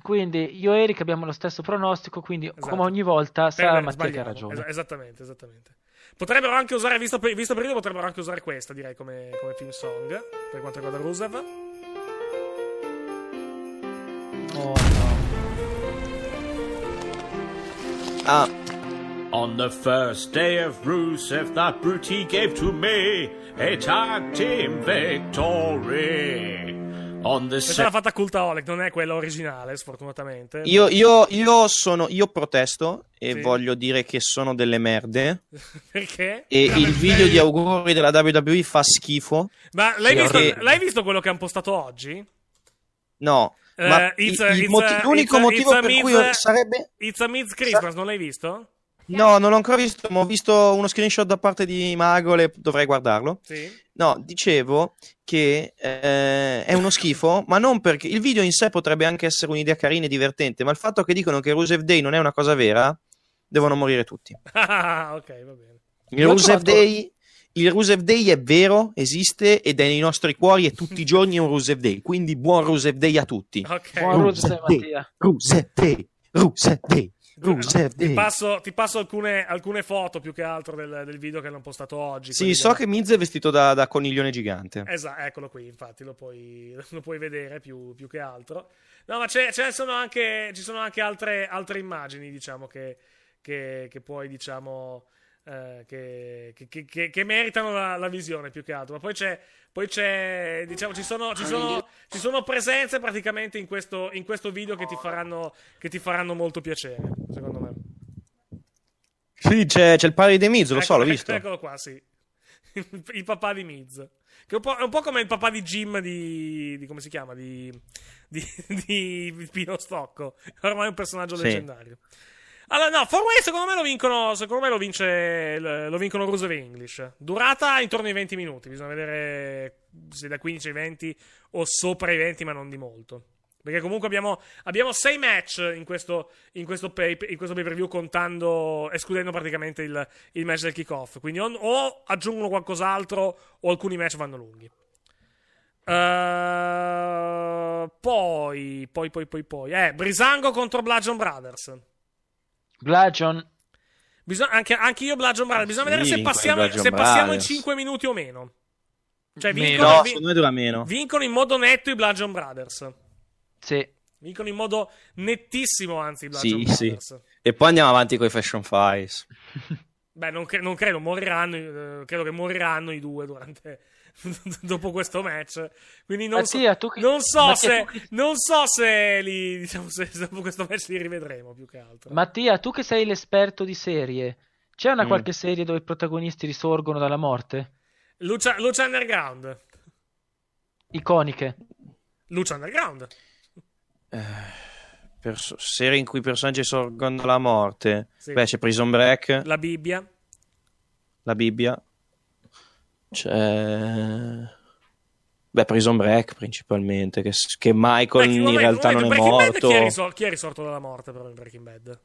Quindi io e Eric abbiamo lo stesso pronostico, quindi Esatto. come ogni volta sarà Eh, Mattia che ha ragione. Es- esattamente, esattamente. Potrebbero anche usare, visto per, visto per io, potrebbero anche usare questa, direi, come, come theme song. Per quanto riguarda Rusev. Ah, On the first day of Rusev, that brute he gave to me a tag team victory. On the se- l'ha fatta Cultaholic, non è quella originale, sfortunatamente. io, io, io sono. Io protesto e Sì. voglio dire che sono delle merde. Perché? E il video di auguri della WWE fa schifo. Ma l'hai visto, che- l'hai visto quello che hanno postato oggi? No, ma it's il- a- il it's moti- l'unico it's a- motivo it's a per cui Miz- sarebbe. It's a Miz Christmas, non l'hai visto? No, non l'ho ancora visto, ma ho visto uno screenshot da parte di Magole, dovrei guardarlo. Sì. No, dicevo che eh, è uno schifo, ma non perché il video in sé potrebbe anche essere un'idea carina e divertente, ma il fatto che dicono che Rusev Day non è una cosa vera, devono morire tutti. Ah, ok, va bene. Il Rusev Day, il Rusev Day è vero, esiste ed è nei nostri cuori e tutti i giorni è un Rusev Day, quindi buon Rusev Day a tutti. Ok. Buon Rusev, Mattia. Rusev Day, Rusev Day, Rusev Ti Day. passo, ti passo alcune, alcune foto più che altro del, del video che hanno postato oggi. Sì, so della- che Miz è vestito da, da coniglione gigante. Esatto, eccolo qui, infatti lo puoi, lo puoi vedere più, più che altro. No, ma c'è, ne sono anche, ci sono anche altre, altre immagini, diciamo, che, che, che puoi, diciamo, eh, che, che- che- che- meritano la, la visione più che altro. Ma poi c'è, poi c'è diciamo, ci sono, ci sono, ci sono presenze praticamente in questo, in questo video che ti, faranno, che ti faranno molto piacere, secondo me. Sì, c'è, c'è il padre di Miz, lo so, Eccolo- l'ho visto. Eccolo qua, sì. il papà di Miz. Che è un po', è un po' come il papà di Jim di, di- come si chiama? Di, di, di Pino Stocco. Ormai è un personaggio Sì. leggendario. Allora, no, Four Way secondo me lo vincono. Secondo me lo vince. Lo vincono Rusev e English. Durata intorno ai 20 minuti. Bisogna vedere se da 15 ai 20 o sopra i 20, ma non di molto. Perché comunque abbiamo, abbiamo 6 match in questo, in questo pay, in questo pay-per-view, contando, escludendo praticamente il, il match del kickoff. Quindi o, o aggiungono qualcos'altro o alcuni match vanno lunghi. Eh, poi, poi, poi, poi, poi. Eh, Brisango contro Bludgeon Brothers. Bludgeon. Bisogna, anche, anche io Bludgeon Brothers. Bisogna Sì, vedere se passiamo, se passiamo in Brothers. 5 minuti o meno. Cioè, vincono, No, vi- secondo me dura meno. vincono in modo netto i Bludgeon Brothers. Sì. Vincono in modo nettissimo, anzi, i Bludgeon Sì, sì. Brothers. E poi andiamo avanti con i Fashion Files. Beh, non, cre- non credo, moriranno. eh, credo che moriranno i due durante. dopo questo match. Quindi non Mattia, so, tu che- non so Mattia, se. che- Non so se li. Diciamo, se dopo questo match li rivedremo più che altro. Mattia, tu che sei l'esperto di serie, c'è una Mm. qualche serie dove i protagonisti risorgono dalla morte? Lucia, Lucia Underground. Iconiche. Lucia Underground. Perso- serie in cui i personaggi sorgono dalla morte. Sì. Beh, c'è Prison Break, La Bibbia. la Bibbia. C'è. Beh, Prison Break principalmente. Che, che Michael chi- in vabbè, realtà vabbè, non è Breaking Bad morto. Chi è, risor- chi è risorto dalla morte, però, in Breaking Bad?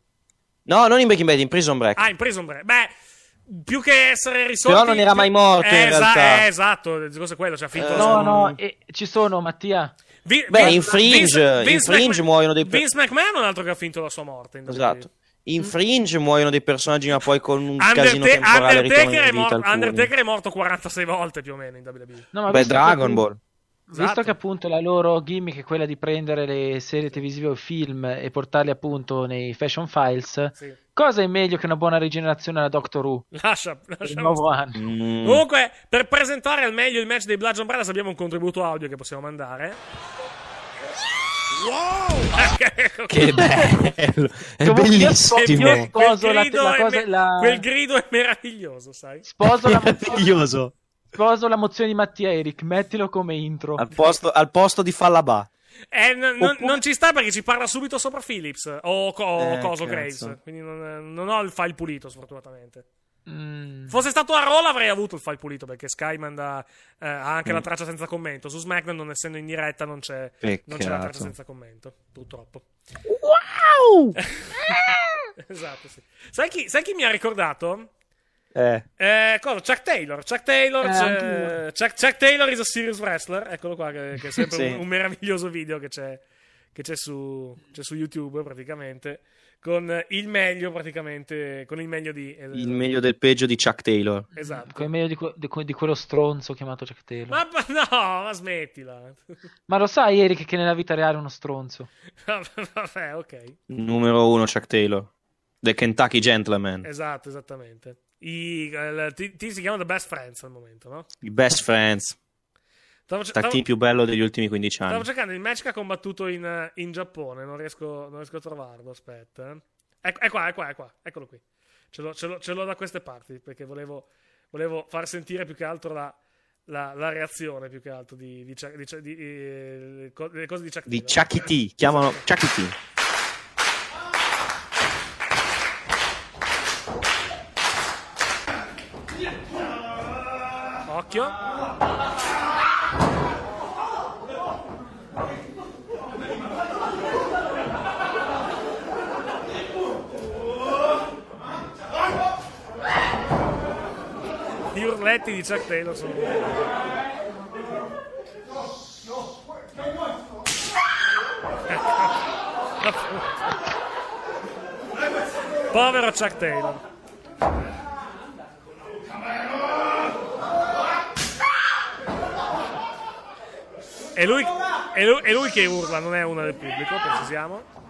No, non in Breaking Bad, in Prison Break. Ah, in Prison Break. Beh, più che essere risorti... Però non era mai morto, Eh, in esa- realtà. eh, esatto, il discorso è quello, cioè, ha finto Eh, la No, sua- no, e- ci sono, Mattia. Vi- Beh, in Fringe, Vince- in Vince Fringe McMahon- muoiono dei... Vince McMahon è un altro che ha finto la sua morte. in Esatto. WWE. In Fringe muoiono dei personaggi, ma poi con un casino Underta- temporale Undertaker, è alcuni. Undertaker è morto 46 volte più o meno in WWE. No, ma Beh, visto che Dragon Ball. Visto Esatto. che appunto la loro gimmick è quella di prendere le serie televisive o film e portarli appunto nei Fashion Files, Sì. cosa è meglio che una buona rigenerazione alla Doctor Who? Lascia, anno. Mm. Comunque, per presentare al meglio il match dei Bludgeon Brothers abbiamo un contributo audio che possiamo mandare. Wow! Che bello, è io bellissimo. sposo la, grido la è cosa, me- la- quel grido è meraviglioso, sai? sposo, la meraviglioso. sposo la mozione di Mattia Eric, mettilo come intro. Al posto, al posto di Fallabà. Eh, n- non- non ci sta perché ci parla subito sopra Phillips o, co- o Eh, Coso cazzo. Graves. Quindi non, non ho il file pulito, sfortunatamente. Mm. Fosse stato a Raw avrei avuto il file pulito perché Sky manda eh, ha anche Mm. la traccia senza commento. Su SmackDown, non essendo in diretta, non c'è, non c'è la traccia senza commento. Purtroppo. Wow! esatto, sì. Sai chi, sai chi mi ha ricordato? Eh. Eh, cosa? Chuck Taylor. Chuck Taylor, Eh, Chuck, Chuck Taylor is a serious wrestler. Eccolo qua, che, che è sempre Sì. un, un meraviglioso video che c'è, che c'è su, c'è su YouTube praticamente. Con il meglio praticamente, con il meglio di... Il meglio del peggio di Chuck Taylor. Esatto. Come meglio di, que- di que- di quello stronzo chiamato Jack Taylor. Ma, ma no, ma smettila. Ma lo sai, Eric, che nella vita reale è uno stronzo. Vabbè, ok. Numero uno Chuck Taylor. The Kentucky Gentleman. Esatto, esattamente. I, il- ti, ti si chiamano The Best Friends al momento, no? I Best Friends. Stavo, Tag stavo- team più bello degli ultimi 15 anni. stavo cercando il match che ha combattuto in, in Giappone, non riesco, non riesco a trovarlo, aspetta. eh. Ecco, è qua, è qua, è qua, eccolo qui. Ce l'ho, ce l'ho- ce l'ho da queste parti, perché volevo, volevo far sentire più che altro la, la- la reazione, più che altro, di, di, di, di- eh, delle cose di Chuck Di. Chucky T. Chiamano Chucky T. Occhio. Gli urletti di Chuck Taylor sono Povero Chuck Taylor. È lui, è, lui, è lui che urla, non è una del pubblico, precisiamo.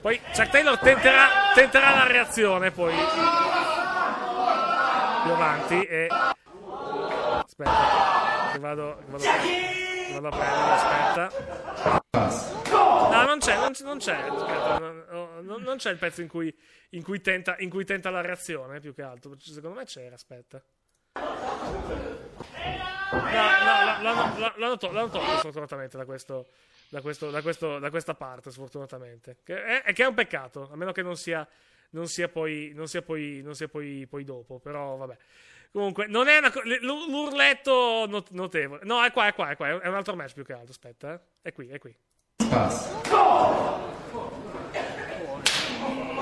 Poi Chuck Taylor tenterà, tenterà la reazione poi più avanti e... Aspetta, che vado, che vado, che vado a prendere, aspetta. No, non c'è, non c'è, non c'è, aspetta, non, non- c'è il pezzo in cui, in, cui tenta, in cui tenta la reazione, più che altro. Secondo me c'era, aspetta. No, no, l'hanno, l'hanno- l'hanno tolto sfortunatamente da, questo, da, questo, da, questo, da questa parte, sfortunatamente. Che è, che è un peccato, a meno che non sia, non sia, poi, non sia, poi, non sia poi, poi dopo, però vabbè. Comunque, non è una l'urletto not- notevole. No, è qua, è qua, è qua, è un altro match più che altro, aspetta, eh. È qui, è qui.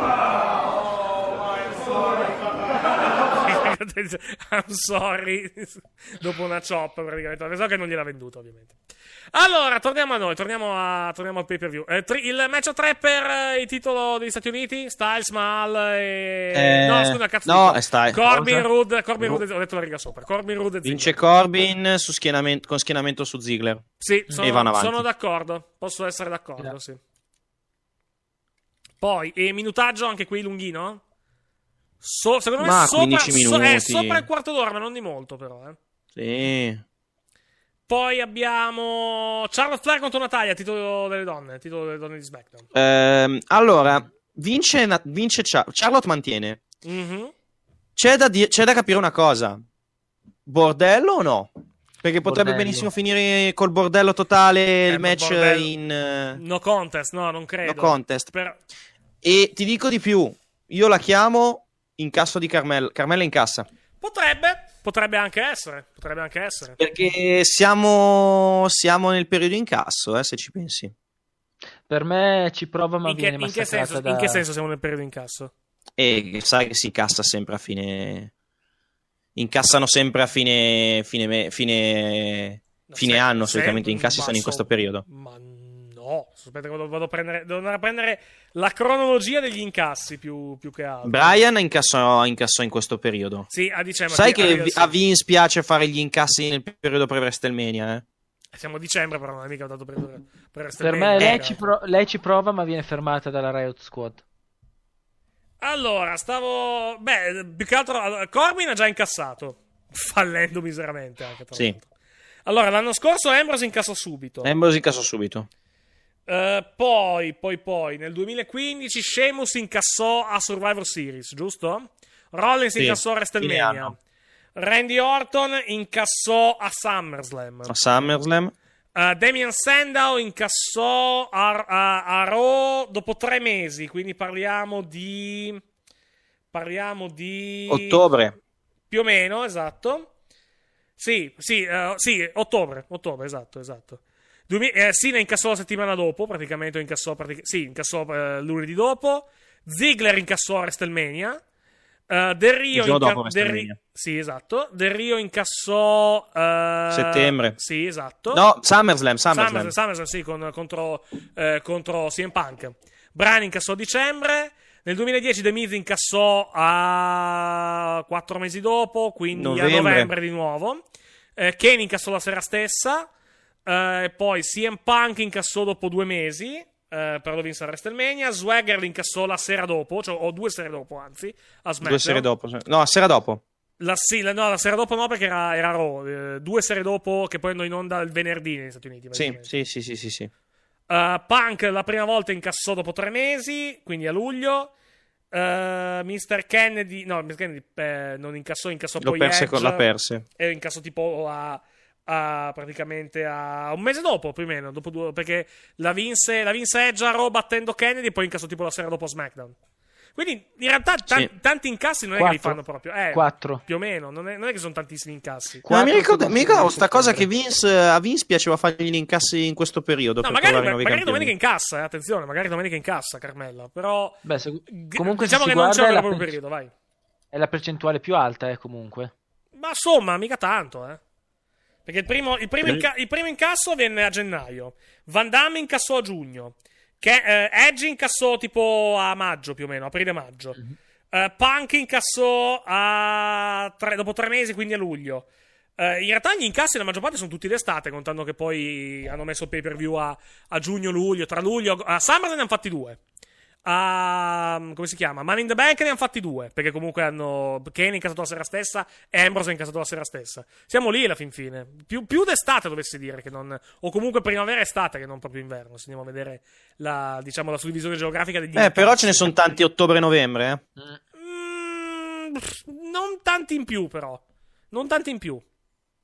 I'm sorry. Dopo una chop, praticamente. Pensavo che non gliel'ha venduto, ovviamente. Allora, torniamo a noi. Torniamo, a, torniamo al pay per view. il match a tre per eh, il titolo degli Stati Uniti. Styles, Mal e. Eh, no, scusa, cazzo. no, è Styles. Corbin? Rude. Corbin Rude, ho detto la riga sopra. Corbin Rude e Ziggler. Vince Corbin su schienamento- con schienamento su Ziggler. Sì, e vanno sono, avanti. sono d'accordo. Posso essere d'accordo, sì. Poi, e minutaggio anche qui lunghino? So- secondo me Ma sopra, 15 so- eh, minuti. sopra il quarto d'ora, ma non di molto, però. Eh. Sì. Poi abbiamo Charlotte Flair contro Natalia, titolo delle donne, titolo delle donne di SmackDown. Ehm, allora, vince, vince Char- Charlotte mantiene. Mhm. C'è da, di- c'è da capire una cosa. Bordello o no? Perché potrebbe Bordello. benissimo finire col bordello totale il Eh, ma match bordello- in eh, No contest, no, non credo. no contest. Per- E ti dico di più, io la chiamo incasso di Carmella. Carmella incassa. Potrebbe, potrebbe anche essere, potrebbe anche essere. Perché siamo, siamo nel periodo incasso, eh, se ci pensi. Per me ci prova, ma In che, viene in che senso, da... in che senso siamo nel periodo incasso? E sai che si incassa sempre a fine. Incassano sempre a fine. fine, fine, fine se- anno. Solitamente gli incassi ma sono in questo periodo. No, aspetta che vado, vado a prendere, devo andare a prendere la cronologia degli incassi più, più che altro. Brian incassò, incassò in questo periodo. Sì, a dicembre. Sai che arriva- vi- sì. a Vince piace fare gli incassi nel periodo pre-WrestleMania, eh? Siamo a dicembre, però non è mica dato per, per Per WrestleMania, me lei eh. ci, pro- lei ci prova, ma viene fermata dalla Riot Squad. Allora, stavo. Beh, più che altro. Corbin ha già incassato. Fallendo miseramente anche. Tra Sì. l'altro. Allora, l'anno scorso Ambrose incassò subito. Ambrose incassò subito. Eh, poi, poi, poi, nel 2015 Sheamus incassò a Survivor Series, giusto? Rollins Sì, incassò a WrestleMania. Randy Orton incassò a SummerSlam. A SummerSlam. Eh, Damian Sandow incassò a, a- a Raw dopo tre mesi, quindi parliamo di... Parliamo di... Ottobre. Più o meno, esatto. Sì, sì, eh, sì, ottobre, ottobre, esatto, esatto. Duemi- eh, Sina incassò la settimana dopo, praticamente incassò, pratic- sì, incassò eh, lunedì dopo. Ziggler incassò a WrestleMania. Uh, Del Rio, inca- Del Ri- WrestleMania. sì, esatto. Del Rio incassò uh, Settembre. Sì, esatto. No, SummerSlam, SummerSlam. SummerSlam, SummerSlam, sì, con- contro, eh, contro CM Punk. Brian incassò a dicembre. Nel 2010 The Miz incassò a quattro mesi dopo, quindi a Novembre. novembre di nuovo. Eh, Kane incassò la sera stessa. Eh, poi CM Punk incassò dopo due mesi. eh, per Vince a WrestleMania. Swagger l'incassò la sera dopo, cioè, o due sere dopo, anzi. A SmackDown. Due sere dopo. No, sera dopo. La, sì, la- no, la sera dopo no, perché era, era Raw. eh, due sere dopo, che poi andò in onda il venerdì negli Stati Uniti. Sì, sì, sì, sì, sì, sì. Uh, Punk la prima volta incassò dopo tre mesi, quindi a luglio. Uh, Mr. Kennedy, no, Mr. Kennedy eh, non incassò, incassò Lo poi perse Edge, con- la perse. E incassò tipo a, a- praticamente a un mese dopo, più o meno, dopo due, perché la vinse, la vinse Edge a Raw battendo Kennedy e poi incassò tipo la sera dopo SmackDown. Quindi in realtà tan- Sì. tanti incassi non è che li Quattro. fanno proprio. Eh, Quattro. Più o meno, non è, non è che sono tantissimi incassi. No, mi Quattro ricordo, mi ricordavo di sta cosa che. Vince, a Vince piaceva fargli gli incassi in questo periodo. No, magari, nuovi magari domenica incassa, eh, attenzione, magari domenica incassa Carmella, però Beh, se- comunque diciamo se che non c'è un proprio per- periodo, vai. è la percentuale più alta, eh, comunque. Ma insomma, mica tanto, eh. Perché il primo, il primo inca- il primo incasso venne a gennaio. Van Damme incassò a giugno. Che, eh, Edge incassò tipo a maggio più o meno, aprile-maggio. Eh, Punk incassò a tre- dopo tre mesi, quindi a luglio. Eh, in realtà gli incassi la maggior parte sono tutti d'estate, contando che poi hanno messo pay per view a, a giugno-luglio. Tra luglio a Summer ne hanno fatti due. A, come si chiama? Money in the Bank ne hanno fatti due. Perché comunque hanno Kane incassato la sera stessa e Ambrose ha incassato la sera stessa. Siamo lì alla fin fine. Più, più d'estate dovessi dire che non. O comunque primavera-estate che non proprio inverno. Se andiamo a vedere la, diciamo, la suddivisione geografica degli Eh, però incassi. ce ne sono tanti ottobre-novembre, eh. Mm, non tanti in più, però. Non tanti in più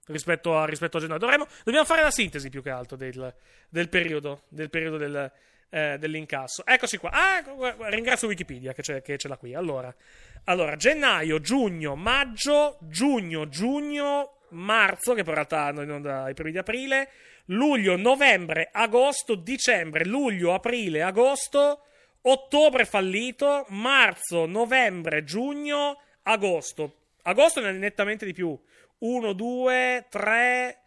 rispetto a, rispetto a gennaio. Dovremmo, dobbiamo fare la sintesi più che altro del, del periodo, del periodo del, eh, dell'incasso. Eccoci qua. Ah, ringrazio Wikipedia che ce, che ce l'ha qui. Allora, allora, gennaio, giugno, maggio, giugno, giugno, marzo, che in realtà in onda i primi di aprile, luglio, novembre, agosto, dicembre, luglio, aprile, agosto, ottobre fallito, marzo, novembre, giugno, agosto. Agosto ne è nettamente di più. 1, 2, 3.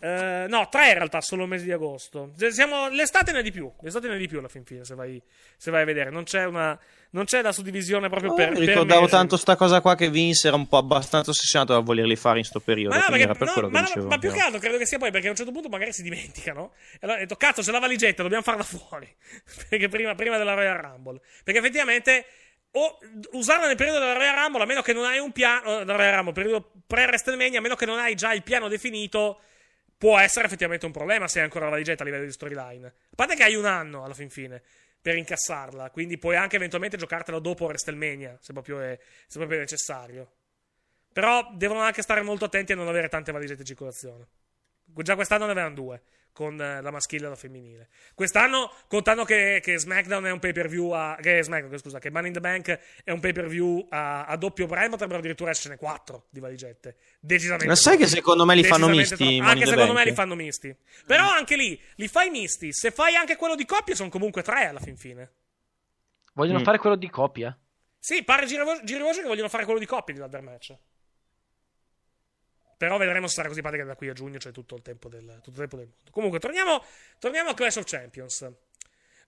Eh, no, 3 in realtà, solo il mese di agosto. Siamo, l'estate ne è di più. L'estate ne è di più alla fin fine, se vai, se vai a vedere. Non c'è, una, non c'è la suddivisione proprio Oh, per. mi per ricordavo mesi. tanto sta cosa qua che Vince era un po' abbastanza ossessionato a volerli fare in sto periodo. Ma no, perché, per no, quello ma, dicevo. ma più che altro credo che sia poi perché a un certo punto magari si dimenticano. E allora ho detto, cazzo, c'è la valigetta, dobbiamo farla fuori. perché prima, prima della Royal Rumble. Perché effettivamente, o usarla nel periodo della Royal Rumble, a meno che non hai un piano. eh, Della Royal Rumble, periodo pre-WrestleMania, a meno che non hai già il piano definito. Può essere effettivamente un problema se hai ancora la valigetta a livello di storyline. A parte che hai un anno alla fin fine per incassarla, quindi puoi anche eventualmente giocartela dopo WrestleMania, se proprio è, se proprio è necessario. Però devono anche stare molto attenti a non avere tante valigette in circolazione. Già quest'anno ne avevano due, con eh, la maschile e la femminile. Quest'anno, contando che, che SmackDown è un pay per view a. Che SmackDown, scusa, che Money in the Bank è un pay per view a, a doppio brand, potrebbero addirittura essercene quattro di valigette. Decisamente. Ma sai che secondo me li fanno misti, Anche secondo Bank? me li fanno misti. Però anche lì, li fai misti. Se fai anche quello di coppia, sono comunque tre alla fin fine. Vogliono Mm. fare quello di coppia? Sì, pare giri vo- giri voce che vogliono fare quello di coppia di ladder match. Però vedremo se sarà così che da qui a giugno c'è tutto il tempo del, tutto il tempo del mondo. Comunque, torniamo, torniamo a Clash of Champions.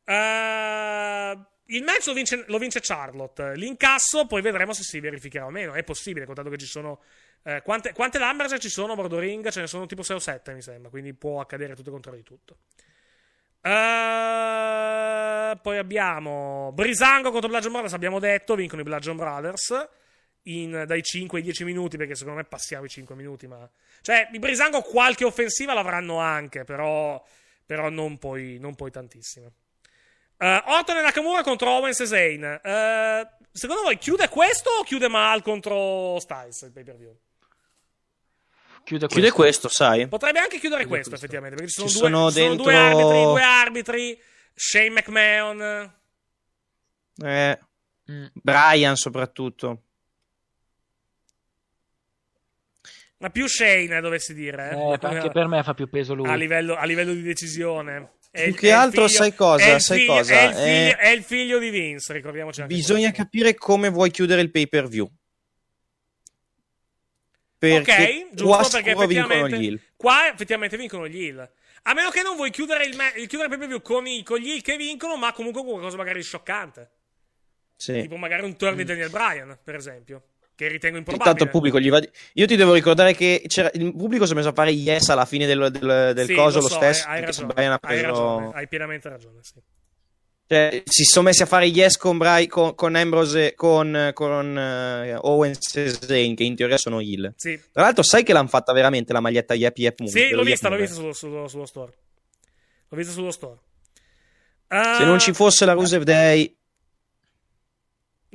Eh, il match lo vince, lo vince Charlotte. L'incasso poi vedremo se si verificherà o meno. È possibile, contato che ci sono. eh, quante, quante Lumberjack ci sono bordo ring? Ce ne sono tipo 6 o 7, mi sembra. Quindi può accadere tutto e contrario di tutto. Eh, poi abbiamo Brisango contro Bludgeon Brothers. Abbiamo detto, vincono i Bludgeon Brothers. In, dai 5 ai 10 minuti, perché secondo me passiamo i 5 minuti. Ma cioè, i Brisango qualche offensiva l'avranno anche, però, però non, poi, non poi tantissime. Uh, Orton e Nakamura contro Owens e Zayn. Eh, secondo voi chiude questo o chiude mal contro Styles il pay per view? Chiude, Chiude questo, sai? Potrebbe anche chiudere questo, effettivamente. Perché ci sono, Ci due, sono ci sono dentro- due arbitri, due arbitri. Shane McMahon. Eh, Mm. Brian soprattutto. Ma più Shane, eh, dovessi dire. Eh, anche per me fa più peso lui. A livello, a livello di decisione. È Più che è altro, figlio- sai cosa? È il, Sai figlio, cosa? È, il figlio, Eh, è il figlio di Vince, ricordiamoci anche Bisogna capire come vuoi chiudere il pay per view. Perché ok, qua giusto perché effettivamente gli heel. qua effettivamente vincono gli heel. A meno che non vuoi chiudere il, ma- il chiudere il pay-per-view con, i- con gli heel che vincono, ma comunque con qualcosa magari scioccante. Sì. Tipo magari un turn di Daniel Bryan, per esempio, che ritengo Intanto improbabile. il pubblico gli va di- Io ti devo ricordare che c'era... il pubblico si è messo a fare yes alla fine del, del- del Sì, coso lo lo, so, stesso. hai, hai ragione, hai preso- ragione, hai pienamente ragione, sì. Cioè, si sono messi a fare yes con, Bri- con, con Ambrose con, con eh, Owens e Zayn, che in teoria sono heel. Sì. Tra l'altro, sai che l'hanno fatta veramente la maglietta Yap Yap Move? Sì, l'ho vista, l'ho vista sullo, sullo- sullo store. L'ho vista sullo store. Se Ah, non ci fosse la Rusev Day,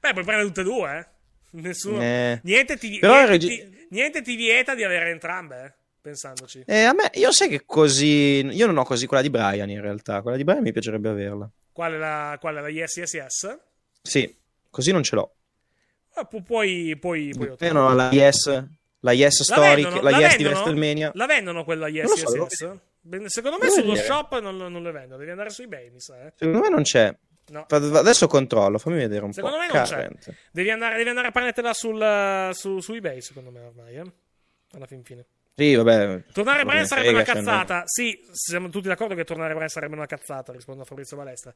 Beh, puoi prendere tutte e due, eh. Nessuno... Eh. Niente, ti, niente, regi- ti- niente ti vieta di avere entrambe, eh. Pensandoci. eh, a me, io sai che così. Io non ho così quella di Brian in realtà. Quella di Brian mi piacerebbe averla. Qual è la, qual è la Yes Yes Yes? Sì, così non ce l'ho. Eh, pu- puoi, puoi, puoi non ho la Yes, la Yes La Story, vendono? la, La Yes di vendono? WrestleMania. La vendono quella Yes Yes so, Yes? Ben- Secondo me sullo vedere. shop non, non le vendono, devi andare su eBay, mi sa. Eh. Secondo me non c'è. No. Adesso controllo, fammi vedere un Secondo po'. me non Current. c'è. Devi andare, devi andare a prendertela sul, su, su eBay, secondo me, ormai, eh. Alla fin fine. Sì, vabbè. Tornare a Brian sarebbe una cioè, cazzata. Sì, siamo tutti d'accordo che tornare a Brian sarebbe una cazzata, rispondo a Fabrizio Balestra.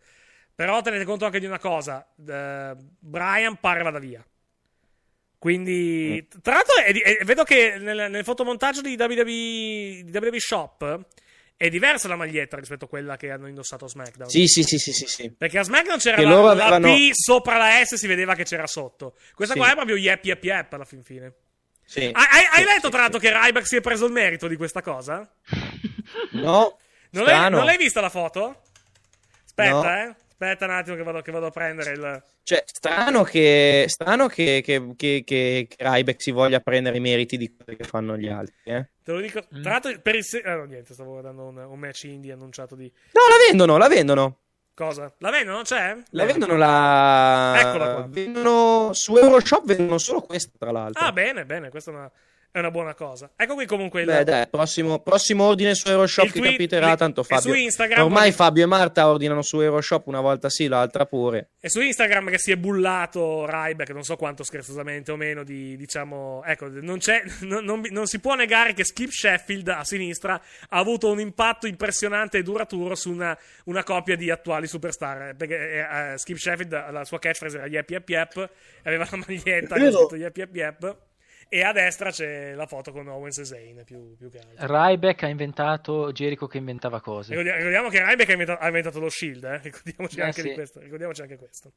Però tenete conto anche di una cosa: eh, Brian pare vada via. Quindi, Mm. tra l'altro, è di- è- vedo che nel, nel fotomontaggio di WWE, di WWE Shop è diversa la maglietta rispetto a quella che hanno indossato a SmackDown. Sì, sì, sì, sì, sì, sì. Perché a SmackDown c'era Che la, loro la avevano- P sopra la S, si vedeva che c'era sotto. Questa Sì. qua è proprio yep yep yep alla fin fine. Sì. Hai, hai- Sì, letto tra l'altro che Ryback si è preso il merito di questa cosa? No. Non l'hai, non l'hai vista la foto? Aspetta, No. eh. Aspetta un attimo che vado, che vado a prendere il... Cioè, strano che, strano che, che, che, che, che Ryback si voglia prendere i meriti di quello che fanno gli altri. Eh? Te lo dico. Tra l'altro, per il... se- ah, no, niente, stavo guardando un, un match indie annunciato di... No, la vendono, la vendono. Cosa? La vendono? C'è? La vendono la. Eccola qua. Vendono su Euroshop vendono solo questa, tra l'altro. Ah, bene, bene, questa è una, è una buona cosa. Ecco qui comunque il... Beh, dai, prossimo, prossimo ordine su Euroshop Il che tweet- capiterà. li- Tanto e Fabio. su Instagram Ormai Fabio e Marta ordinano su Euroshop una volta sì, l'altra pure. È su Instagram che si è bullato Ryback, non so quanto scherzosamente o meno, di diciamo. Ecco, non, c'è, non, non- non si può negare che Skip Sheffield a sinistra ha avuto un impatto impressionante e duraturo su una, una coppia di attuali superstar. eh, Perché eh, eh, Skip Sheffield, la sua catchphrase era Yep Yep Yep, aveva la maglietta che Vero. scritto Yep Yep Yep. E a destra c'è la foto con Owens e Zayn, più, più che altro. Ryback ha inventato Jericho che inventava cose. Ricordia- Ricordiamo che Ryback ha inventato, ha inventato lo Shield, eh? ricordiamoci, Eh, anche sì. di questo, ricordiamoci anche questo.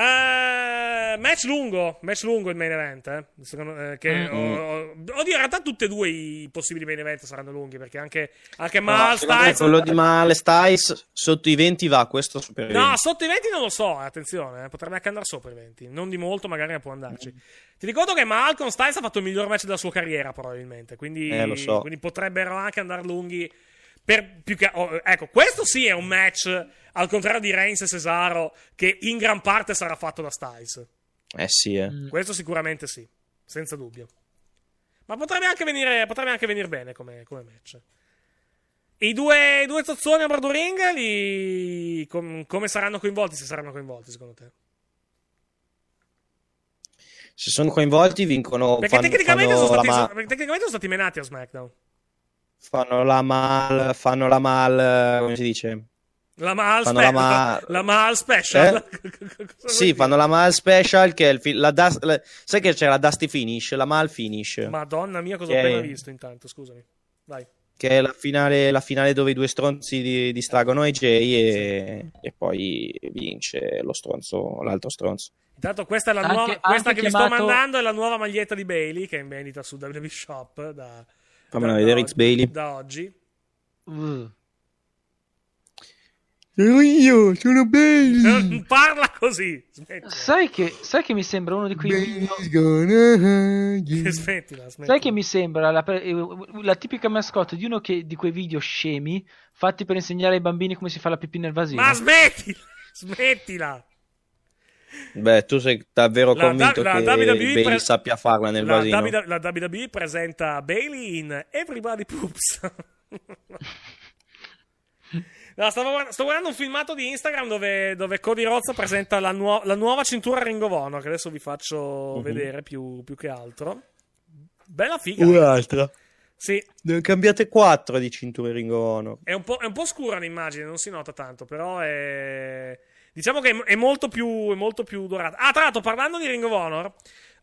Eh, match lungo, match lungo il main event. Eh? Secondo- eh, che, Mm. oh, oh, oddio, in realtà tutti e due i possibili main event saranno lunghi perché anche, anche No, Styles- quello di Male Styles sotto i 20 va, questo super No, 20. sotto i 20 non lo so, eh, attenzione, eh, potrebbe anche andare sopra i 20. Non di molto, magari ne può andarci. Ti ricordo che Malcolm Styles ha fatto il miglior match della sua carriera, probabilmente. Quindi, Eh, lo so. quindi potrebbero anche andare lunghi. Per più che, oh, ecco, questo sì è un match, al contrario di Reigns e Cesaro, che in gran parte sarà fatto da Styles. Eh sì, eh. Questo sicuramente sì, senza dubbio. Ma potrebbe anche venire, potrebbe anche venire bene come, come match. I due, i due zozzoni a bordo ring, li, com- come saranno coinvolti? Se saranno coinvolti, secondo te? Se sono coinvolti vincono Perché fanno, tecnicamente, fanno sono stati, ma- perché tecnicamente sono stati menati a SmackDown. fanno la mal, fanno la mal, come si dice? La Mal, Fanno spe- la ma- la Mal Special. Sì, fanno la mal special che è il fi- la dust- la- sai che c'è la dusty finish, la mal finish, Madonna mia, cosa ho Che- appena visto intanto, scusami. Vai. che è la finale, la finale dove i due stronzi di- distraggono AJ e, e poi vince lo stronzo, l'altro stronzo. Intanto questa è la Anche- nuova, questa anche che vi sto chiamato- mandando è la nuova maglietta di Bailey che è in vendita su WWE Shop da, Fammela da- vedere, da X Bailey. da oggi. Uh. Sono io, sono Bailey. Non parla così. Smettila. Sai che, sai che mi sembra uno di quei video... Smettila, smettila. Sai che mi sembra la, eh, la tipica mascotte di uno che, di quei video scemi fatti per insegnare ai bambini come si fa la pipì nel vasino? Ma smettila! Smettila! Beh, tu sei davvero La- convinto la che Bailey pre- sappia farla nel La, vasino? WWE la WWE presenta Bailey in Everybody Poops. No, stavo guard- sto guardando un filmato di Instagram dove, dove Cody Rhodes presenta la, nuo- la nuova cintura Ring of Honor, che adesso vi faccio Mhm. vedere più, più che altro. Bella figa. Un'altra. Sì, Ne cambiate 4 di cinture Ring of Honor. è un, po', è un po' scura l'immagine, non si nota tanto, però è... Diciamo che è, è molto, più, è molto più dorata. Ah, tra l'altro, parlando di Ring of Honor,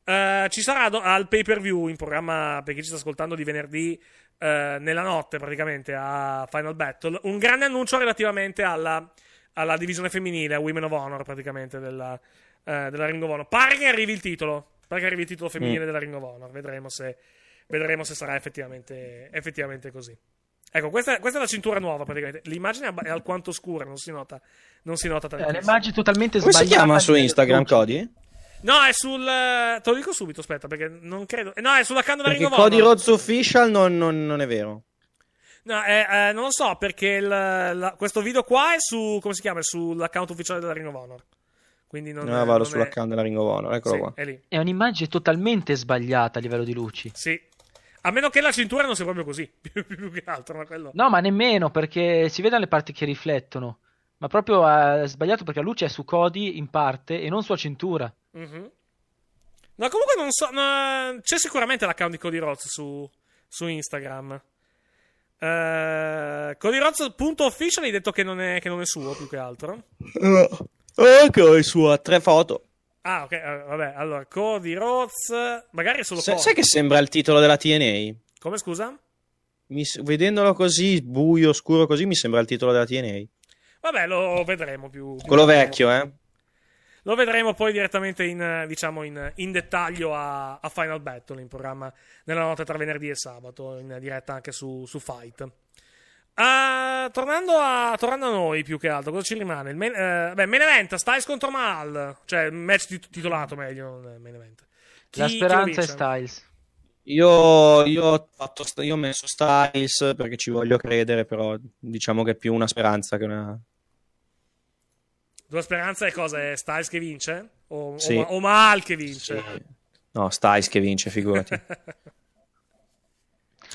eh, ci sarà do- al pay per view in programma per chi ci sta ascoltando di venerdì eh, nella notte praticamente a Final Battle un grande annuncio relativamente alla, alla divisione femminile, a Women of Honor praticamente della, eh, della Ring of Honor. Pare che arrivi il titolo, pare che arrivi il titolo femminile Mm. della Ring of Honor, vedremo se, vedremo se sarà effettivamente, effettivamente così. Ecco, questa, questa è la cintura nuova praticamente. L'immagine è è alquanto scura, non si nota, non si nota È tantissimo. un'immagine totalmente Come si sbagliata. chiama su Instagram, Cody? No, è sul. eh, Te lo dico subito, aspetta, perché non credo. eh, No, è sull'account della Perché Ring of Cody. Rhodes Official non, non- non è vero. No, eh, eh, non lo so, perché il- la- questo video qua è su. Come si chiama? È sull'account ufficiale della Ring of Honor. Quindi non. No, è- vado non sull'account della Ring of Honor, È, eccolo sì, qua. è lì. È un'immagine totalmente sbagliata a livello di luci. Sì. A meno che la cintura non sia proprio così. più, più che altro, ma quello. No, ma nemmeno perché si vedono le parti che riflettono. Ma proprio è sbagliato perché la luce è su Cody in parte e non sulla cintura. Mhm. No, comunque non so. no, c'è sicuramente l'account di Cody Rhodes su, su Instagram. Uh, Cody Rhodes.official hai detto che non, è, che non è suo più che altro. Ok, su ha tre foto. Ah, ok, eh, vabbè. Allora, Cody Rhodes. Magari è solo Sa- sai che sembra il titolo della TNA? Come scusa? Mi vedendolo così, buio, scuro così, mi sembra il titolo della TNA. Vabbè, lo vedremo più. più Quello vecchio, eh? Lo vedremo poi direttamente in, eh, diciamo, in, in dettaglio a, a Final Battle, in programma nella notte tra venerdì e sabato, in diretta anche su, su Fight. Ah, tornando, a, tornando a noi più che altro, cosa ci rimane? Il main, eh, beh, main event, Styles contro Mal, cioè match tit- titolato meglio, non main event. Chi- La speranza è? Styles. Io, io ho fatto io ho messo Styles perché ci voglio credere, però diciamo che è più una speranza che una... Tua speranza è cosa? È Styles che vince? O, Sì. o, o Mal che vince? No, Styles che vince, figurati.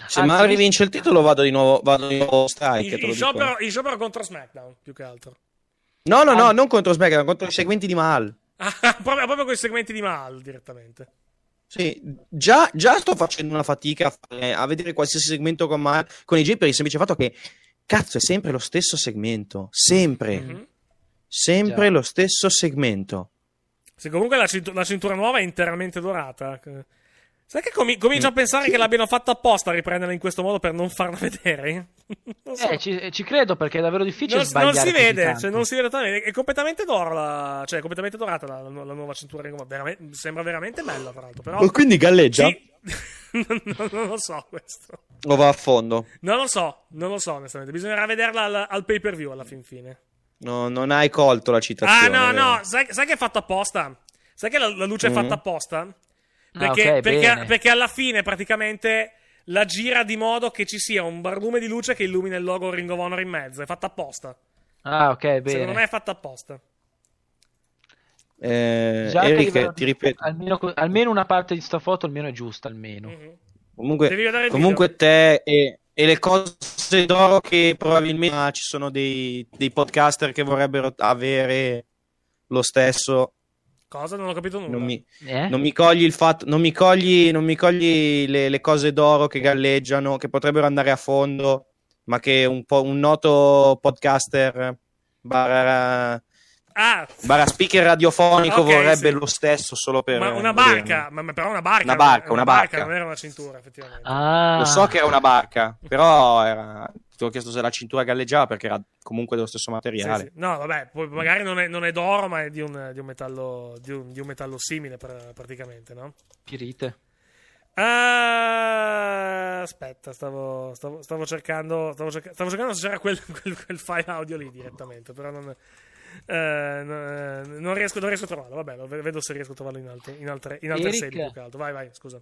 Se Anzi, Mal rivince il titolo vado di nuovo, vado di nuovo Strike, il, te lo il dico. sciopero, sciopero contro SmackDown, più che altro. No, no, no, non contro SmackDown, contro i segmenti di Mal. Ah, proprio, proprio con i segmenti di Mal direttamente. Sì, già, già sto facendo una fatica a, fare- a vedere qualsiasi segmento con, Mal, con i J per il semplice fatto che, cazzo, è sempre lo stesso segmento. Sempre. Mhm. Sempre Già. lo stesso segmento. Se comunque la, cintu- la cintura nuova è interamente dorata. Sai che comi- comincio a pensare che l'abbiano fatto apposta a riprenderla in questo modo per non farla vedere? Non so. Eh, ci, ci credo perché è davvero difficile non, sbagliare non si vede, cioè, non si vede totalmente. È completamente d'oro, la, cioè è completamente dorata la, la nu- la nuova cintura. Veramente- sembra veramente bella, tra l'altro. Però, Oh, quindi galleggia? Sì. non, non- non lo so questo. O va a fondo? Non lo so, non lo so onestamente. Bisognerà vederla al, al pay per view alla fin fine. No, non hai colto la Ah, citazione. no, vero? no, sai, sai che è fatto apposta? Sai che la, la luce è fatta apposta? Perché, Ah, ok, perché, perché alla fine praticamente la gira di modo che ci sia un barlume di luce che illumina il logo Ring of Honor in mezzo. È fatta apposta. Ah, ok, bene. Secondo me è fatta apposta. Eh, Già Eric, ti di- ripeto. Almeno, almeno una parte di sta foto almeno è giusta, almeno. Mhm. Comunque, comunque te e, e le cose d'oro che probabilmente ah, ci sono dei, dei podcaster che vorrebbero avere lo stesso. Cosa? Non ho capito nulla. Non mi, Eh? non mi cogli il fatto, non mi cogli, non mi cogli le, le cose d'oro che galleggiano, che potrebbero andare a fondo, ma che un, po', un noto podcaster barra, Ah, barra speaker radiofonico Ok, vorrebbe sì. lo stesso solo per ma una barca, ma, ma però una barca. Una barca, una barca. Non era una cintura, effettivamente. Ah. Lo so che era una barca, però era... ti ho chiesto se la cintura galleggiava perché era comunque dello stesso Sì, materiale. sì. No, vabbè, poi magari non è, non è d'oro, ma è di un, di un metallo, di un, di un metallo simile, pra- praticamente, no? Pirite. Ah, aspetta, stavo, stavo, stavo cercando. Stavo, cerca- stavo cercando se c'era quel, quel, quel file audio lì direttamente. Però non, eh, eh, non, riesco, non riesco a trovarlo. Vabbè, lo ve- vedo se riesco a trovarlo in altre, in altre, in altre Eric? sedi più che altro. Vai, vai, scusa.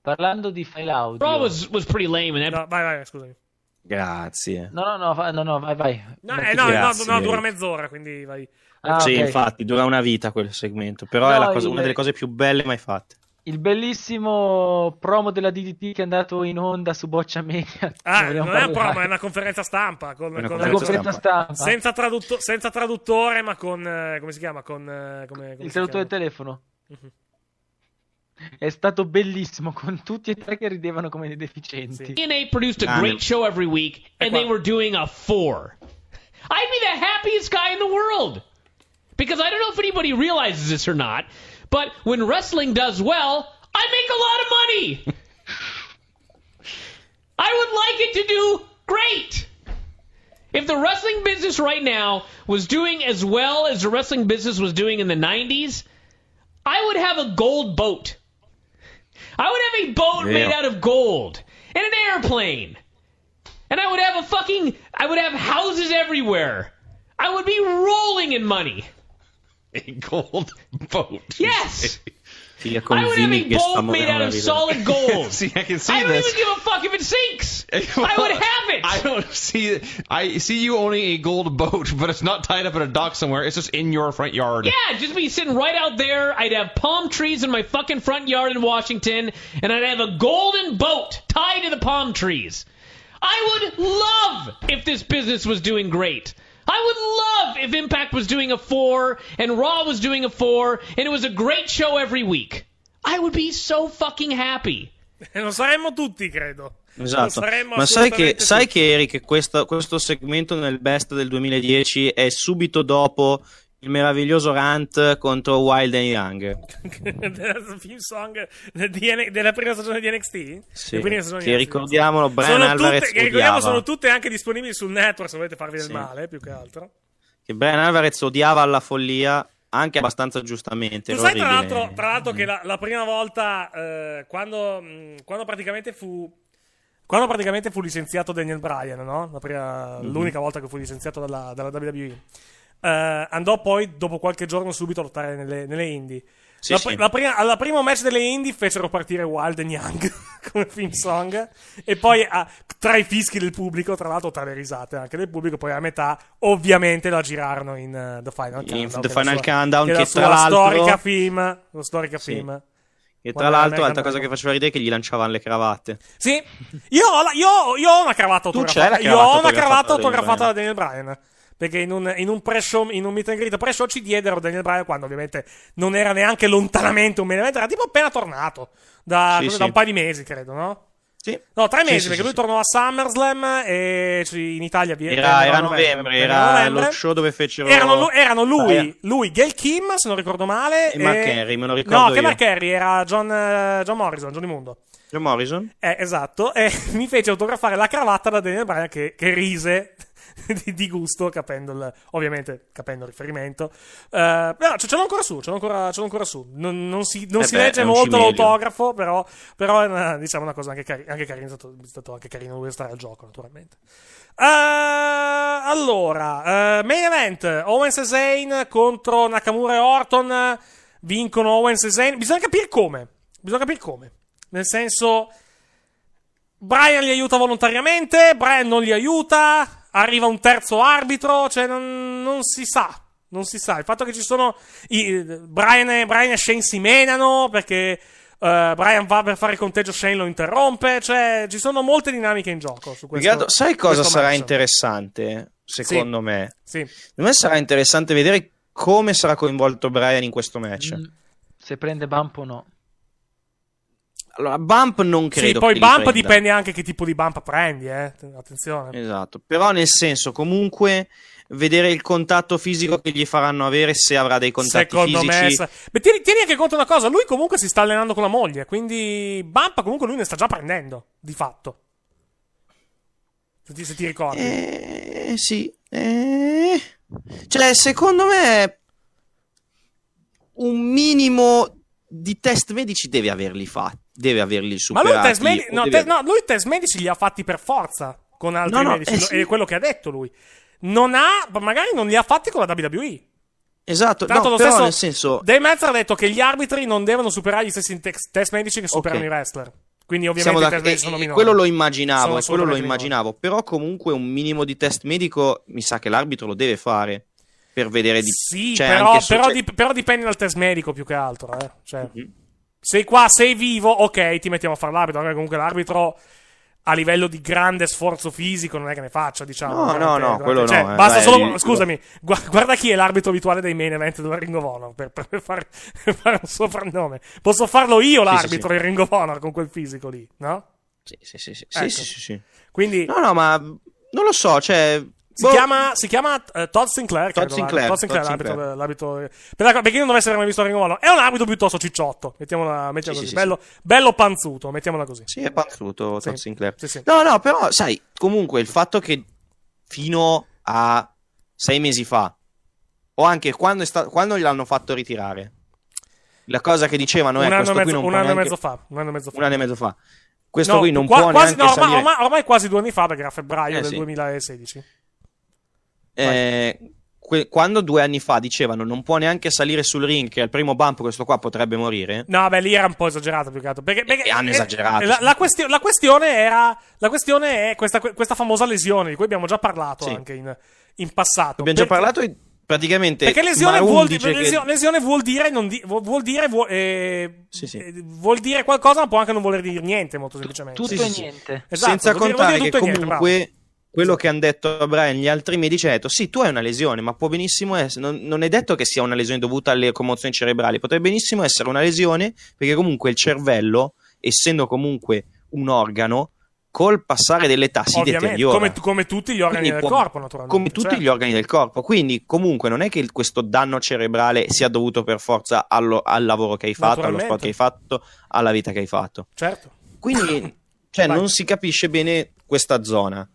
Parlando di file audio. No, vai, vai, scusami. Grazie. No, no, no, va- no, no, vai, vai. No, eh, no, tu. no, Grazie, no, dura mezz'ora, quindi vai. Ah, sì, ok. infatti, dura una vita quel segmento, però è cosa- una delle cose più belle mai fatte. Il bellissimo promo della DDT che è andato in onda su Boccia Media. Ah, vogliamo non è un promo, è una conferenza stampa. Con, Una con- Una conferenza stampa. Senza, tradutto- senza traduttore, ma con. eh, come si chiama? Con. eh, come, come Il traduttore telefono. Mhm. È stato bellissimo con tutti e tre che ridevano come dei deficienti. TNA produced a Grande. great show every week, and they were doing a four. I'd be the happiest guy in the world. Because I don't know if anybody realizes this or not, but when wrestling does well, I make a lot of money. I would like it to do great. If the wrestling business right now was doing as well as the wrestling business was doing in the 90s, I would have a gold boat. I would have a boat Vero. made out of gold and an airplane. And I would have a fucking I would have houses everywhere. I would be rolling in money. A gold boat. Yes. Figlia I would have a boat made out of solid gold. see, I can see I don't this. even give a fuck if it sinks. I would have it. I don't see. I see you owning a gold boat, but it's not tied up in a dock somewhere. It's just in your front yard. Yeah, just be sitting right out there. I'd have palm trees in my fucking front yard in Washington, and I'd have a golden boat tied to the palm trees. I would love if this business was doing great. I would love if Impact was doing a four and Raw was doing a four and it was a great show every week. I would be so fucking happy. E lo saremmo tutti, credo. Esatto, ma sai che, assolutamente sai tutti. che Eric, questo, questo segmento nel best del 2010 è subito dopo il meraviglioso rant contro Wild and Young. della film song del della prima stagione di NXT? Sì, che ricordiamolo, Brian Sono Alvarez tutte, che ricordiamo sono tutte anche disponibili sul network se volete farvi del Sì. male, più che altro. Che Brian Alvarez odiava alla follia, anche abbastanza giustamente. Tu sai tra l'altro, tra l'altro che la, la prima volta eh, quando, mh, quando praticamente fu quando praticamente fu licenziato Daniel Bryan, no? Prima- Mhm. L'unica volta che fu licenziato dalla, dalla WWE. Eh, andò poi dopo qualche giorno subito a lottare nelle, nelle indie. Sì, la, sì. la prima, al primo match delle indie fecero partire Wild and Young come film song e poi ah, tra i fischi del pubblico, tra l'altro tra le risate anche del pubblico, poi a metà ovviamente la girarono in eh, The Final In Countdown. The è la Final sua- Countdown, che, che tra l'altro- storica film, lo storica Sì. film. E tra l'altro, American altra cosa che faceva ridere è che gli lanciavano le cravatte. Sì, io ho, la- io- io ho una cravatta Tu autografata. c'hai la Io ho una cravatta cravatta autografata da Daniel Bryan. Perché in un, in un pre-show, in un meet and greet pre-show ci diedero Daniel Bryan quando ovviamente non era neanche lontanamente un main event, era tipo appena tornato. Da, Sì, da sì. un paio di mesi, credo, no? Sì. No, tre mesi, sì, perché lui tornò a SummerSlam e in Italia vi- Era, era novembre, a era novembre. lo show dove fecero. Erano, erano lui, Brian. lui, Gail Kim, se non ricordo male. E Mark Henry, me lo ricordo No, che. Mark Henry era John, eh, John Morrison, Johnny Mundo. John Morrison? Eh, esatto. E mi fece autografare la cravatta da Daniel Bryan che, che rise di, di gusto, capendo il, ovviamente capendo il riferimento. Eh, però ce, l'ho ancora su, ce l'ho ancora, ce l'ho ancora su. Non, non si, non Eh si beh, legge molto cimelio. l'autografo, però, però è una, diciamo una cosa anche, cari- anche carina. È stato, è stato anche carino lui stare al gioco, naturalmente. Eh, allora, eh, main event: Owens e Zayn contro Nakamura e Orton. Vincono Owens e Zayn. Bisogna capire come. Bisogna capire come. Nel senso, Brian li aiuta volontariamente, Brian non li aiuta, arriva un terzo arbitro, cioè non, non si sa. Non si sa. Il fatto che ci sono. i- Brian, e, Brian e Shane si menano perché. eh, Brian va per fare il conteggio, Shane lo interrompe. Cioè, ci sono molte dinamiche in gioco su questo. altro, sai cosa questo sarà match. interessante? Secondo me. Sì. Secondo me sarà interessante vedere come sarà coinvolto Brian in questo match. Mm, Se prende bump o no. Allora, Bump non credo Sì, poi bump dipende anche che tipo di bump prendi, eh. Attenzione. Esatto, però nel senso comunque vedere il contatto fisico che gli faranno avere se avrà dei contatti Secondo me. fisici. sa- Beh, tieni, tieni anche conto una cosa: lui comunque si sta allenando con la moglie. Quindi Bump comunque lui ne sta già prendendo. Di fatto. Se ti, se ti ricordi. Eh, sì. eh. Cioè, secondo me un minimo di test medici deve averli fatti, deve averli Ma superati. lui test, medi- o no, deve- te- no, lui test medici li ha fatti per forza con altri No, no, medici. eh, sì. È quello che ha detto lui. Non ha, magari non li ha fatti con la WWE. Esatto, Tanto no, lo però stesso nel senso Dave Meltzer ha detto che gli arbitri non devono superare gli stessi te- test medici che superano Ok. i wrestler. Quindi ovviamente i da- test e- medici sono e minori. quello lo immaginavo, Sono e quello lo immaginavo, però comunque un minimo di test medico mi sa che l'arbitro lo deve fare per vedere di Sì, cioè, però, so- però cioè- dip- però dipende dal test medico più che altro. Eh. Cioè, Mhm. Sei qua, sei vivo, ok, ti mettiamo a fare l'arbitro. Anche comunque l'arbitro a livello di grande sforzo fisico non è che ne faccia, diciamo. No, no, no, quello cioè, no, eh, Basta dai, solo, scusami, gua- guarda chi è l'arbitro abituale dei main event del Ring of Honor per, per fare, per fare un soprannome. Posso farlo io Sì, sì, l'arbitro sì. del Ring of Honor con quel fisico lì, no? Sì, sì, sì, sì, Ecco. sì, sì, sì. Quindi No, no, ma non lo so, cioè... si boh, chiama, si chiama eh, Todd Sinclair. Todd credo, Sinclair, Todd Sinclair, Todd l'arbitro, Sinclair. l'arbitro- per, per chi non dovesse aver mai visto Ring of Honor, è un arbitro piuttosto cicciotto. Mettiamola, mettiamola Sì, così. sì, bello, bello panzuto, mettiamola così. Sì, è panzuto Todd Sì. Sinclair. Sì, sì. No, no, però, sai, comunque il fatto che fino a sei mesi fa, o anche quando, è sta- quando gliel'hanno fatto ritirare, la cosa che dicevano è un anno, mezzo, un anno e mezzo fa. Un anno e mezzo fa. un anno e mezzo fa. Questo No, qui non qua- può quasi, neanche no, ormai, salire... ormai, ormai quasi due anni fa, perché era febbraio Eh, del sì. 2016. Eh, que- quando due anni fa dicevano non può neanche salire sul ring, che al primo bump questo qua potrebbe morire, No, beh, lì era un po' esagerato più che altro. Perché, perché- E hanno eh, esagerato, La, la questio- la questione era. La questione è questa, questa famosa lesione di cui abbiamo già parlato Sì. anche in, in passato. abbiamo già Perché- parlato e praticamente Perché lesione vuol, dice che- lesio- lesione vuol dire, non di- vuol, dire vuol, eh, Sì, sì. eh, vuol dire qualcosa, ma può anche non voler dire niente, molto semplicemente. Tutto Sì, e niente. Esatto, senza vuol dire- contare dire che tutto e niente, comunque quello che hanno detto a Brian gli altri medici ha detto sì tu hai una lesione ma può benissimo essere non, non è detto che sia una lesione dovuta alle commozioni cerebrali potrebbe benissimo essere una lesione perché comunque il cervello essendo comunque un organo col passare dell'età si Ovviamente, deteriora come, come tutti gli organi Quindi del può- corpo, naturalmente. come tutti certo. gli organi del corpo quindi comunque non è che il- questo danno cerebrale sia dovuto per forza allo- al lavoro che hai fatto allo sport che hai fatto alla vita che hai fatto Certo. quindi cioè, non si capisce bene questa zona.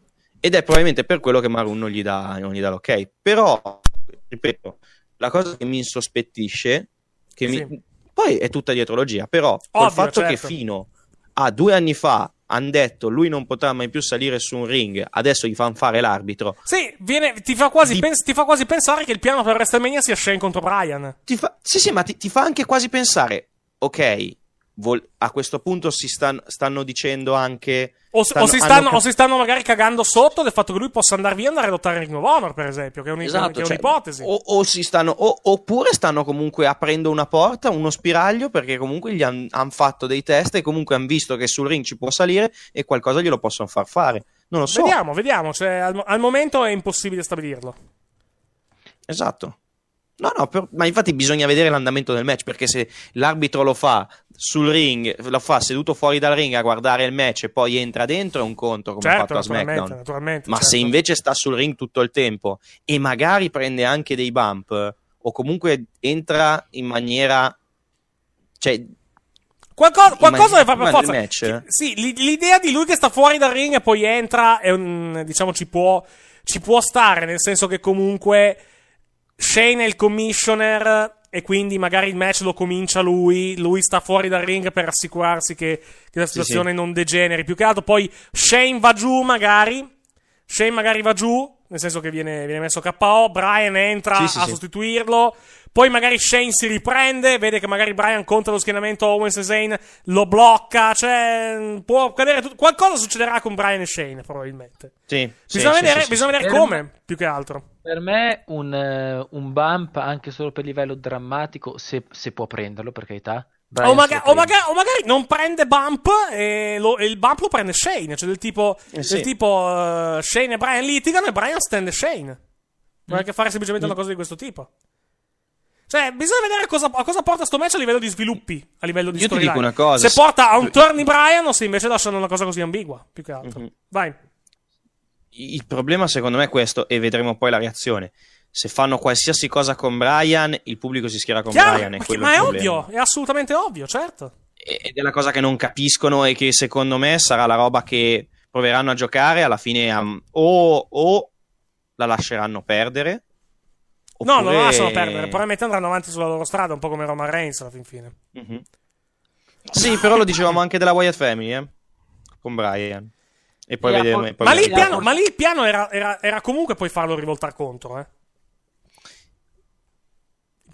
Ed è probabilmente per quello che Marun non gli dà, non gli dà l'ok. Però, ripeto, la cosa che mi insospettisce, che mi- Sì. poi è tutta dietrologia, però Ovvio, fatto che certo. fino a due anni fa hanno detto lui non potrà mai più salire su un ring, adesso gli fanno fare l'arbitro. Sì, viene- ti, fa quasi pens- ti fa quasi pensare che il piano per WrestleMania sia Shane contro Brian. Ti fa- sì, sì, ma ti, ti fa anche quasi pensare, ok, vol- a questo punto si stan- stanno dicendo anche... O, s- o si stanno, cap- o si stanno magari cagando sotto del fatto che lui possa andare via e andare a lottare in Ring of Honor, per esempio, che è, un- che è Esatto, cioè, un'ipotesi. o, o si stanno, oppure stanno comunque aprendo una porta, uno spiraglio, perché comunque gli hanno fatto dei test e comunque hanno visto che sul ring ci può salire e qualcosa glielo possono far fare. Non lo so. Vediamo, vediamo. Cioè, al, al momento è impossibile stabilirlo. Esatto. No, no, per- ma infatti bisogna vedere l'andamento del match, perché se l'arbitro lo fa sul ring, lo fa seduto fuori dal ring a guardare il match e poi entra dentro, è un conto come ha Certo, fatto a SmackDown. naturalmente, Ma certo. se invece sta sul ring tutto il tempo e magari prende anche dei bump, o comunque entra in maniera... Cioè, Qualcosa, qualcosa deve fare per forza. match? Sì, l'i- l'idea di lui che sta fuori dal ring e poi entra è un, diciamo, ci può, ci può stare, nel senso che comunque Shane è il commissioner e quindi magari il match lo comincia lui, lui sta fuori dal ring per assicurarsi che, che la Sì, situazione sì. non degeneri. Più che altro poi Shane va giù magari, Shane magari va giù, nel senso che viene, viene messo KO, Brian entra Sì, sì, a sì. sostituirlo, poi magari Shane si riprende, vede che magari Brian contro lo schienamento Owens e Zayn, lo blocca, cioè può accadere tutto. Qualcosa succederà con Brian e Shane probabilmente. sì, Bisogna sì, vedere, sì, sì, bisogna sì. vedere come, più che altro. Per me un, eh, un bump anche solo per livello drammatico, se, se può prenderlo per carità. O, maga- o maga- o magari non prende bump e, lo- e il bump lo prende Shane, cioè del tipo, Eh sì. del tipo eh, Shane e Brian litigano e Brian stende Shane. Può anche fare semplicemente una cosa di questo tipo. Cioè, bisogna vedere cosa, a cosa porta sto match a livello di sviluppi, a livello di Io ti dico una cosa, Se porta a un turn di Brian o se invece lasciano una cosa così ambigua, più che altro. Mhm. Vai. Il problema secondo me è questo, e vedremo poi la reazione. Se fanno qualsiasi cosa con Brian, il pubblico si schiera con Chiaro, Brian. È ma, è ovvio, è assolutamente ovvio, certo. Ed è la cosa che non capiscono e che secondo me sarà la roba che proveranno a giocare. Alla fine um, o, o la lasceranno perdere. No, non lo lasciano perdere. Probabilmente andranno avanti sulla loro strada, un po' come Roman Reigns alla fin fine. Mhm. Sì, però lo dicevamo anche della Wyatt Family, eh? Con Brian. E poi a vedremo. po- poi Ma lì, piano, ma lì il piano era, era- era comunque poi farlo rivoltare contro, eh.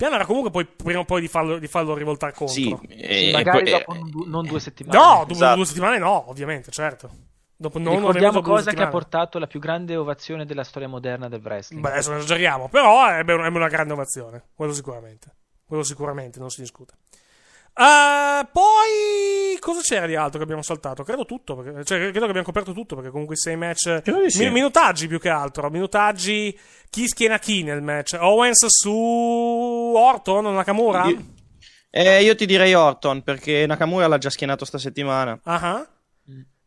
Il piano era comunque poi, prima o poi di farlo, di farlo rivoltare contro. Sì, e- e Magari poi- dopo non, du- non due settimane. No, dopo Esatto. due settimane no, ovviamente, certo. Dopo non Ricordiamo cosa che ha portato la più grande ovazione della storia moderna del wrestling. Beh, adesso non esageriamo, però ebbe una grande ovazione. Quello sicuramente. Quello sicuramente, non si discute. Eh, poi cosa c'era di altro che abbiamo saltato? Credo tutto, perché- cioè, credo che abbiamo coperto tutto perché comunque sei match Credo di sì. mi- minutaggi più che altro, minutaggi chi schiena chi nel match? Owens su Orton o Nakamura? Io, eh, io ti direi Orton perché Nakamura l'ha già schienato sta settimana. Ah.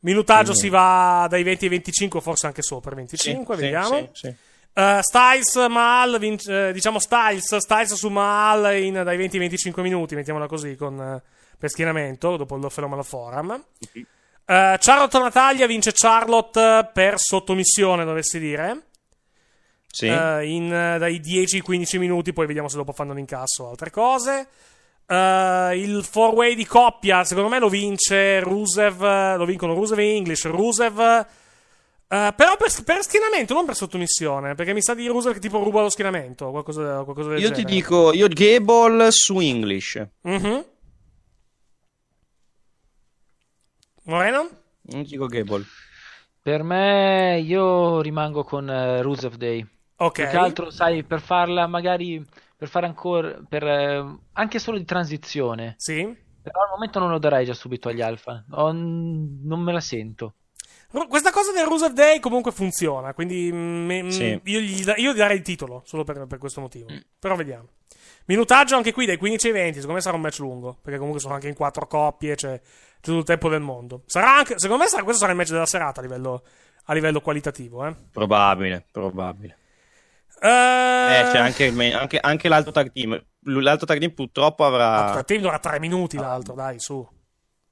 Minutaggio Quindi- si va dai 20 ai 25, forse anche sopra i 25, Sì, vediamo. sì, sì, Eh, Styles, Mahal, vince- eh, diciamo Styles, Styles su Mahal in, dai 20 ai 25 minuti, mettiamola così, con, eh, per schienamento, dopo il fenomeno forum. Eh, Charlotte Natalia vince Charlotte per sottomissione, dovessi dire. Sì. Eh, in, dai 10 ai 15 minuti, poi vediamo se dopo fanno l'incasso o altre cose. Il four way di coppia, secondo me lo vince Rusev, lo vincono Rusev e English. Rusev, eh, però per, per schienamento, non per sottomissione, perché mi sa di Rusev che tipo ruba lo schienamento, qualcosa, qualcosa del Io ti genere. dico, io Gable su English. Mhm. Moreno? Non dico Gable. Per me, io rimango con eh, Rusev Day. Ok. Più che altro, sai, per farla magari, per fare ancora, per, eh, anche solo di transizione. Sì. Però al momento non lo darei già subito agli alfa. Ho- non me la sento. Questa cosa del Rusev Day comunque funziona, quindi mm, me- mm, Sì. io, gli, io gli darei il titolo solo per, per questo motivo. Però vediamo. Minutaggio anche qui dai 15 ai 20, secondo me sarà un match lungo, perché comunque sono anche in quattro coppie, c'è, c'è tutto il tempo del mondo. Sarà anche, secondo me sarà, questo sarà il match della serata a livello, a livello qualitativo. Eh. Probabile, probabile. Eh, Eh, c'è anche, anche- anche l'altro tag team. L'altro tag team purtroppo avrà. Il team dura 3 minuti l'altro, dai, su.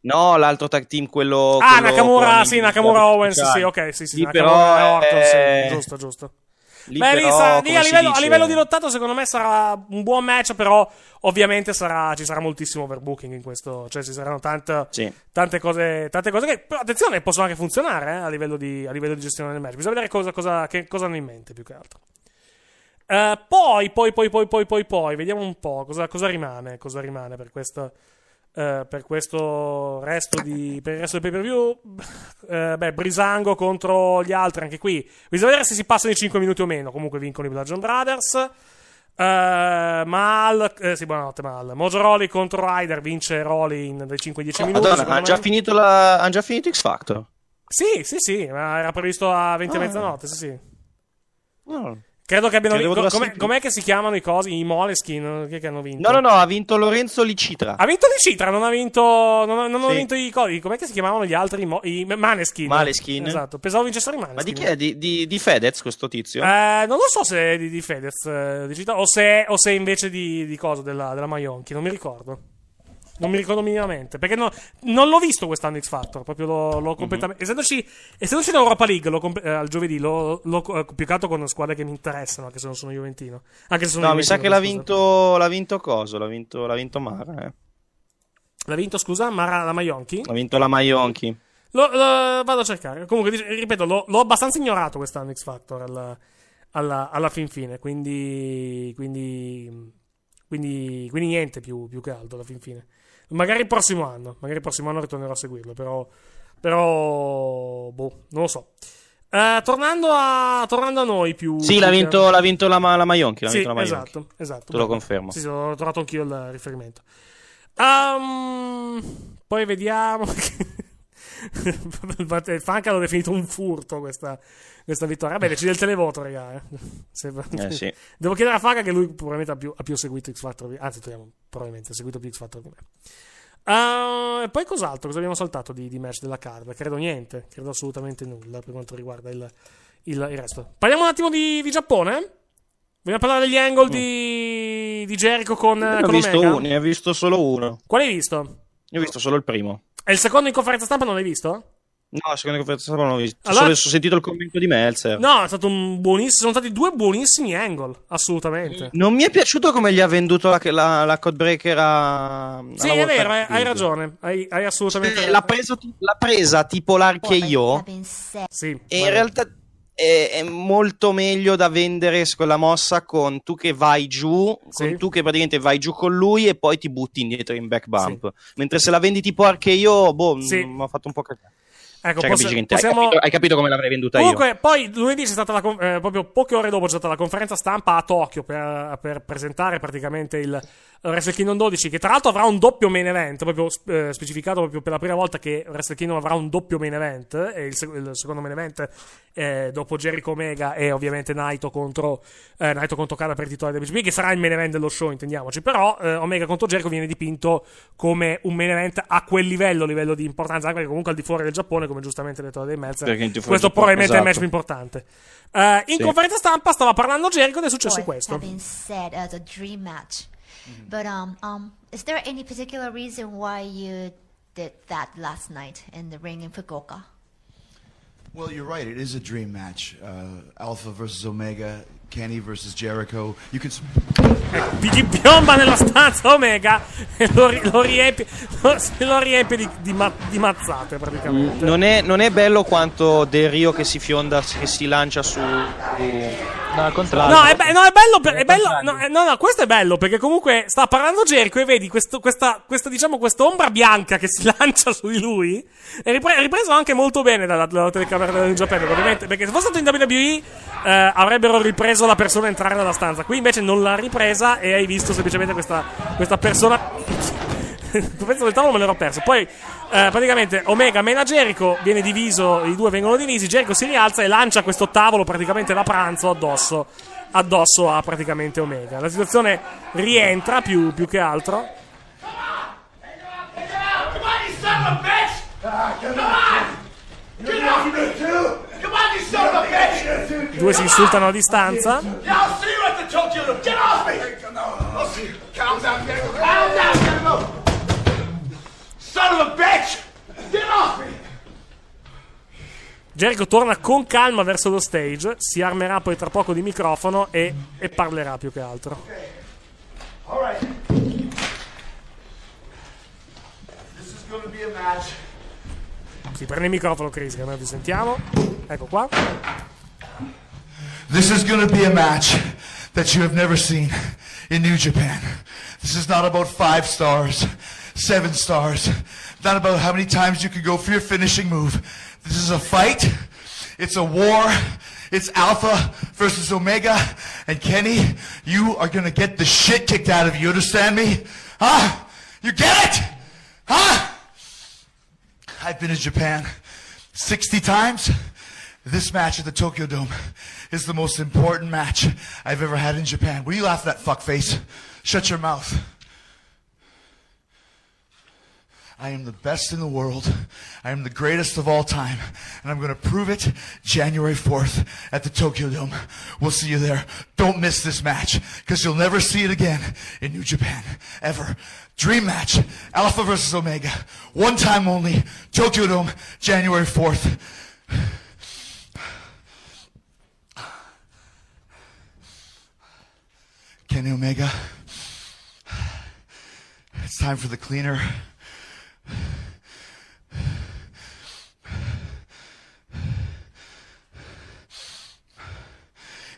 No, l'altro tag team, quello. Ah, quello Nakamura, con sì, Nakamura Owens, sì, ok, sì, sì, Lì Nakamura però Orton, è- sì, giusto, giusto. Lì Beh, però, sa- lì a, livello, a livello di lottato, secondo me sarà un buon match. Però, ovviamente, sarà- ci sarà moltissimo overbooking in questo. Cioè, ci saranno tante, Sì. tante, cose, tante cose che, però, attenzione, possono anche funzionare eh, a, livello di, a livello di gestione del match. Bisogna vedere cosa, cosa- che, cosa hanno in mente più che altro. Eh, poi, poi, poi, poi, poi, poi, poi, vediamo un po' cosa, cosa rimane. Cosa rimane per questo. Eh, per questo resto di per il resto del pay per view Eh, beh Brisango contro gli altri anche qui. Bisogna vedere se si passano i 5 minuti o meno. Comunque vincono i Bludgeon Brothers. Eh, Mal eh, sì buonanotte Mal. Mojo Rawley contro Ryder vince Rawley in dai 5 ai 10 minuti Madonna, hanno già, finito la... han già finito X Factor. sì sì sì ma era previsto a 20 e Ah. mezzanotte sì sì. No, credo che abbiano vinto com'è, com'è che si chiamano i cosi i Moleskin chi è che hanno vinto no, no, ha vinto Lorenzo Licitra. Ha vinto di Citra, non ha vinto. Non, ha- non hanno Sì. vinto i codi. Com'è che si chiamavano gli altri? Mo- I Maneskin. Maleskin. Esatto. Pensavo vincessero i Ma di Maneskin. chi è? Di, di, di Fedez questo tizio? Eh, non lo so se è di, di Fedez eh, o se, o se è invece di, di cosa della, della Maionchi. Non mi ricordo. Non mi ricordo minimamente. Perché no- non l'ho visto quest'anno X Factor. Proprio l'ho, Mhm. l'ho completamente. Essendoci, essendoci in Europa League comp- eh, al giovedì, l'ho, l'ho eh, altro con squadre che mi interessano. Anche se non sono Juventino. Anche se sono no, mi sa che l'ha vinto, l'ha vinto Coso, l'ha vinto, l'ha vinto Mara. Eh. L'ha vinto, scusa, Mara la Maionchi? L'ha vinto la Maionchi. Lo, lo- vado a cercare. Comunque, ripeto, l'ho, l'ho abbastanza ignorato quest'anno X Factor alla, alla, alla fin fine. Quindi, quindi, quindi, quindi niente più, più che altro alla fin fine. Magari il prossimo anno. Magari il prossimo anno ritornerò a seguirlo. Però, però boh, non lo so. Eh, tornando, a, tornando a noi più. Sì, l'ha vinto, l'ha vinto la, la Maionchi. L'ha Sì, vinto la Maionchi. esatto, esatto. Te lo confermo. Sì, sì, ho trovato anch'io il riferimento. Ehm, poi vediamo. Il Fanca l'ho definito un furto questa, questa vittoria. Vabbè, decide il televoto, raga. eh. Se- Eh, sì. Devo chiedere a Fanca che lui probabilmente ha più, ha più seguito X Factor. Anzi, togliamo, probabilmente ha seguito più X Factor di me. Ah, e poi cos'altro? Cosa abbiamo saltato di, di match della card? Credo niente, credo assolutamente nulla per quanto riguarda il, il- il resto. Parliamo un attimo di, di Giappone? Vogliamo parlare degli angle di, di Jericho con, Ne con visto Omega? uno, ne ho visto solo uno. Quale hai visto? Ne ho visto solo il primo. E il secondo in conferenza stampa non l'hai visto? No, secondo me conferenza stampa non l'ho visto. Allora- Solo ho sentito il commento di Meltzer. No, è stato un buonissimo. Sono stati due buonissimi angle, assolutamente. Non mi è piaciuto come gli ha venduto la, la, la codebreaker a. Sì, è vero, hai, hai League. ragione. Hai, hai assolutamente Eh, L'ha, preso, l'ha presa tipo l'RKO. Sì, E in realtà è, è molto meglio da vendere quella mossa con tu che vai giù, con tu che praticamente vai giù con lui e poi ti butti indietro in back bump. Mentre se la vendi tipo RKO, boh, Sì. mi ha fatto un po' cagare. Ecco, Cioè, possi- capisci che inter- hai, possiamo- capito, hai capito come l'avrei venduta Comunque, io? poi lunedì c'è stata la con- eh, proprio poche ore dopo c'è stata la conferenza stampa a Tokyo per, per presentare praticamente il Wrestle Kingdom 12, che tra l'altro avrà un doppio main event, proprio eh, specificato proprio per la prima volta che Wrestle Kingdom avrà un doppio main event, e il, il secondo main event eh, dopo Jericho Omega e ovviamente Naito contro, eh, Naito contro Kala per il titolo WGP, che sarà il main event dello show, intendiamoci, però eh, Omega contro Jericho viene dipinto come un main event a quel livello, livello di importanza, anche perché comunque al di fuori del Giappone, come giustamente ha detto Meltzer, al di fuori questo probabilmente è il match esatto. più importante. Eh, in Sì. conferenza stampa stava parlando Jericho ed è successo What questo. said a dream match. But um, um, is there any particular reason why you did that last night in the ring in Fukuoka? Well, you're right. It is a dream match. Uh, Alpha versus Omega, Kenny versus Jericho. You can. Gli gli piomba nella stanza Omega e lo, ri- lo riempie, lo, lo riempie di, di ma- di mazzate praticamente. Non è, non è bello quanto Del Rio che si fionda, che si lancia su. No, al No, è, be- no, è bello. per- è bello no, no, no, questo è bello perché comunque sta parlando Jericho e vedi questo, questa, questa, diciamo, questa ombra bianca che si lancia su di lui. È ripre- ripreso anche molto bene dalla, dalla telecamera del Giappone. Ovviamente, perché se fosse stato in WWE eh, avrebbero ripreso la persona a entrare nella stanza. Qui invece non l'ha ripresa e hai visto semplicemente questa, questa persona. Pezzo del tavolo me l'ero perso. Poi, eh, praticamente, Omega mena Jericho, viene diviso, i due vengono divisi. Jericho si rialza e lancia questo tavolo praticamente da pranzo addosso, addosso a praticamente Omega. La situazione rientra più, più che altro. I due si insultano a distanza. Yeah, I'll see you at the Tokyo Dome. Get off me! I'll see you. Calm down, go. Calm down, go. Son of a bitch! Get off me! Jericho torna con calma verso lo stage. Si armerà poi tra poco di microfono e, e parlerà più che altro. All right. This is going to be a match. Si prende il microfono, Chris, che noi vi sentiamo. Ecco qua. This is going to be a match that you have never seen in New Japan. This is not about five stars, seven stars, not about how many times you can go for your finishing move. This is a fight. It's a war. It's Alpha versus Omega. And Kenny, you are going to get the shit kicked out of you. Understand me? Huh? You get it? Huh? I've been to Japan 60 times. This match at the Tokyo Dome is the most important match I've ever had in Japan. What are you laughing at, fuckface? Shut your mouth. I am the best in the world. I am the greatest of all time. And I'm going to prove it January 4th at the Tokyo Dome. We'll see you there. Don't miss this match because you'll never see it again in New Japan. Ever. Dream match. Alpha versus Omega. One time only. Tokyo Dome, January 4th. Kenny Omega. It's time for the cleaner.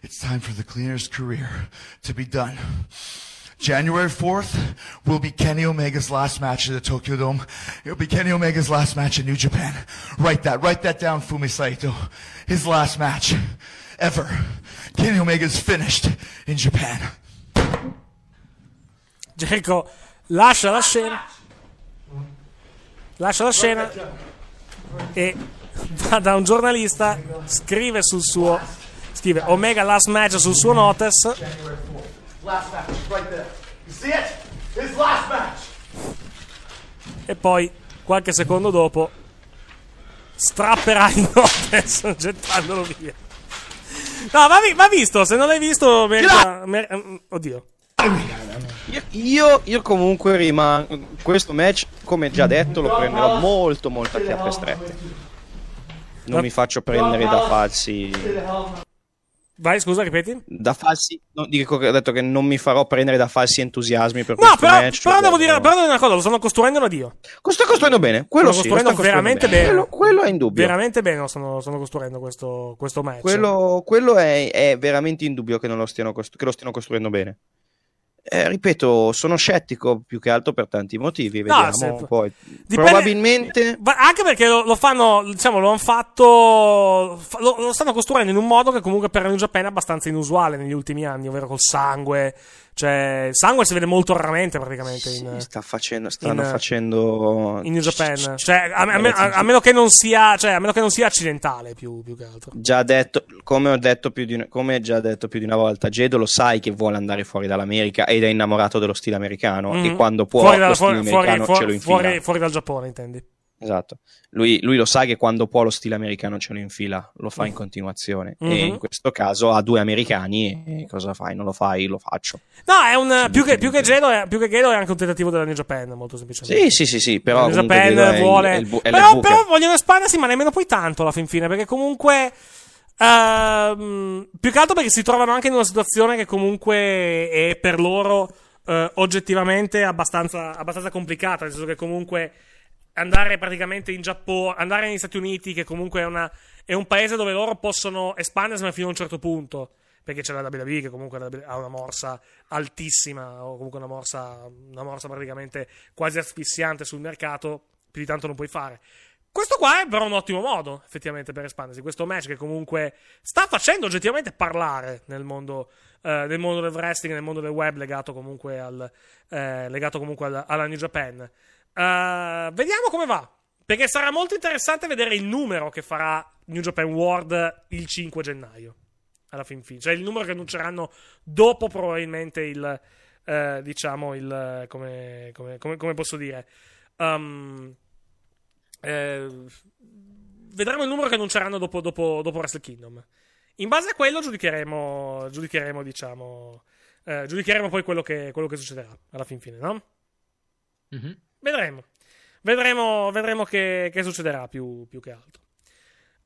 It's time for the cleaner's career to be done. January 4th will be Kenny Omega's last match at the Tokyo Dome. It'll be Kenny Omega's last match in New Japan. Write that. Write that down, Fumi Saito. His last match ever. Kenny Omega's finished in Japan. Jericho lascia la scena. Lascia la scena e va da un giornalista, scrive sul suo scrive Omega last match sul suo notice e poi qualche secondo dopo strapperà il notice gettandolo via. No, va, vi- va visto, se non l'hai visto merita, mer- mm, oddio. Io, io, comunque rimango. Questo match, come già detto, lo prenderò molto, molto a chiappe strette. Non mi faccio prendere da falsi. Vai, scusa, ripeti? Da falsi. No, dico che ho detto che non mi farò prendere da falsi entusiasmi per No, questo però, match. però devo, dire, però devo una cosa, lo stanno costruendo da Dio. Lo sto costruendo bene, quello stanno sì, costruendo sto costruendo veramente bene. bene. Quello- quello è indubbio. Veramente bene lo stanno, stanno costruendo questo, questo match. Quello, quello è, è veramente indubbio che, non lo stiano che lo stiano costruendo bene. Eh, ripeto, sono scettico più che altro per tanti motivi. No, Vediamo se- poi. Dipende- Probabilmente. Anche perché lo, lo fanno, diciamo, lo hanno fatto. fa- Lo, lo stanno costruendo in un modo che comunque per New Japan è abbastanza inusuale negli ultimi anni, ovvero col sangue. Cioè, il sangue si vede molto raramente praticamente in, Sta facendo, stanno in- facendo. in New Japan. Cioè, a, a me- a- a meno che non sia, cioè, a meno che non sia accidentale più, più che altro. Già detto, come ho detto più di una, come già detto più di una volta, Gedo lo sai che vuole andare fuori dall'America ed è innamorato dello stile americano. Mhm. E quando può, fuori, dal- lo stile fuori- fuori- americano fuori- ce lo infila. fuori- dal Giappone, intendi? Esatto. Lui, lui lo sa che quando può lo stile americano ce lo infila, lo fa in continuazione. E Mhm. in questo caso ha due americani e cosa fai? Non lo fai? Lo faccio. No, è un. Più che, più che Gedo è, più che Gedo è anche un tentativo della New Japan, molto semplicemente. Sì, sì, sì, sì, però New Japan Gedo è il- vuole. è il bu- però, però vogliono espandersi, ma nemmeno poi tanto alla fin fine. Perché comunque. Ehm, più che altro perché si trovano anche in una situazione che comunque è per loro eh, oggettivamente abbastanza, abbastanza complicata. Nel senso che comunque andare praticamente in Giappone, andare negli Stati Uniti, che comunque è, una- è un paese dove loro possono espandersi fino a un certo punto. Perché c'è la WWE che comunque ha una morsa altissima, o comunque una morsa, una morsa praticamente quasi asfissiante sul mercato, più di tanto non puoi fare. Questo qua è però un ottimo modo, effettivamente, per espandersi. Questo match che comunque sta facendo oggettivamente parlare nel mondo, eh, nel mondo del wrestling, nel mondo del web, legato comunque, al, eh, legato comunque al- alla New Japan. Eh, vediamo come va. Perché sarà molto interessante vedere il numero che farà New Japan World il 5 gennaio. Alla fin fine. Cioè il numero che annunceranno dopo probabilmente il... eh, diciamo il... come, come- come- come posso dire? Um, eh, vedremo il numero che annunceranno dopo, dopo, dopo Wrestle Kingdom. In base a quello giudicheremo, giudicheremo diciamo, eh, giudicheremo poi quello che, quello che succederà alla fin fine, no? Mhm. Vedremo. Vedremo, vedremo che, che succederà più, più che altro.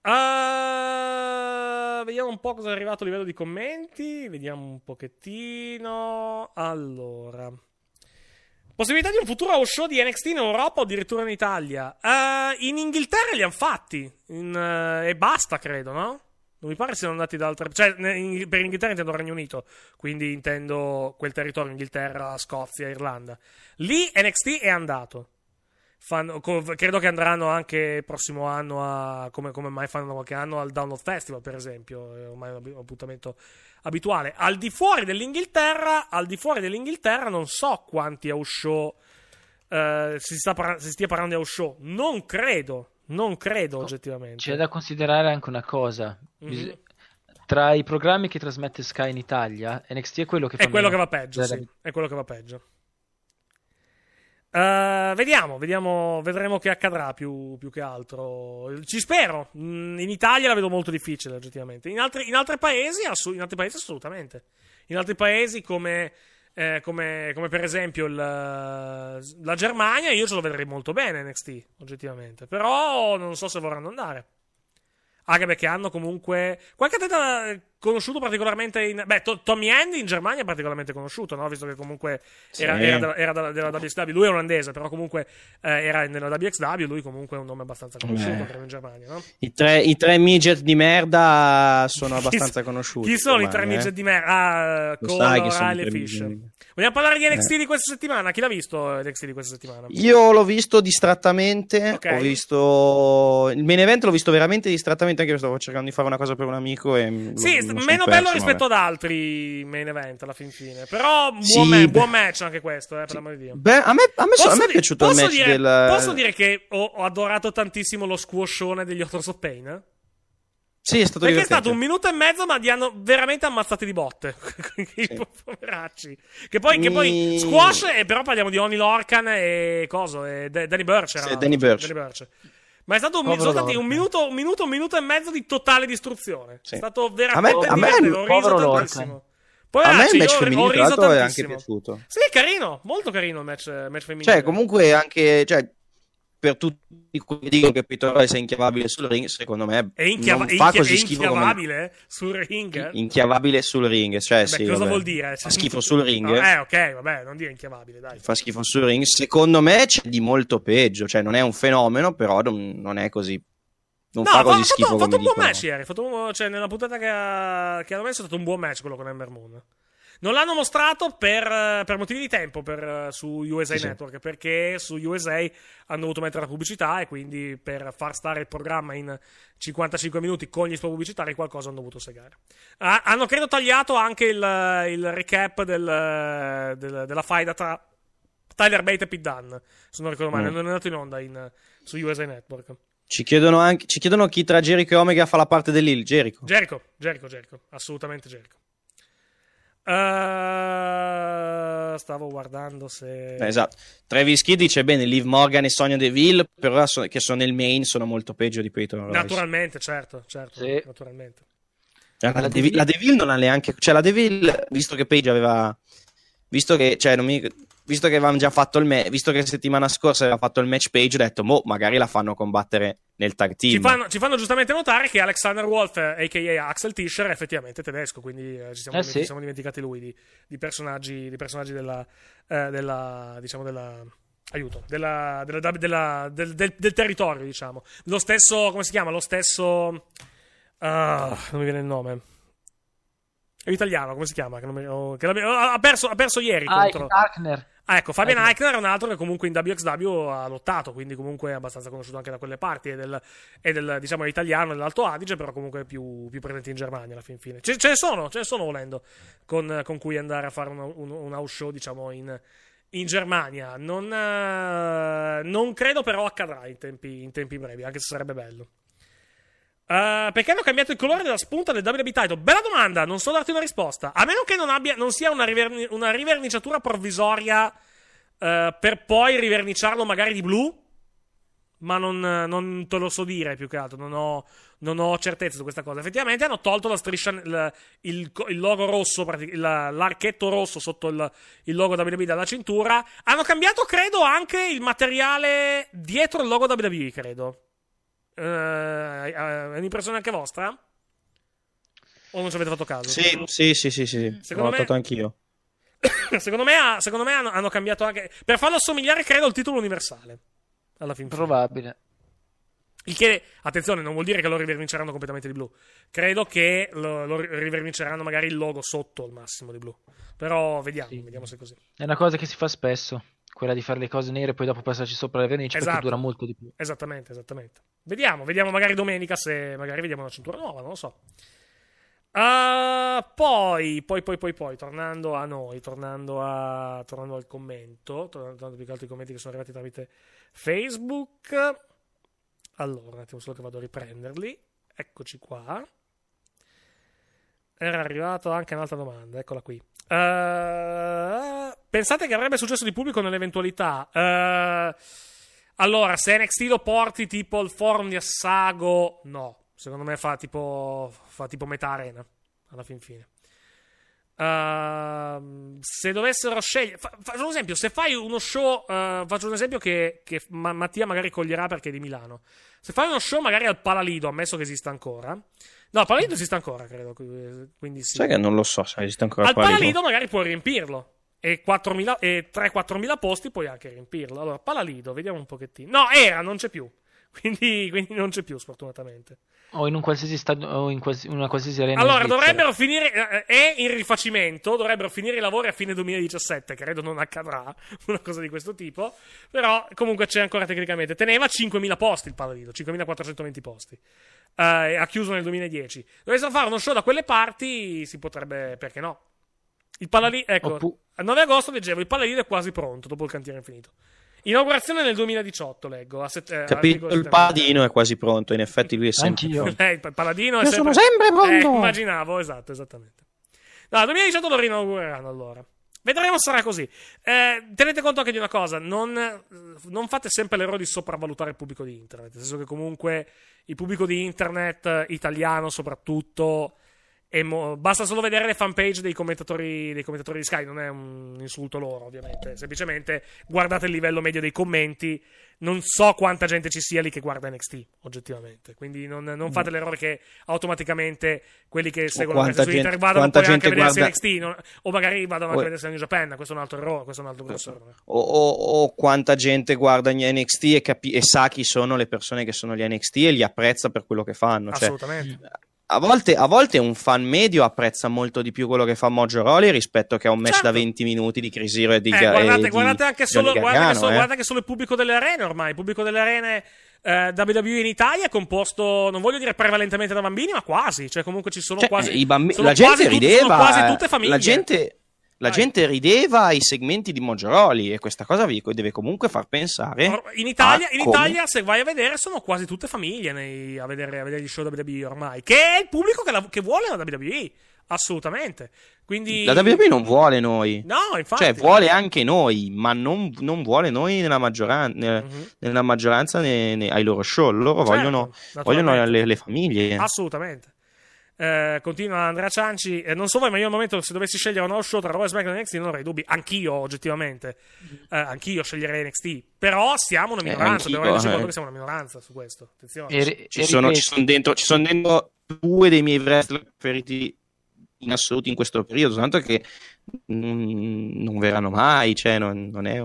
Ah, vediamo un po' cosa è arrivato a livello di commenti. Vediamo un pochettino. Allora. Possibilità di un futuro show di NXT in Europa o addirittura in Italia? Eh, in Inghilterra li hanno fatti. In, eh, e basta, credo, no? Non mi pare siano andati da altre. Cioè, in- per Inghilterra intendo Regno Unito. Quindi intendo quel territorio: Inghilterra, Scozia, Irlanda. Lì NXT è andato. Fanno- co- credo che andranno anche il prossimo anno a. Come, come mai fanno qualche anno al Download Festival, per esempio. È ormai un appuntamento abituale. Al di fuori dell'Inghilterra, al di fuori dell'Inghilterra, non so quanti house show. eh, si, sta parla- si stia parlando di house show. Non credo. Non credo, oggettivamente. C'è da considerare anche una cosa. Mhm. Bis- Tra i programmi che trasmette Sky in Italia, NXT è quello che fa È quello che va peggio, sì. È quello che va peggio. Eh, vediamo, vediamo, vedremo che accadrà più, più che altro. Ci spero. Mm, In Italia la vedo molto difficile, oggettivamente. In altri, in altri paesi, assu- in altri paesi, assolutamente. In altri paesi, come, eh, come, come per esempio il, la Germania, io ce lo vedrei molto bene NXT, oggettivamente. Però non so se vorranno andare. Anche perché hanno comunque. Qualche atleta conosciuto particolarmente in. Beh, To- Tommy Andy in Germania è particolarmente conosciuto, no? Visto che comunque era, Sì. era della, era della- della WXW. Lui è olandese, però comunque eh, era nella WXW. Lui comunque è un nome abbastanza conosciuto Beh. credo, in Germania, no? I tre, I tre midget di merda sono abbastanza Chi- conosciuti. Chi sono i tre eh. midget di merda? Ah, Cole, che sono i O'Reilly e Fish. midget. Vogliamo parlare di NXT Eh. di questa settimana? Chi l'ha visto NXT di questa settimana? Io l'ho visto distrattamente. Ok. Ho visto il main event, l'ho visto veramente distrattamente. Anche io stavo cercando di fare una cosa per un amico. E Sì, meno bello vabbè. rispetto ad altri main event alla fin fine. Però buon, Sì, ma- buon match anche questo, eh, per l'amor di Dio. Beh, a me, a me, so- a me è piaciuto il posso match dire, del. Posso dire che ho, ho adorato tantissimo lo squashone degli Authors of Pain? eh? Sì, è stato Perché è divertente. stato un minuto e mezzo, ma li hanno veramente ammazzati di botte. I poveracci. Che poi, che poi squash, e però parliamo di Oni Lorcan e coso, e Da- Danny Burch. era Sì, l'altro. Danny Burch. Ma è stato un, sono stati un minuto, un minuto, un minuto e mezzo di totale distruzione. Sì. È stato A me- veramente a me- ho riso tantissimo. A me il match femminile è anche piaciuto. Sì, carino, molto carino il match, match femminile. Cioè, comunque, anche cioè, per tutti quelli che dicono che Peter sia inchiavabile sul ring, secondo me è, inchiava- non è fa così è schifo come inchiavabile sul ring? inchiavabile sul ring. Cioè, Beh, sì, cosa vabbè. vuol dire? Fa schifo sul ring. No, eh, ok, vabbè, non dire inchiavabile, dai. Fa schifo sul ring. Secondo me c'è di molto peggio. Cioè, non è un fenomeno, però non, è così. Non No, fa ha così fatto, schifo ha fatto come un buon match ieri. ha fatto un- cioè, nella puntata che, ha, che hanno messo è stato un buon match quello con Ember Moon. Non l'hanno mostrato per, eh, per motivi di tempo per, eh, su USA Sì, sì. Network, perché su USA hanno dovuto mettere la pubblicità e quindi per far stare il programma in 55 minuti con gli spot pubblicitari qualcosa hanno dovuto segare. Ah, hanno credo tagliato anche il, il recap del- del- della faida tra Tyler Bate e Pete Dunne, se non ricordo male, Mm. non è andato in onda in- su USA Network. Ci chiedono, anche, ci chiedono chi tra Jericho e Omega fa la parte dell'Hill. Jericho. Jericho, Jericho, Jericho, assolutamente Jericho. Eh, stavo guardando se... Eh, Esatto. Travis Kid dice bene, Liv Morgan e Sonia Deville, però so- che sono nel main, sono molto peggio di Peyton Royce. Naturalmente, certo, certo, naturalmente. Cioè, La, Deville, la Deville non ha neanche. Cioè, la Deville, visto che Page aveva. Visto che. Cioè, non mi. Visto che avevamo già fatto il match. Visto che settimana scorsa aveva fatto il match Page, ho detto, boh, magari la fanno combattere nel tag team. Ci fanno, ci fanno giustamente notare che Alexander Wolf, a.k.a. Axel Tischer, è effettivamente tedesco, quindi eh, ci, siamo, Eh, ci sì. siamo dimenticati lui di, di personaggi, di personaggi della, eh, della, diciamo, della, aiuto, della, della- della- del, del- del territorio, diciamo. Lo stesso, come si chiama? Lo stesso, ah, non mi viene il nome. È italiano, come si chiama? Che mi- oh, che oh, ha, perso, ha perso ieri Ah, contro... Darkner. Ah, ecco, Fabian Eichner. Eichner è un altro che comunque in WXW ha lottato, quindi comunque è abbastanza conosciuto anche da quelle parti. È del, è del, diciamo, è italiano dell'Alto Adige, però comunque è più, più presente in Germania alla fin fine. Ce, ce ne sono, ce ne sono volendo, con, con cui andare a fare un, un, un house show, diciamo, in, in Germania. Non, eh, non credo però accadrà in tempi, in tempi brevi, anche se sarebbe bello. Eh, perché hanno cambiato il colore della spunta del WWE title? Bella domanda, non so darti una risposta. A meno che non, abbia, non sia una, riverni- una riverniciatura provvisoria eh, per poi riverniciarlo magari di blu. Ma non, non te lo so dire più che altro, non ho, non ho certezza su questa cosa. Effettivamente hanno tolto la striscia, il, il- il logo rosso, la- l'archetto rosso sotto il, il logo WWE dalla cintura. Hanno cambiato, credo, anche il materiale dietro il logo WWE, credo. Eh, è un'impressione anche vostra? O non ci avete fatto caso? Sì, sì, sì, sì, sì. L'ho Secondo me- notato anch'io. secondo me, ha- secondo me hanno, hanno cambiato anche. Per farlo assomigliare, credo, al titolo universale. Alla fin fine. Probabile. Il che, attenzione, non vuol dire che lo riverniceranno completamente di blu. Credo che lo, lo ri- riverniceranno magari il logo sotto al massimo di blu. Però vediamo, vediamo se è così. È una cosa che si fa spesso, quella di fare le cose nere e poi dopo passarci sopra le vernici perché Esatto. dura molto di più. Esattamente, esattamente. Vediamo, vediamo magari domenica se magari vediamo una cintura nuova, non lo so. Ah, poi, poi, poi, poi, poi, tornando a noi, tornando, a, tornando al commento, tornando tornando più che altro ai commenti che sono arrivati tramite Facebook. Allora, un attimo solo che vado a riprenderli. Eccoci qua. Era arrivato anche un'altra domanda, eccola qui. Eh, pensate che avrebbe successo di pubblico nell'eventualità? Eh, allora, se NXT lo porti tipo il forum di Assago, no. Secondo me fa tipo, fa tipo metà arena, alla fin fine. Ehm, se dovessero scegliere, fa- faccio un esempio. Se fai uno show, eh, faccio un esempio che, che Ma- Mattia magari coglierà perché è di Milano. Se fai uno show magari al Palalido, ammesso che esista ancora. No, al Palalido esiste ancora, credo. qui- Quindi sì. Sai che non lo so se esiste ancora Al lì. Palalido magari puoi riempirlo. E, 4.000 e 3-4 mila posti puoi anche riempirlo. Allora, Palalido, vediamo un pochettino. No, era, non c'è più. Quindi, quindi non c'è più, sfortunatamente. O in un qualsiasi stadio, o in quals- una qualsiasi arena. Allora, dovrebbero finire. eh, È in rifacimento. Dovrebbero finire i lavori a fine 2017. Credo non accadrà una cosa di questo tipo. Però, comunque, c'è ancora tecnicamente. Teneva 5.000 posti il Palalido, 5.420 posti. Eh, ha chiuso nel 2010. Dovessero fare uno show da quelle parti, si potrebbe. Perché no? Il Palalido. Ecco, Oppu- al 9 agosto leggevo. Il Palalido è quasi pronto dopo il cantiere infinito. Inaugurazione nel 2018, leggo. A set- eh, Capito? Il paladino è quasi pronto. In effetti, lui è sempre. Anch'io. pronto. Eh, il paladino è Io sono sempre pronto. Eh, immaginavo, esatto, esattamente. No, 2018 lo rinaugureranno allora. Vedremo se sarà così. Eh, tenete conto anche di una cosa: non, non fate sempre l'errore di sopravvalutare il pubblico di internet. Nel senso che comunque il pubblico di internet italiano, soprattutto. Mo- basta solo vedere le fanpage dei commentatori, dei commentatori di Sky. Non è un insulto loro, ovviamente. Semplicemente guardate il livello medio dei commenti. Non so quanta gente ci sia lì che guarda NXT, oggettivamente. Quindi non, non fate l'errore che automaticamente quelli che seguono NXT su internet vadano poi anche a vedersi guarda- NXT. non- o magari vadano anche a vedersi New Japan. Questo è un altro errore. Questo è un altro grosso errore. O, o- quanta gente guarda gli NXT e, capi- e sa chi sono le persone che sono gli NXT e li apprezza per quello che fanno. Cioè, Assolutamente. A volte, a volte un fan medio apprezza molto di più quello che fa Mojo Rawley rispetto che a un match da 20 minuti di Chris Hero e di Eh, guardate, e di guardate anche solo, Johnny guardate, che Gargano, solo, eh. guardate che solo il pubblico delle arene ormai. Il pubblico delle arene eh, WWE in Italia è composto, non voglio dire prevalentemente da bambini, ma quasi. Cioè, comunque ci sono Cioè, quasi. i bambi- sono la gente quasi tutte- rideva, sono quasi tutte famiglie. La gente, la gente rideva ai segmenti di Moggiaroli e questa cosa vi deve comunque far pensare. In Italia, in Italia, se vai a vedere, sono quasi tutte famiglie nei- a, vedere, a vedere gli show WWE ormai. Che è il pubblico che, la- che vuole la WWE. Assolutamente. Quindi. La WWE non vuole noi. No, infatti. Cioè, vuole anche noi, ma non, non vuole noi nella, maggioran- nella, nella maggioranza ne- ne- ai loro show. Loro Certo, vogliono, vogliono le, le famiglie. Assolutamente. Eh, continua Andrea Cianci. eh, non so voi, ma io al momento, se dovessi scegliere un nuovo show tra Raw e SmackDown e NXT, non avrei dubbi. Anch'io, oggettivamente. Eh, anch'io sceglierei NXT. Però siamo una Eh, minoranza. Devo renderci eh. conto che siamo una minoranza su questo. Attenzione. E- ci, sono, ci sono dentro, ci sono dentro due dei miei wrestler preferiti in assoluto in questo periodo, tanto che mm, non verranno mai, cioè non, non è...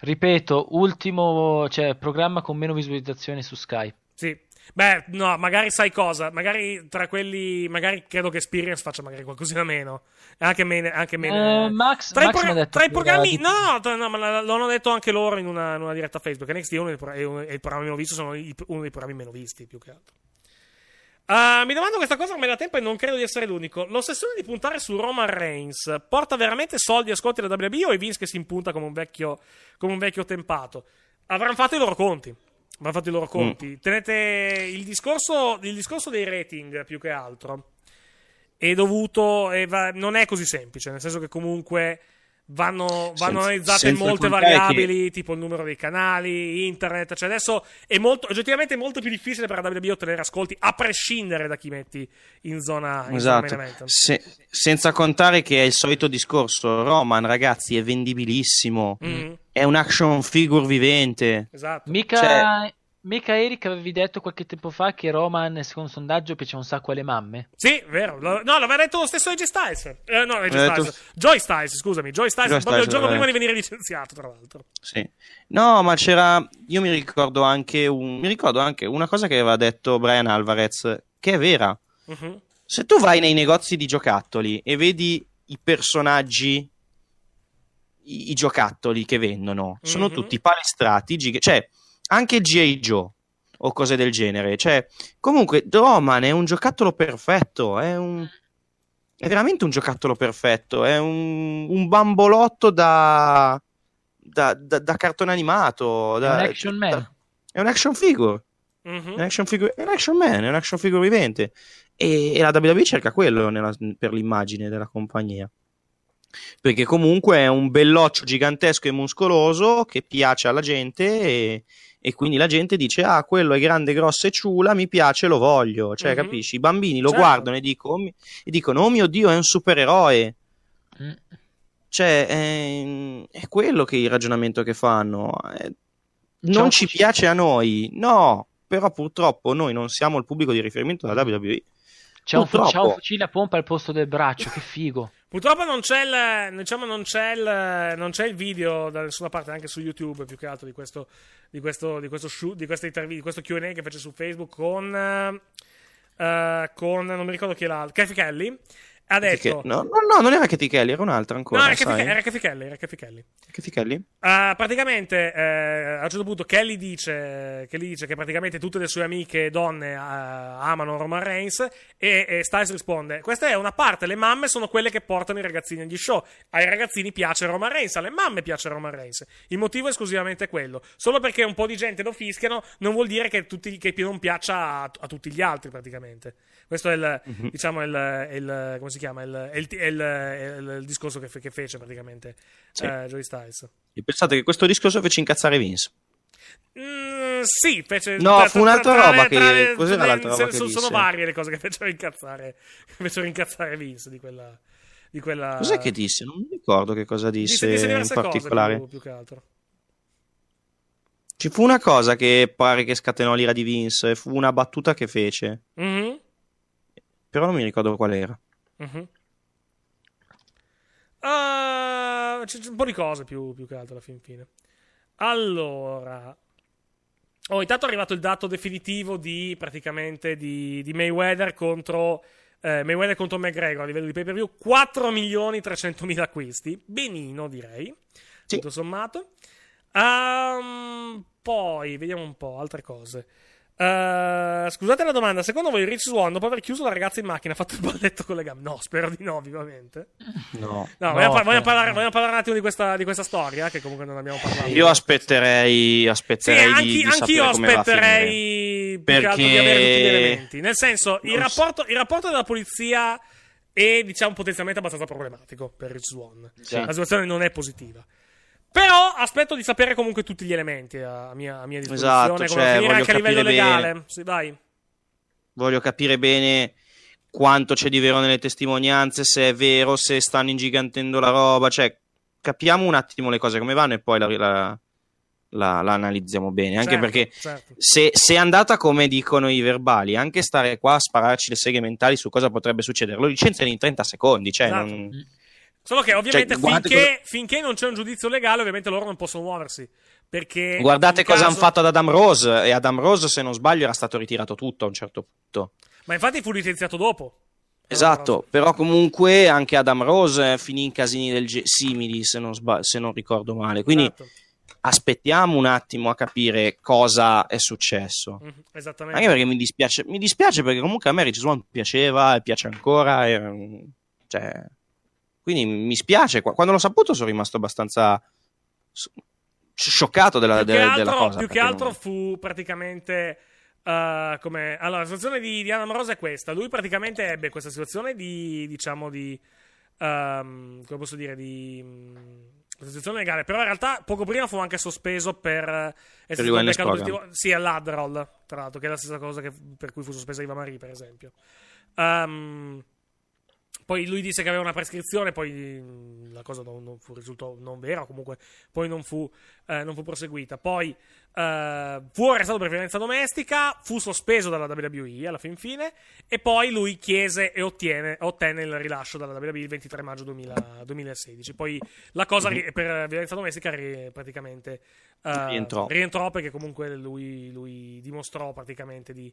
Ripeto, ultimo cioè, programma con meno visualizzazioni su Skype. Sì. Beh, no, magari sai cosa? Magari tra quelli. Magari credo che Experience faccia magari qualcosina meno. Anche meno. Anche meno Eh, Max- tra, i Max ha detto tra i programmi. No, no, no, ma la- lo hanno detto anche loro in una, in una diretta Facebook. NXT è uno dei, pro- è uno- è il programma meno visto. Sono i- uno dei programmi meno visti, più che altro. Ah, mi domando questa cosa ormai da tempo e non credo di essere l'unico. L'ossessione di puntare su Roman Reigns porta veramente soldi e ascolti alla WWE o è Vince che si impunta come un vecchio, come un vecchio tempato? Avranno fatto i loro conti. Avranno fatto i loro conti. Tenete il discorso, il discorso dei rating più che altro. È dovuto. e va- non è così semplice, nel senso che comunque. Vanno, vanno Senza- analizzate senza molte contare che- variabili, tipo il numero dei canali, internet. Cioè, adesso è molto, oggettivamente è molto più difficile per la WWE ottenere ascolti, a prescindere da chi metti in zona, in zona Esatto, event. Se- senza contare che è il solito discorso, Roman ragazzi è vendibilissimo, Mhm. è un action figure vivente. Esatto. Mica, Cioè- mica Eric avevi detto qualche tempo fa che Roman, secondo un sondaggio, piace un sacco alle mamme? Sì, vero. Lo- no, l'aveva detto lo stesso AJ Styles. Eh, no, AJ Styles. detto- Joy Styles, scusami. Joy Styles, Joy proprio il Styles, giorno eh. prima di venire licenziato, tra l'altro. Sì. No, ma c'era. Io mi ricordo anche un- mi ricordo anche una cosa che aveva detto Brian Alvarez, che è vera. Mhm. Se tu vai nei negozi di giocattoli e vedi i personaggi, i, i giocattoli che vendono, sono Mhm. tutti palestrati, giga- cioè anche G.I. Joe o cose del genere. Cioè, comunque, Roman è un giocattolo perfetto, è un. È veramente un giocattolo perfetto, è un, un bambolotto da, da, da- da cartone animato. È da- un action man. da- è un action figure. Mhm. È un action figure, è un action man, è un action figure vivente. E, e la WWE cerca quello nella- per l'immagine della compagnia. Perché comunque è un belloccio gigantesco e muscoloso che piace alla gente e, e quindi la gente dice ah quello è grande, grosso e ciula, mi piace, lo voglio. Cioè Mhm. capisci? I bambini lo Certo. guardano e, dico- e dicono oh mio Dio è un supereroe. Mm. Cioè è, è quello che è il ragionamento che fanno. Eh, non Ciao, ci piace a noi, no, però purtroppo noi non siamo il pubblico di riferimento della WWE. C'è un, c'ha un fucile a pompa al posto del braccio, che figo. Purtroppo non c'è il, diciamo, non c'è il, non c'è il video da nessuna parte, anche su YouTube più che altro di questo, di questo, di questo, shoot- di questo Q&A che fece su Facebook con, eh, con non mi ricordo chi era, Kathy Kelly. Ha detto, no, no, no, non era Katy Kelly, era un'altra ancora. no, era sai? era Kathy Kelly, era Kathy Kelly. Katy Kelly? Ah, praticamente eh, a un certo punto Kelly dice, Kelly dice che praticamente tutte le sue amiche donne eh, amano Roman Reigns e, e Styles risponde questa è una parte, le mamme sono quelle che portano i ragazzini agli show ai ragazzini piace Roman Reigns, alle mamme piace Roman Reigns il motivo è esclusivamente quello solo perché un po' di gente lo fischiano non vuol dire che, tutti, che non piaccia a, a tutti gli altri praticamente questo è il, Mhm. diciamo il, il- si chiama il, il- il- il- il discorso che, fe- che fece praticamente Sì. eh, Joey Styles E pensate che questo discorso fece incazzare Vince. Mm, sì, fece. No, tra- fu un'altra tra- tra- roba tra- che- cos'era tra- l'altra roba sono, sono varie le cose che fecero incazzare. Che fecero incazzare Vince di quella. Di quella... Cos'è che disse? Non mi ricordo che cosa disse, Disse, disse in particolare. cose più, più che altro. Ci fu una cosa che pare che scatenò l'ira di Vince, fu una battuta che fece, Mhm, però non mi ricordo qual era. Mhm. Ah, c'è, c'è un po' di cose più, più che altro alla fin fine. Allora. Oh, intanto è arrivato il dato definitivo di praticamente di, di Mayweather contro eh, Mayweather contro McGregor a livello di pay per view 4 milioni 300 mila acquisti. Benino, direi. Tutto sommato. Ehm, poi vediamo un po' altre cose. Eh, scusate la domanda, secondo voi Rich Swan dopo aver chiuso la ragazza in macchina ha fatto il balletto con le gambe? No, spero di no, vivamente. No. No, vogliamo, par- vogliamo parlare, vogliamo parlare un attimo di questa, di questa storia, che comunque non abbiamo parlato. Io aspetterei, Sì, aspetterei di, anche, di anch'io aspetterei altro di Perché- avere tutti gli elementi. Nel senso, il rapporto, il rapporto della polizia è, diciamo, potenzialmente abbastanza problematico per Rich Swan. Sì. La situazione non è positiva. Però aspetto di sapere comunque tutti gli elementi a mia, a mia disposizione. Esatto, cioè, voglio anche a livello bene. legale. Sì, vai. Voglio capire bene quanto c'è di vero nelle testimonianze, se è vero, se stanno ingigantendo la roba. Cioè, capiamo un attimo le cose come vanno e poi la, la- la- la analizziamo bene. Anche Certo, perché certo. se, se è andata come dicono i verbali, anche stare qua a spararci le seghe mentali su cosa potrebbe succedere, lo licenziano in 30 secondi. Cioè, Esatto. non- Solo che ovviamente Cioè, finché, finché non c'è un giudizio legale, ovviamente loro non possono muoversi. Perché Guardate cosa caso- hanno fatto ad Adam Rose. E Adam Rose, se non sbaglio, era stato ritirato tutto a un certo punto. Ma infatti fu licenziato dopo. Esatto, però comunque anche Adam Rose finì in casini del ge- simili, se non, sba- se non ricordo male. Quindi Esatto. aspettiamo un attimo a capire cosa è successo. Mhm, Esattamente. Anche perché mi dispiace, mi dispiace perché comunque a me Rich Swan piaceva e piace ancora. e, mm, cioè, quindi mi spiace. Qua- Quando l'ho saputo sono rimasto abbastanza scioccato della, più della- altro, della cosa. più che altro non- fu praticamente. eh, come... Allora, la situazione di, di Adam Rosa è questa. Lui praticamente ebbe questa situazione di. diciamo di. ehm, come posso dire? Di. questa situazione legale. Però in realtà poco prima fu anche sospeso per. eh, essere beccato positivo- Sì, all'Adderall, tra l'altro, che è la stessa cosa che- per cui fu sospesa Iva Marie, per esempio. Ehm, poi lui disse che aveva una prescrizione, poi mh, la cosa non, non fu, risultò non vera, comunque poi non fu, eh, non fu proseguita. Poi eh, fu arrestato per violenza domestica, fu sospeso dalla WWE alla fin fine, e poi lui chiese e ottiene, ottenne il rilascio dalla WWE il 23 maggio 2000 2016. Poi la cosa ri- per violenza domestica ri- praticamente eh, Rientrò. rientrò perché comunque lui, lui dimostrò praticamente di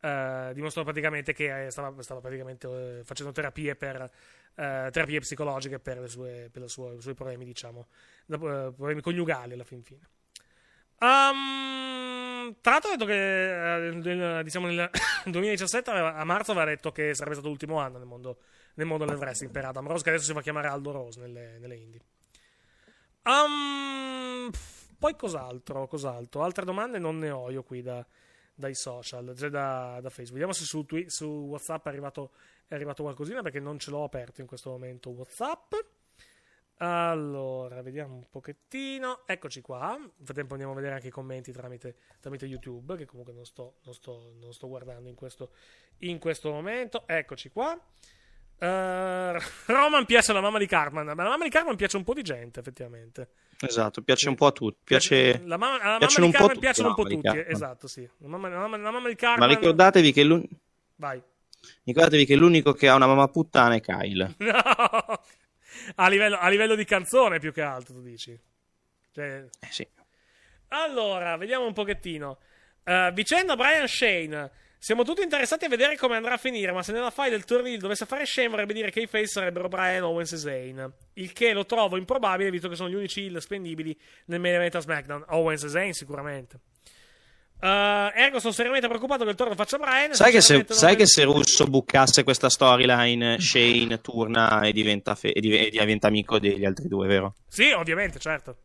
eh, dimostrò praticamente che eh, stava, stava praticamente eh, facendo terapie per eh, terapie psicologiche per, le sue, per le sue- i suoi problemi, diciamo, problemi coniugali alla fin fine. Um, tra l'altro ha detto che nel- diciamo nel 2017 aveva- a marzo aveva detto che sarebbe stato l'ultimo anno nel mondo, nel mondo del wrestling per Adam Rose, che adesso si fa chiamare Aldo Rose nelle, nelle indie. Um, poi cos'altro? Cos'altro? Altre domande non ne ho io qui da, dai social, cioè da, da Facebook. Vediamo se su, Twi- su WhatsApp è arrivato, è arrivato qualcosina perché non ce l'ho aperto in questo momento WhatsApp. Allora, vediamo un pochettino. Eccoci qua. Nel frattempo andiamo a vedere anche i commenti tramite, tramite YouTube, che comunque non sto, non sto, non sto guardando in questo, in questo momento. Eccoci qua. Eh, Roman piace alla mamma di Cartman, ma la mamma di Cartman piace un po' di gente, effettivamente. Esatto, piace un po' a tutti. Piace... La mamma, alla mamma di Cartman piacciono un po' tutti. Esatto, sì. La mamma, la mamma- la mamma di Ma Cartman. ricordatevi che, l'un- Vai. ricordatevi che l'unico che ha una mamma puttana è Kyle. No! A livello, a livello di canzone più che altro, tu dici. Cioè... Eh sì. Allora, vediamo un pochettino. Eh, vicenda Brian Shane. Siamo tutti interessati a vedere come andrà a finire, ma se nella file del torneo dovesse fare Shane vorrebbe dire che i face sarebbero Brian, Owens e Zayn. Il che lo trovo improbabile, visto che sono gli unici heal spendibili nel main event a SmackDown. Owens e Zayn sicuramente. Eh, ergo sono seriamente preoccupato che il torno faccia Brian. Sai che, se, sai che se Russo bucasse questa storyline, Shane torna e diventa, fe- e div- e diventa amico degli altri due, vero? Sì, ovviamente, certo.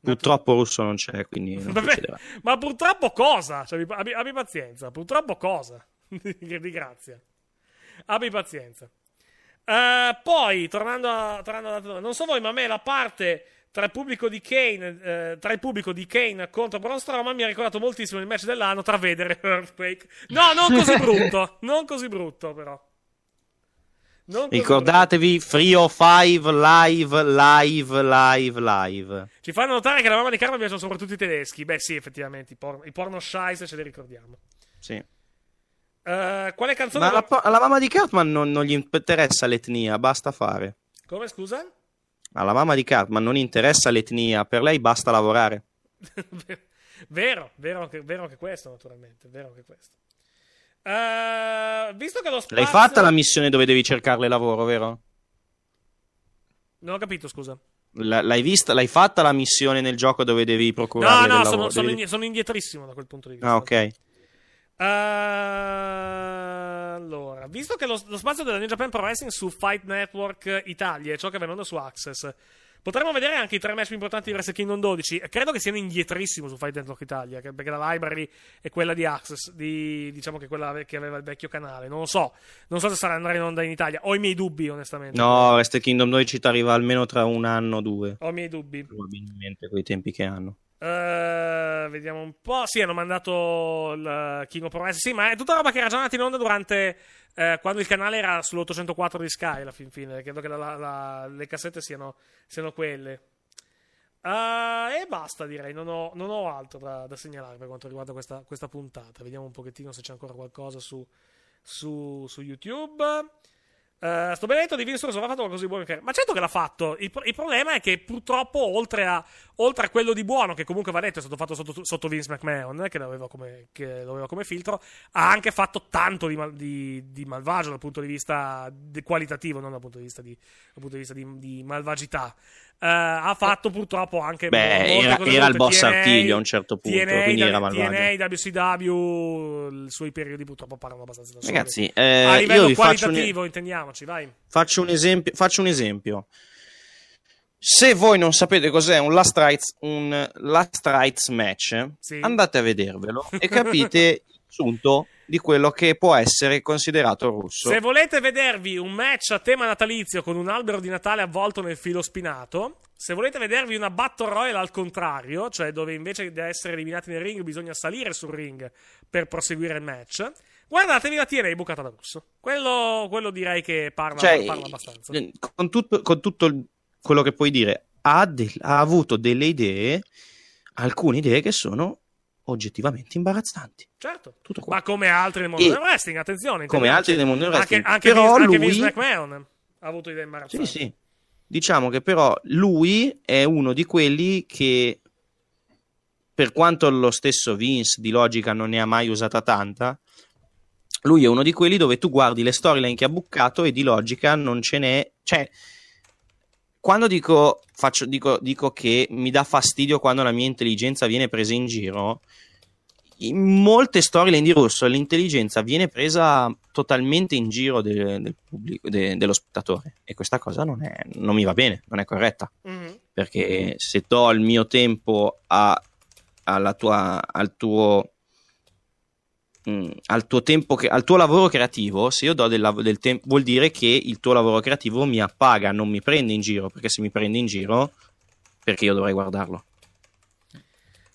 Purtroppo Russo non c'è, quindi non Vabbè, ma purtroppo cosa? Cioè, abbi, abbi- pazienza. Purtroppo cosa? di grazia. Abbi pazienza. Eh, poi, tornando, a, tornando alla domanda, non so voi, ma a me la parte tra il pubblico di Kane, eh, tra il pubblico di Kane contro Braun Strowman mi ha ricordato moltissimo il match dell'anno tra Vader e Earthquake. No, non così brutto. non così brutto, però. Non Ricordatevi Free o Five live, live, live, live. Ci fanno notare che la mamma di Carmen piacciono soprattutto i tedeschi. Beh, sì, effettivamente, i, por- i porno scheisse ce li ricordiamo. Sì. Eh, quale canzone... Ma alla, alla mamma di Cartman non, non gli interessa l'etnia, basta fare. Come, scusa? Alla mamma di Cartman non interessa l'etnia, per lei basta lavorare. Vero, vero anche, vero anche questo, naturalmente. Vero anche questo. Eh, visto che lo spazio... L'hai fatta la missione dove devi cercarle lavoro, vero? Non ho capito, scusa. L- l'hai vista? L'hai fatta la missione nel gioco dove devi No, procurarle no, del sono, lavoro? sono, Devi- sono indietrissimo da quel punto di vista. Ah, ok. Eh, allora, visto che lo, lo spazio della New Japan Pro Wrestling su Fight Network Italia è ciò che venendo su Access, potremmo vedere anche i tre match più importanti di Wrestle Kingdom 12. Credo che siano indietrissimo su Fight Network Italia, perché la library è quella di Access, di, diciamo che quella che aveva il vecchio canale. Non lo so, non so se sarà andare in onda in Italia. Ho i miei dubbi, onestamente. No, Wrestle Kingdom 12 ti arriva almeno tra un anno o due. Ho i miei dubbi. Probabilmente, con i tempi che hanno. Eh, vediamo un po'. Sì, hanno mandato il King of Pro Wrestling. Sì, ma è tutta roba che era già andata in onda durante. eh, quando il canale era sull'804 di Sky alla fin fine. Credo che la- la- la- le cassette siano, siano quelle. Eh, e basta, direi. Non ho, non ho altro da, da segnalare per quanto riguarda questa, questa puntata. Vediamo un pochettino se c'è ancora qualcosa su, su, su YouTube. Eh, sto benedetto di Vince Russo ha fatto qualcosa di buono. Ma certo che l'ha fatto. Il, il problema è che purtroppo, oltre a, oltre a quello di buono, che comunque va detto è stato fatto sotto, sotto Vince McMahon, che l'aveva come, che lo aveva come filtro, ha anche fatto tanto di, mal- di- di malvagio dal punto di vista qualitativo, non dal punto di vista di, punto di, vista malvagità. Eh, ha fatto purtroppo anche Beh, era, era il boss TNA artiglio a un certo punto, TNA, quindi era TNA, malvagio. WCW, i suoi periodi purtroppo parlano abbastanza da soli. Ragazzi, eh, a livello faccio un- qualitativo, intendiamoci, vai. Faccio un esempio. Faccio un esempio. Se voi non sapete cos'è un Last Rights, un Last Rights match, Sì. andate a vedervelo e capite il sunto di quello che può essere considerato russo. Se volete vedervi un match a tema natalizio con un albero di Natale avvolto nel filo spinato, se volete vedervi una Battle Royale al contrario, cioè dove invece di essere eliminati nel ring bisogna salire sul ring per proseguire il match, guardatevi la TNA bucata da russo. Quello, quello direi che parla, Cioè, parla abbastanza. con tutto, con tutto quello che puoi dire, ha, del- ha avuto delle idee, alcune idee che sono oggettivamente imbarazzanti. Certo, Tutto qua. ma come altri nel mondo E- del wrestling, attenzione. come altri nel mondo del wrestling. Anche, anche Però Vince, anche lui- Vince McMahon ha avuto idee imbarazzanti. Sì, sì. Diciamo che però lui è uno di quelli che, per quanto lo stesso Vince di logica non ne ha mai usata tanta, lui è uno di quelli dove tu guardi le storyline che ha buccato e di logica non ce n'è. Cioè, quando dico, faccio, dico, dico che mi dà fastidio quando la mia intelligenza viene presa in giro, in molte storyline di Russo l'intelligenza viene presa totalmente in giro de- del pubblico, de- dello spettatore e questa cosa non, è- non mi va bene, non è corretta Mhm. perché se do il mio tempo a- alla tua, al tuo mm, al tuo tempo che- al tuo lavoro creativo se io do del, del tempo vuol dire che il tuo lavoro creativo mi appaga non mi prende in giro perché se mi prende in giro perché io dovrei guardarlo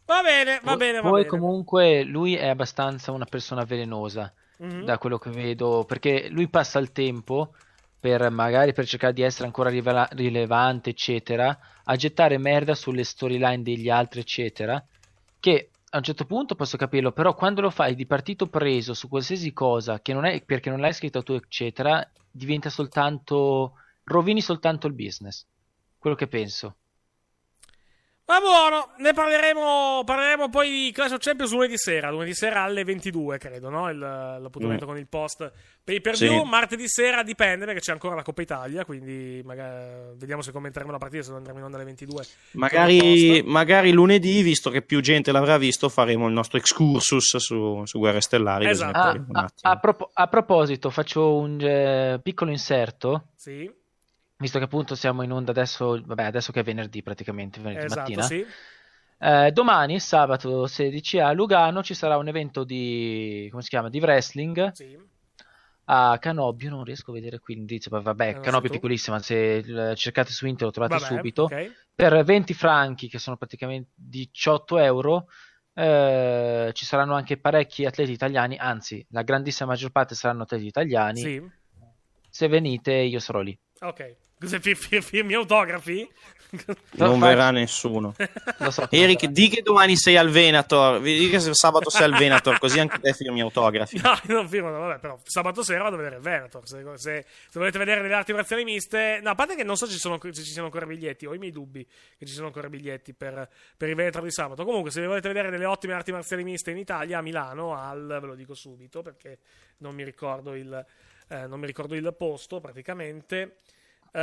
Va bene, va bene, va Poi bene. comunque lui è abbastanza una persona velenosa, Mhm. da quello che vedo, perché lui passa il tempo per magari per cercare di essere ancora rivela- rilevante, eccetera, a gettare merda sulle storyline degli altri, eccetera, che a un certo punto posso capirlo, però quando lo fai di partito preso su qualsiasi cosa che non è perché non l'hai scritto tu, eccetera, diventa soltanto rovini soltanto il business. Quello che penso. Va buono, ne parleremo, parleremo poi di Clash of Champions lunedì sera, lunedì sera alle 22 credo, no? Il- l'appuntamento Mm. con il post pay per Sì. view, martedì sera dipende perché c'è ancora la Coppa Italia, quindi magari, vediamo se commenteremo la partita, se andremo in onda alle 22. magari, magari lunedì visto che più gente l'avrà visto faremo il nostro excursus su, su Guerre Stellari ne Ah, a, a propo- a proposito, faccio un eh, piccolo inserto. Sì, Visto che appunto siamo in onda adesso, vabbè, adesso che è venerdì praticamente, venerdì esatto, mattina. sì. Eh, domani, sabato 16 a Lugano, ci sarà un evento di, come si chiama, di wrestling Sì. a Canobbio. Non riesco a vedere qui ma vabbè, so è piccolissima. Se cercate su internet lo trovate Vabbè, subito. ok. Per 20 franchi, che sono praticamente 18 euro, eh, ci saranno anche parecchi atleti italiani. Anzi, la grandissima maggior parte saranno atleti italiani. Sì. Se venite, io sarò lì. Ok. Firmi autografi? Non verrà nessuno. Eric, di che domani sei al Venator. Di che sabato sei al Venator, così anche te firmi autografi. No, non firmano, vabbè, però sabato sera vado a vedere il Venator. Se, se- se volete vedere delle arti marziali miste, no, a parte che non so se ci, sono, se ci siano ancora biglietti, ho i miei dubbi che ci siano ancora biglietti per, per il Venator di sabato. Comunque, se volete vedere delle ottime arti marziali miste in Italia, a Milano, al, ve lo dico subito perché non mi ricordo il, eh, non mi ricordo il posto praticamente. Eh,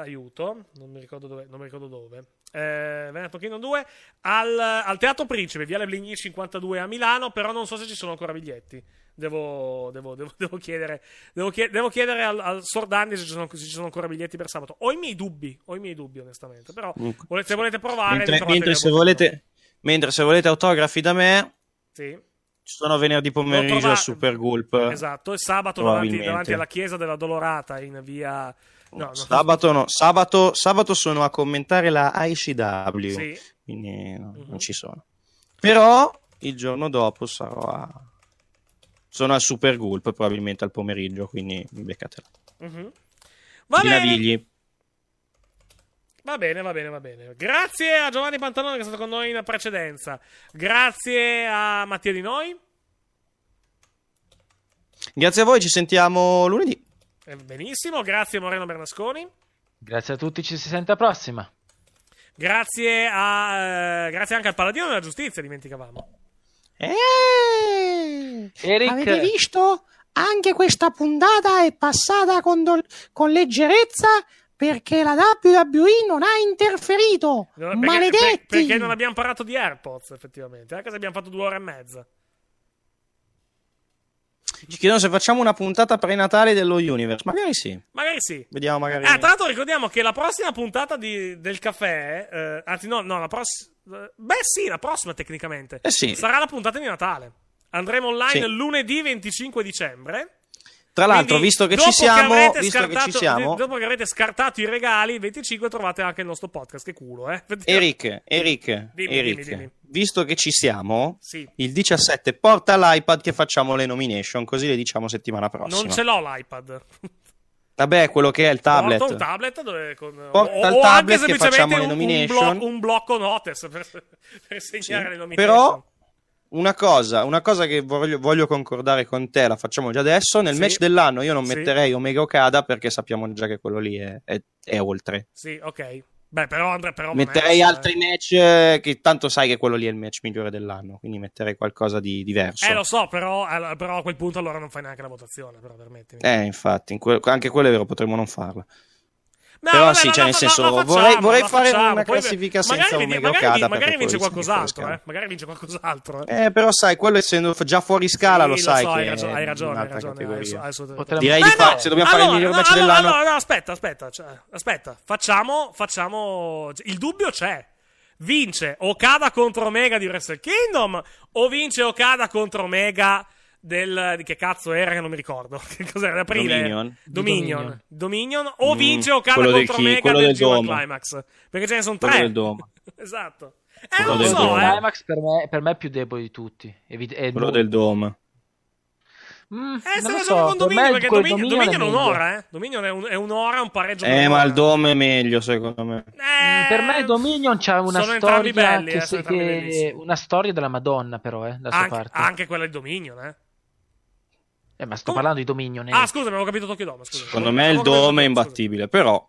aiuto, non mi ricordo dove. Non mi ricordo dove. Eh, Veneto Kingdom 2 al, al Teatro Principe, Viale Bligny 52 a Milano, però non so se ci sono ancora biglietti. Devo, devo, devo, devo chiedere, devo chied- devo chiedere al, al Sordandi se ci, sono, se ci sono ancora biglietti per sabato. Ho i miei dubbi, ho i miei dubbi onestamente, però volete- se volete provare... Mentre, mentre se volete, mentre se volete autografi da me, Sì. Ci sono venerdì pomeriggio trova- al Super Gulp. Esatto, e sabato davanti, davanti alla chiesa della Dolorata in via... No, no, Sabato no, sabato, sabato sono a commentare la ICW, Sì. quindi no, Mhm. non ci sono. Però il giorno dopo sarò a... Sono al Super Gulp, probabilmente al pomeriggio, quindi mi beccate là. Mhm. Va Di bene. Navigli. Va bene, va bene, va bene. Grazie a Giovanni Pantalone che è stato con noi in precedenza. Grazie a Mattia Di Noi. Grazie a voi, ci sentiamo lunedì. Eh, Benissimo, grazie Moreno Bernasconi. Grazie a tutti, ci si sente alla prossima. Grazie, a, eh, grazie anche al Paladino della Giustizia, dimenticavamo. Eh, Eric- Avete visto? Anche questa puntata è passata con, dol- con leggerezza perché la WWE non ha interferito. No, perché, Maledetti! per- perché non abbiamo parlato di AirPods, effettivamente. Anche se abbiamo fatto due ore e mezza. Ci chiedono se facciamo una puntata prenatale dello Universe. Magari sì. Magari sì. Vediamo, magari. Ah, tra l'altro ricordiamo che la prossima puntata di- del caffè, eh, anzi no, no, la prossima... Beh sì, la prossima tecnicamente. Eh sì. Sarà la puntata di Natale. Andremo online Sì. lunedì 25 dicembre. Tra l'altro, Quindi, visto che ci siamo, avrete visto che ci scartato- siamo, Dopo che avrete scartato i regali, il 25 trovate anche il nostro podcast. Che culo, eh? Eric, Eric, Dimmi, Eric, dimmi, dimmi. visto che ci siamo, Sì. il 17 porta l'iPad che facciamo le nomination, così le diciamo settimana prossima. Non ce l'ho l'iPad. Vabbè, quello che è il tablet. Porto un tablet dove con, Porta il o, o tablet anche che facciamo le un- un, nomination. blo- un blocco notice per, per segnare le nomination. Però una cosa, una cosa che voglio, voglio concordare con te, la facciamo già adesso. Nel Sì. match dell'anno io non Sì. metterei Omega Okada perché sappiamo già che quello lì è, è- è oltre. Sì, ok. Beh, però, Andrea, però metterei Max, altri match eh, che tanto sai che quello lì è il match migliore dell'anno, quindi metterei qualcosa di diverso. Eh, lo so, però, eh, però a quel punto allora non fai neanche la votazione, però permettimi. Eh, infatti, in que- anche quello è vero, potremmo non farla. No, Però vabbè, sì, cioè, nel senso, facciamo, vorrei, vorrei fare facciamo, una poi- classifica senza magari, Omega magari, Okada. magari vince poi qualcos'altro, eh. Magari vince qualcos'altro, eh. Eh, però sai, quello essendo già fuori scala, lo Sì, sai so, che hai ragione, hai ragione, hai ragione, assolutamente- Direi di fare, no, se dobbiamo fare il allora, miglior no, match allora, dell'anno, no, no, aspetta, aspetta, cioè, aspetta, facciamo, facciamo, il dubbio c'è. Vince Okada contro Omega di Wrestle Kingdom o vince Okada contro Omega del di che cazzo era che non mi ricordo. Che cos'era? Aprile? Dominion. Dominion. Dominion. O Mm, vince quello del contro chi- quello del del G1 Dome. Climax. Perché ce ne sono Quello tre. del Dome. esatto. Eh, Quello non lo del so, Dome. eh. Climax per me, per me è più debole di tutti. Evi- è Quello del Dome. Mm, Eh, lo facendo so, con per Dominion perché Dominion, Dominion Dominion è un'ora, eh. Dominion è, un- è un'ora, un pareggio Eh, ma il Dome è meglio, secondo me. Eh, Per me Dominion c'ha una sono storia belli, che, eh, se- sono che- una storia della Madonna però, eh, da sua anche, parte. anche quella di Dominion, eh. Eh, ma sto parlando di Dominion. eh. Ah, scusa, avevo capito Tokyo Dome. Scusa. Secondo me il Dome è imbattibile, però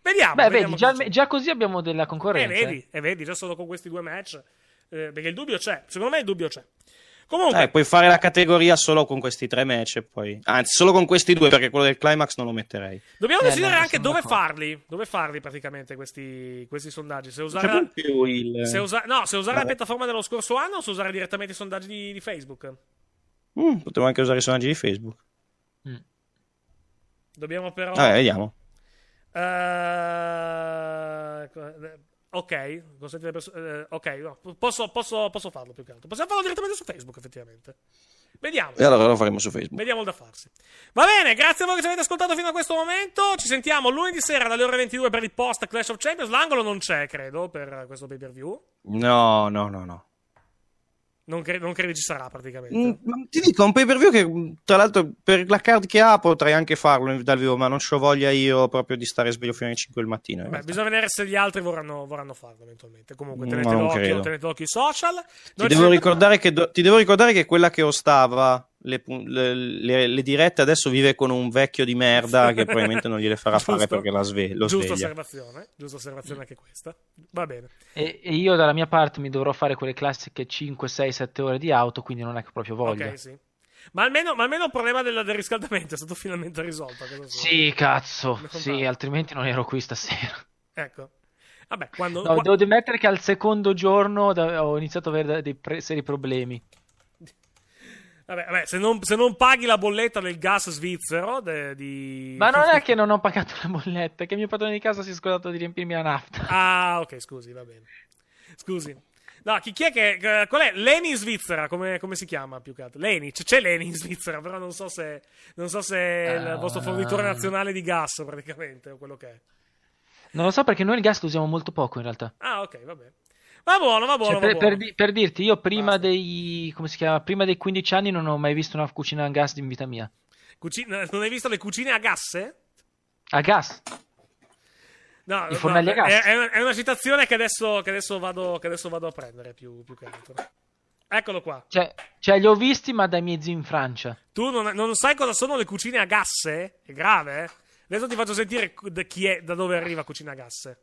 Vediamo. Beh, vediamo vedi, già, già così abbiamo della E concorrenza. Eh, vedi, e vedi, già solo con questi due match. eh, perché il dubbio c'è. Secondo me il dubbio c'è. Comunque, eh, puoi fare la categoria solo con questi tre match e poi... Anzi, solo con questi due, perché quello del Climax non lo metterei. dobbiamo Eh, decidere no, anche dove d'accordo. farli. Dove farli praticamente questi, questi sondaggi. Se usare, più il... se usa- no, se usare la Vabbè. piattaforma dello scorso anno o se usare direttamente i sondaggi di, di Facebook. Mm, potremmo anche usare i sonaggi di Facebook. Dobbiamo però. Vabbè, vediamo. Eh, ok, consente alle perso- eh, ok, no, posso, posso, posso farlo più che altro. Possiamo farlo direttamente su Facebook, effettivamente. Vediamo. E allora lo faremo su Facebook. Vediamo il da farsi. Va bene, grazie a voi che ci avete ascoltato fino a questo momento. Ci sentiamo lunedì sera dalle ore 22 per il post Clash of Champions. L'angolo non c'è, credo, per questo pay per view. No, no, no, no. Non, cre- non credi ci sarà praticamente. Mm, ti dico, un pay per view che mm, tra l'altro per la card che ha potrei anche farlo dal vivo, ma non ho voglia io proprio di stare sveglio fino alle 5 del mattino. in Beh, bisogna vedere se gli altri vorranno, vorranno farlo eventualmente. Comunque, Mm, tenete d'occhio, credo. tenete d'occhio i social. Ti devo, ricordare che do- ti devo ricordare che quella che ostava le, le- le- le dirette adesso vive con un vecchio di merda che probabilmente non gliele farà fare Giusto. perché la sve- lo Giusta sveglia. osservazione, giusta osservazione anche questa. Va bene. E, e io dalla mia parte mi dovrò fare quelle classiche 5, 6, 7 ore di auto, quindi non è che proprio voglia. Ok, sì. Ma almeno, ma almeno il problema del, del riscaldamento è stato finalmente risolto. cosa so. Sì, cazzo, sì, altrimenti non ero qui stasera. Ecco. Vabbè, quando... No, qua- devo ammettere che al secondo giorno ho iniziato ad avere dei pre- seri problemi. Vabbè, vabbè, se, non, se non paghi la bolletta del gas svizzero de- di... Ma non è che non ho pagato la bolletta, è che mio padrone di casa si è scordato di riempirmi la nafta. Ah, ok, scusi, va bene. Scusi. No, chi, chi è che... eh, Qual è? Leni in Svizzera, come, come si chiama più che altro? Leni, c- c'è Leni in Svizzera, però non so se, non so se è il Ah. vostro fornitore nazionale di gas, praticamente, o quello che è. Non lo so perché noi il gas lo usiamo molto poco in realtà. Ah, ok, va bene. Va buono, va buono, Cioè, va per, buono. per di- per dirti, io prima dei, come si chiama, prima dei 15 anni non ho mai visto una cucina a gas in vita mia. Cuci- non hai visto le cucine a gas? A gas? No, I no, fornelli a gas? È, è una, citazione che adesso, che adesso vado, che adesso vado a prendere più, più che altro. Eccolo qua. Cioè, cioè, li ho visti ma dai miei zii in Francia. Tu non, non sai cosa sono le cucine a gas? eh? È grave, eh? Adesso ti faccio sentire chi è, da dove arriva cucina a gas.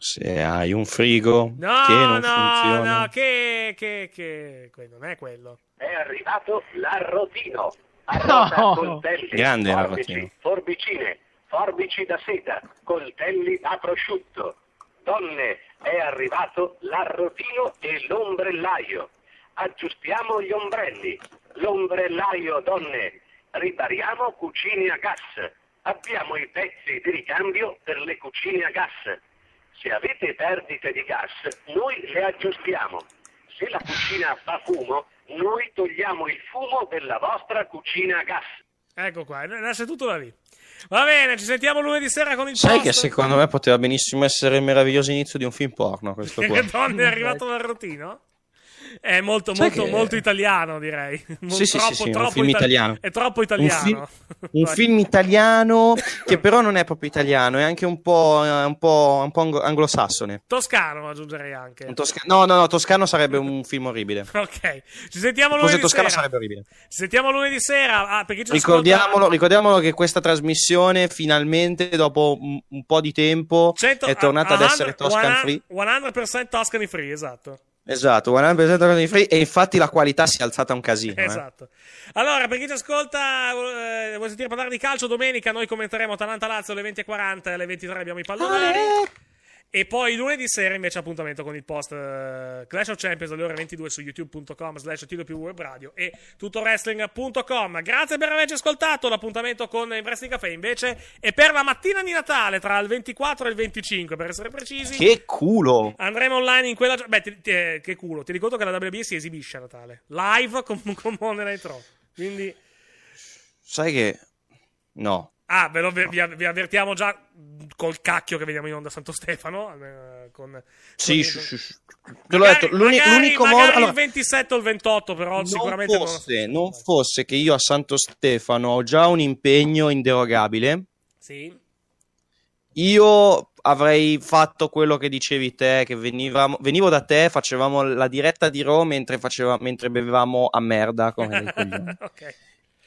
Se hai un frigo No, che non no, funziona. no, che, che, che, non è quello. È arrivato l'arrotino. No. Arrota coltelli, Grande forbici, l'arrotino. forbicine, forbici da seta, coltelli a prosciutto. Donne, è arrivato l'arrotino e l'ombrellaio. Aggiustiamo gli ombrelli. L'ombrellaio, donne. Ripariamo cucine a gas. Abbiamo i pezzi di ricambio per le cucine a gas. Se avete perdite di gas, noi le aggiustiamo. Se la cucina fa fumo, noi togliamo il fumo della vostra cucina a gas. Ecco qua, nasce tutto da lì. Va bene, ci sentiamo lunedì sera con il Sai post. che secondo me poteva benissimo essere il meraviglioso inizio di un film porno questo qua. Che donne è arrivato l'arrotino? È molto, Sai molto, che- molto italiano, direi. Sì, sì, troppo, sì, sì, un troppo film ita- italiano. È troppo Un italiano. un Vai. film italiano che però non è proprio italiano, è anche un po', eh, un po', un po' anglo- anglosassone. Toscano aggiungerei anche. Un tosca- no, no, no, Toscano sarebbe un film orribile. Ok, ci sentiamo lunedì Toscano sera. sarebbe orribile. Ci sentiamo lunedì sera. Ah, Ricordiamolo, ricordiamolo che questa trasmissione finalmente, dopo un, un po' di tempo, è tornata ad essere Toscan Free. 100% Toscany free, esatto. Esatto, 100% Toscan Free e infatti la qualità si è alzata un casino. eh. Esatto. Allora, per chi ci ascolta, eh, vuoi sentire parlare di calcio domenica? Noi commenteremo Atalanta-Lazio alle 20.40 e alle 23 abbiamo i pallonari. E poi lunedì sera invece appuntamento con il post eh, Clash of Champions alle ore 22 su youtube.com slash radio e tutowrestling.com. Grazie per averci ascoltato. L'appuntamento con il Wrestling Café invece è per la mattina di Natale tra il 24 e il 25 per essere precisi. Che culo! Andremo online in quella. Beh, ti- ti- eh, che culo. Ti ricordo che la WWE si esibisce a Natale live con, con Monday Night Raw. Quindi. Sai che... No. Ah, ve lo, vi, vi avvertiamo già col cacchio che vediamo in onda a Santo Stefano. eh, con, Sì, con- sci- sci- te l'ho Magari- detto, l'uni- magari- l'unico magari modo... allora, il 27 o il 28, però non sicuramente non- fosse, non fosse che io a Santo Stefano ho già un impegno inderogabile, Sì. io avrei fatto quello che dicevi te, che venivamo, venivo da te, facevamo la diretta di Raw mentre, faceva- mentre bevevamo a merda come ok.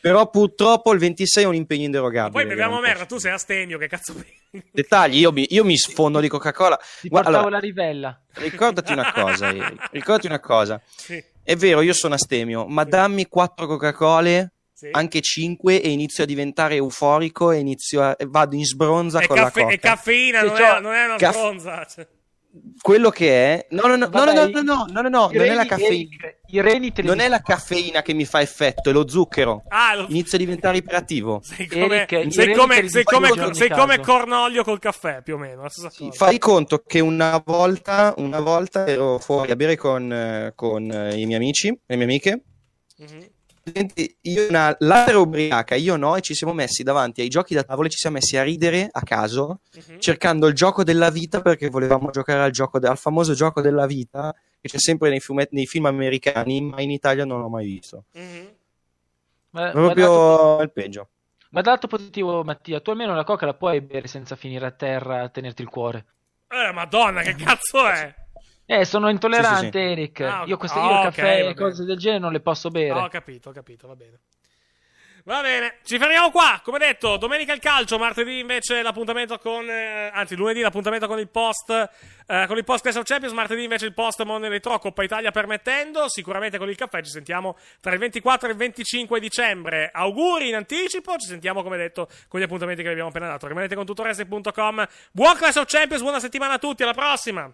Però purtroppo il 26 è un impegno inderogabile. Poi beviamo merda, tu sei astemio, che cazzo bevi? Dettagli, io mi, io mi sfondo di Coca-Cola. Ti Guarda, portavo allora, la rivella. ricordati una cosa, Eric, ricordati una cosa. Sì. È vero, io sono astemio, ma dammi quattro Coca-Cole, Sì. anche cinque, e inizio a diventare euforico e inizio a, e vado in sbronza È, con caffe- la Coca. è caffeina, Sì, non, cioè, è, non è una caff- stronza. Quello che è... No, no, no, no, Vabbè, no, no, no, no, no, no, non è la caffeina. I reni te li Non è la caffeina che mi fa effetto, è lo zucchero. Ah, lo- Inizio a diventare iperativo. Sei come, Eric, sei come- come- come. Cornolio col caffè, più o meno. cosa. Fai conto che una volta, una volta ero fuori a bere con, eh, con eh, i miei amici, le mie amiche. Mhm. Senti, Io una ladra ubriaca, io no, e ci siamo messi davanti ai giochi da tavolo e ci siamo messi a ridere a caso, Mhm. cercando il gioco della vita perché volevamo giocare al, gioco de- al famoso gioco della vita che c'è sempre nei, fumetti, nei film americani, ma in Italia non l'ho mai visto. Ma, È proprio ma il peggio. ma dato positivo, Mattia, tu almeno la coca la puoi bere senza finire a terra a tenerti il cuore. Eh, madonna, che cazzo è? Eh, sono intollerante, Sì, sì, sì. Eric. Ah, io queste ah, io il ok, caffè e cose del genere non le posso bere. Ho capito, ho capito, va bene. Va bene, ci fermiamo qua. Come detto, domenica il calcio, martedì invece l'appuntamento con. eh, anzi, lunedì l'appuntamento con il post. eh, con il post Clash of Champions, martedì invece il post Money Retro, Coppa Italia permettendo. Sicuramente con il caffè ci sentiamo tra il 24 e il 25 dicembre. Auguri in anticipo, ci sentiamo come detto con gli appuntamenti che vi abbiamo appena dato. Rimanete con tuttoresti.com. Buon Clash of Champions, buona settimana a tutti, alla prossima!